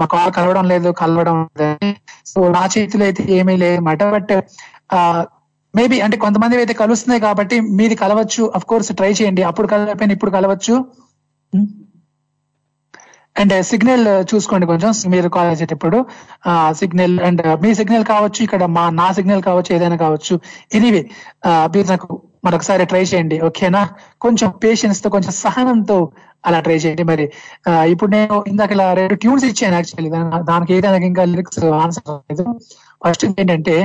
[SPEAKER 3] మా కాల్ కలవడం లేదు కలవడం సో నా చేతిలో అయితే ఏమీ లేదన్నమాట. బట్ మేబీ అంటే కొంతమంది అయితే కలుస్తున్నాయి కాబట్టి మీది కలవచ్చు. అఫ్ కోర్స్ ట్రై చేయండి. అప్పుడు కలవపోయిన ఇప్పుడు కలవచ్చు. Hmm? And signal uh, uh, చూసుకోండి కొంచెం. మీరు కాల్ చేసేటప్పుడు సిగ్నల్ అండ్ uh, మీ సిగ్నల్ కావచ్చు ఇక్కడ మా నా సిగ్నల్ కావచ్చు ఏదైనా కావచ్చు. ఎనీవే మీరు నాకు మరొకసారి ట్రై చేయండి. ఓకేనా కొంచెం పేషెన్స్తో కొంచెం సహనంతో అలా ట్రై చేయండి. మరి ఇప్పుడు నేను ఇందాక ఇలా రెండు ట్యూన్స్ ఇచ్చాను యాక్చువల్లీ దానికి ఏదైనా ఇంకా లిరిక్స్ ఆన్సర్ లేదు. ఫస్ట్ ఏంటంటే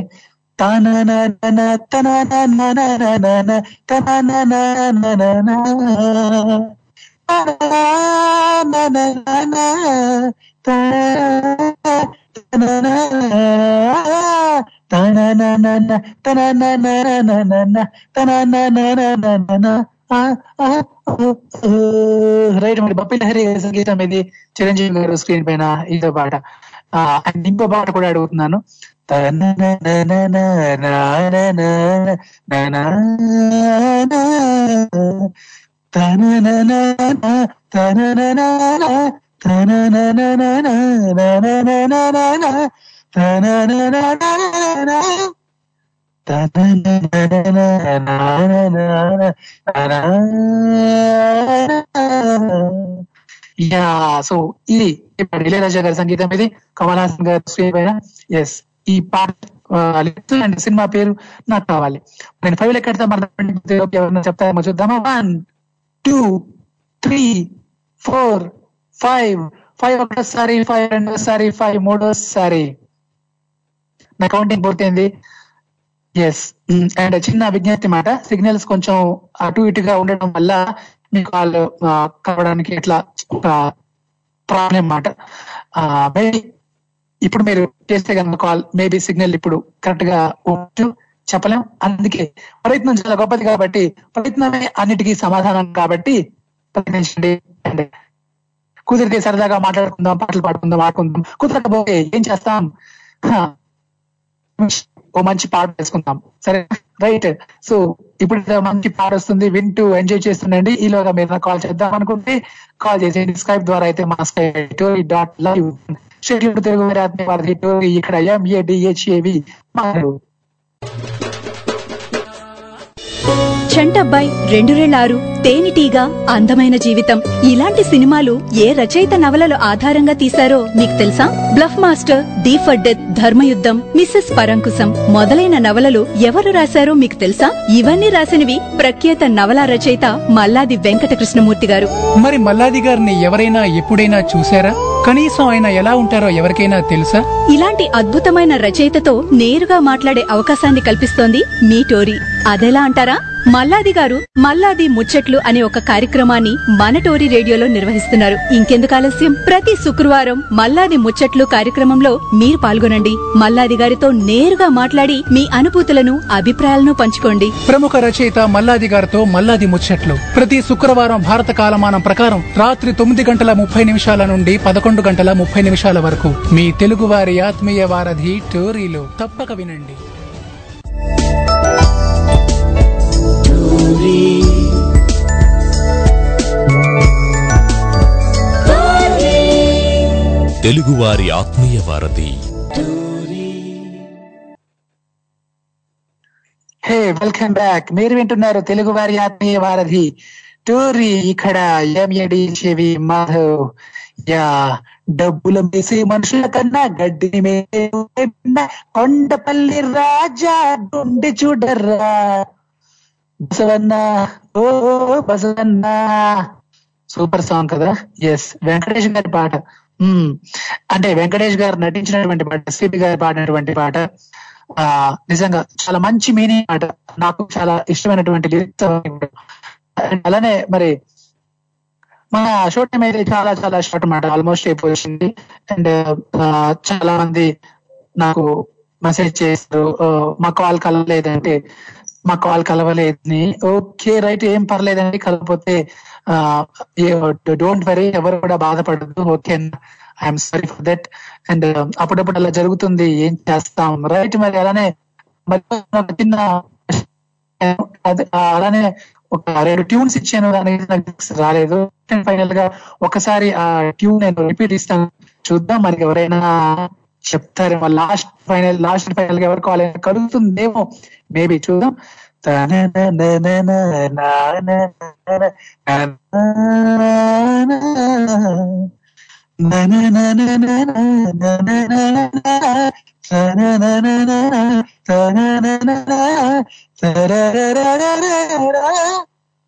[SPEAKER 3] రైట్ మరి బప్పి లహరి సంగీతం ఇది చిరంజీవి గారు స్క్రీన్ పైన ఇదో పాట. ఇంకో పాట కూడా అడుగుతున్నాను. యా సో ఇది ఇప్పుడు ఇళయరాజా గారి సంగీతం ఇది. కమల్ హాసన్ గారి స్క్రీన్ ఎస్ ఈ పాట అండ్ సినిమా పేరు నాకు కావాలి. నేను ఫైవ్ లెక్క ఎడతా ఎవరైనా చెప్తారేమో చూద్దామా? One two three four five five ఒకసారి ఫైవ్ రెండోసారి ఫైవ్ మూడోసారి. నా కౌంటింగ్ పూర్తయింది. ఎస్ అండ్ mm, చిన్న విజ్ఞప్తి మాట సిగ్నల్స్ కొంచెం అటు ఇటుగా ఉండడం వల్ల మీకు వాళ్ళు కలవడానికి ఇట్లా ప్రాబ్లం మాట. ఇప్పుడు మీరు చేస్తే కనుక కాల్ మేబీ సిగ్నల్ ఇప్పుడు కరెక్ట్గా చెప్పలేం. అందుకే ప్రయత్నం చాలా గొప్పది కాబట్టి ప్రయత్నమే అన్నిటికీ సమాధానం కాబట్టి ప్రయత్నించండి. కుదిరితే సరదాగా మాట్లాడుకుందాం పాటలు పాడుకుందాం ఆడుకుందాం. కుదరకపోతే ఏం చేస్తాం? ఓ మంచి పాట వేసుకుందాం. సరే? రైట్. సో ఇప్పుడు మంచి పాట వస్తుంది వింటూ ఎంజాయ్ చేస్తుండండి. ఈలోగా మీరు కాల్ చేద్దాం అనుకుంటే కాల్ చేసేయండి. స్కైప్ ద్వారా అయితే మా sky dot live schedule Telugu వారి ఆత్మీయ వారధి టోరీ ఇక్కడ ఎంఏడిహెచ్ఏవి మారు
[SPEAKER 17] చంటబ్బాయి రెండురేళ్ళారు తేనెటీగ అందమైన జీవితం. ఇలాంటి సినిమాలు ఏ రచయిత నవలలు ఆధారంగా తీశారో మీకు తెలుసా? Bluff master D for death Dharmayuddham Mrs Parankusam మొదలైన నవలలు ఎవరు రాశారో మీకు తెలుసా? ఇవన్నీ రాసినవి ప్రఖ్యాత నవలా రచయిత మల్లాది వెంకట కృష్ణమూర్తి గారు.
[SPEAKER 12] మరి మల్లాది గారిని ఎవరైనా ఎప్పుడైనా చూశారా? కనీసం ఆయన ఎలా ఉంటారో ఎవరికైనా తెలుసా?
[SPEAKER 17] ఇలాంటి అద్భుతమైన రచయితతో నేరుగా మాట్లాడే అవకాశాన్ని కల్పిస్తోంది మీ టోరీ. అదెలా అంటారా? మల్లాది గారు మల్లాది ముచ్చట్లు అనే ఒక కార్యక్రమాన్ని మనటోరి రేడియోలో నిర్వహిస్తున్నారు. ఇంకెందుకు ఆలస్యం? ప్రతి శుక్రవారం మల్లాది ముచ్చట్లు కార్యక్రమంలో మీరు పాల్గొనండి. మల్లాది గారితో నేరుగా మాట్లాడి మీ అనుభూతులను అభిప్రాయాలను పంచుకోండి.
[SPEAKER 12] ప్రముఖ రచయిత మల్లాది గారితో మల్లాది ముచ్చట్లు. ప్రతి శుక్రవారం భారత కాలమానం ప్రకారం రాత్రి తొమ్మిది గంటల ముప్పై నిమిషాల నుండి పదకొండు గంటల ముప్పై నిమిషాల వరకు మీ తెలుగువారి ఆత్మీయ వారధి టోరీలో తప్పక వినండి.
[SPEAKER 1] తెలుగువారి ఆత్మీయ వారధి.
[SPEAKER 3] Hey welcome back. మీరు వింటున్నారు తెలుగు వారి ఆత్మీయ వారధి. టూరి ఇక్కడ ఎంఏడి చెవి మాధవ్. యా డబ్బులు మేసే మనుషుల కన్నా గడ్డిని మేసే కొండపల్లి రాజా గుండె చూడర్రా బసవన్న. ఓ బసవన్న. సూపర్ సాంగ్ కదా? ఎస్ వెంకటేష్ గారి పాట. Hmm. అంటే వెంకటేష్ గారు నటించినటువంటి పాట ఎస్పీపి గారు పాడినటువంటి పాట ఆ నిజంగా చాలా మంచి మీనింగ్ పాట. నాకు చాలా ఇష్టమైనటువంటి లిరిక్స్ అండ్ అలానే మరి మన షో టైం అయితే చాలా చాలా షార్ట్ అనమాట ఆల్మోస్ట్ అయిపోయింది. అండ్ చాలా మంది నాకు మెసేజ్ చేస్తారు మా కాల్ కలలేదంటే మా కాల్ కలవలేదని. ఓకే రైట్ ఏం పర్లేదండి కలకపోతే డోంట్ వరీ ఎవరు కూడా బాధపడదు okay I'm sorry for that. And అప్పుడప్పుడు అలా జరుగుతుంది ఏం చేస్తాం? రైట్ మరి అలానే మరి చిన్న అలానే ఒక రెండు ట్యూన్స్ ఇచ్చాను అనేది నాకు రాలేదు. ఫైనల్గా ఒకసారి ఆ ట్యూన్ నేను రిపీట్ ఇస్తాను. చూద్దాం మరి ఎవరైనా చెప్తారేమో లాస్ట్ ఫైనల్ లాస్ట్ ఫైనల్గా ఎవరు కావాలి కలుగుతుందేమో మేబీ చూద్దాం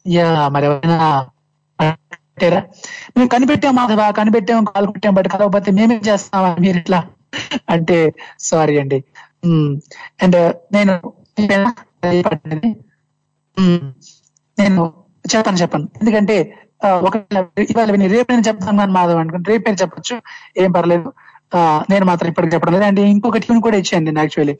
[SPEAKER 3] యా మరి ఎవరైనా మేము కనిపెట్టాం మాధవ కనిపెట్టాం కాలు పెట్టాం బట్ కలవకపోతే మేమేం చేస్తామా మీరు ఇట్లా అంటే సారీ అండి. Hmm. అండ్ uh, నేను hmm. నేను చెప్పను చెప్పను. ఎందుకంటే uh, ఒకవేళ ఇవాళ విని రేపు నేను చెప్తాను కానీ మాధవ్ అనుకుంటే రేపు నేను చెప్పొచ్చు. ఏం పర్లేదు. Uh, నేను మాత్రం ఇప్పటికి చెప్పడం లేదు. అండ్ ఇంకొక ట్యూన్ కూడా ఇచ్చేయండి నేను యాక్చువల్లీ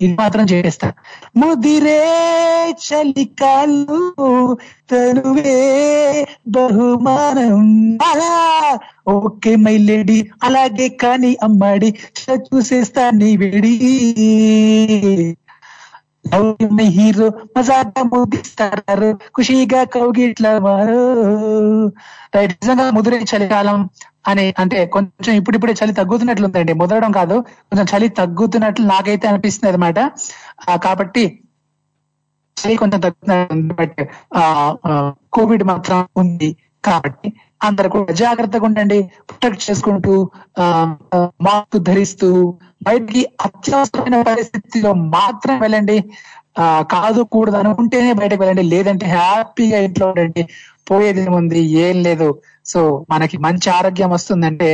[SPEAKER 3] ఇది మాత్రం చేస్తా ముదిరే చలికాలు తనువే బహుమానం. అలా ఓకే మై లేడీ అలాగే కానీ అమ్మాడి చూసేస్తా నీ వేడి. లవ్ హీరో మజాగా ముగిస్తారు ఖుషీగా కౌగిట్ల వారు రైట్ నిజంగా ముదిరే చలికాలం అని అంటే కొంచెం ఇప్పుడిప్పుడే చలి తగ్గుతున్నట్లుందండి ముదరడం కాదు కొంచెం చలి తగ్గుతున్నట్లు నాకైతే అనిపిస్తుంది అనమాట కాబట్టి చలి కొంచెం తగ్గుతుంది బట్ కోవిడ్ మాత్రం ఉంది కాబట్టి అందరు కూడా జాగ్రత్తగా ఉండండి. ప్రొటెక్ట్ చేసుకుంటూ మాస్క్ ధరిస్తూ బయటికి అత్యవసరమైన పరిస్థితిలో మాత్రం వెళ్ళండి. ఆ కాదు కూడదు అనుకుంటేనే బయటకు వెళ్ళండి. లేదంటే హ్యాపీగా ఇంట్లో ఉండండి. పోయేది ఏముంది? ఏం లేదు. సో మనకి మంచి ఆరోగ్యం వస్తుందంటే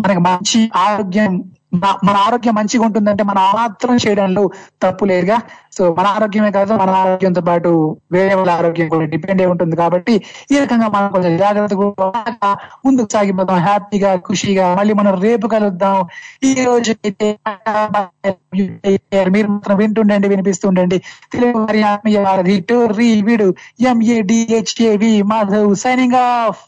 [SPEAKER 3] మనకి మంచి ఆరోగ్యం మన ఆరోగ్యం మంచిగా ఉంటుందంటే మనం మాత్రం చేయడంలో తప్పు లేదుగా. సో మన ఆరోగ్యమే కాదు మన ఆరోగ్యంతో పాటు వేరే వాళ్ళ ఆరోగ్యం కూడా డిపెండ్ అయి ఉంటుంది కాబట్టి ఈ రకంగా మనం కొంచెం కూడా ముందుకు సాగిపోతాం హ్యాపీగా ఖుషిగా మళ్ళీ మనం రేపు కలుద్దాం. ఈ రోజు అయితే మీరు మాత్రం వింటుండండి వినిపిస్తుండండి. తెలుగు వారి ఆత్మీయ వారధి టోర్రీ వీడు ఎంఏడిహెచ్ఏవి మాధవ్ సైనింగ్ ఆఫ్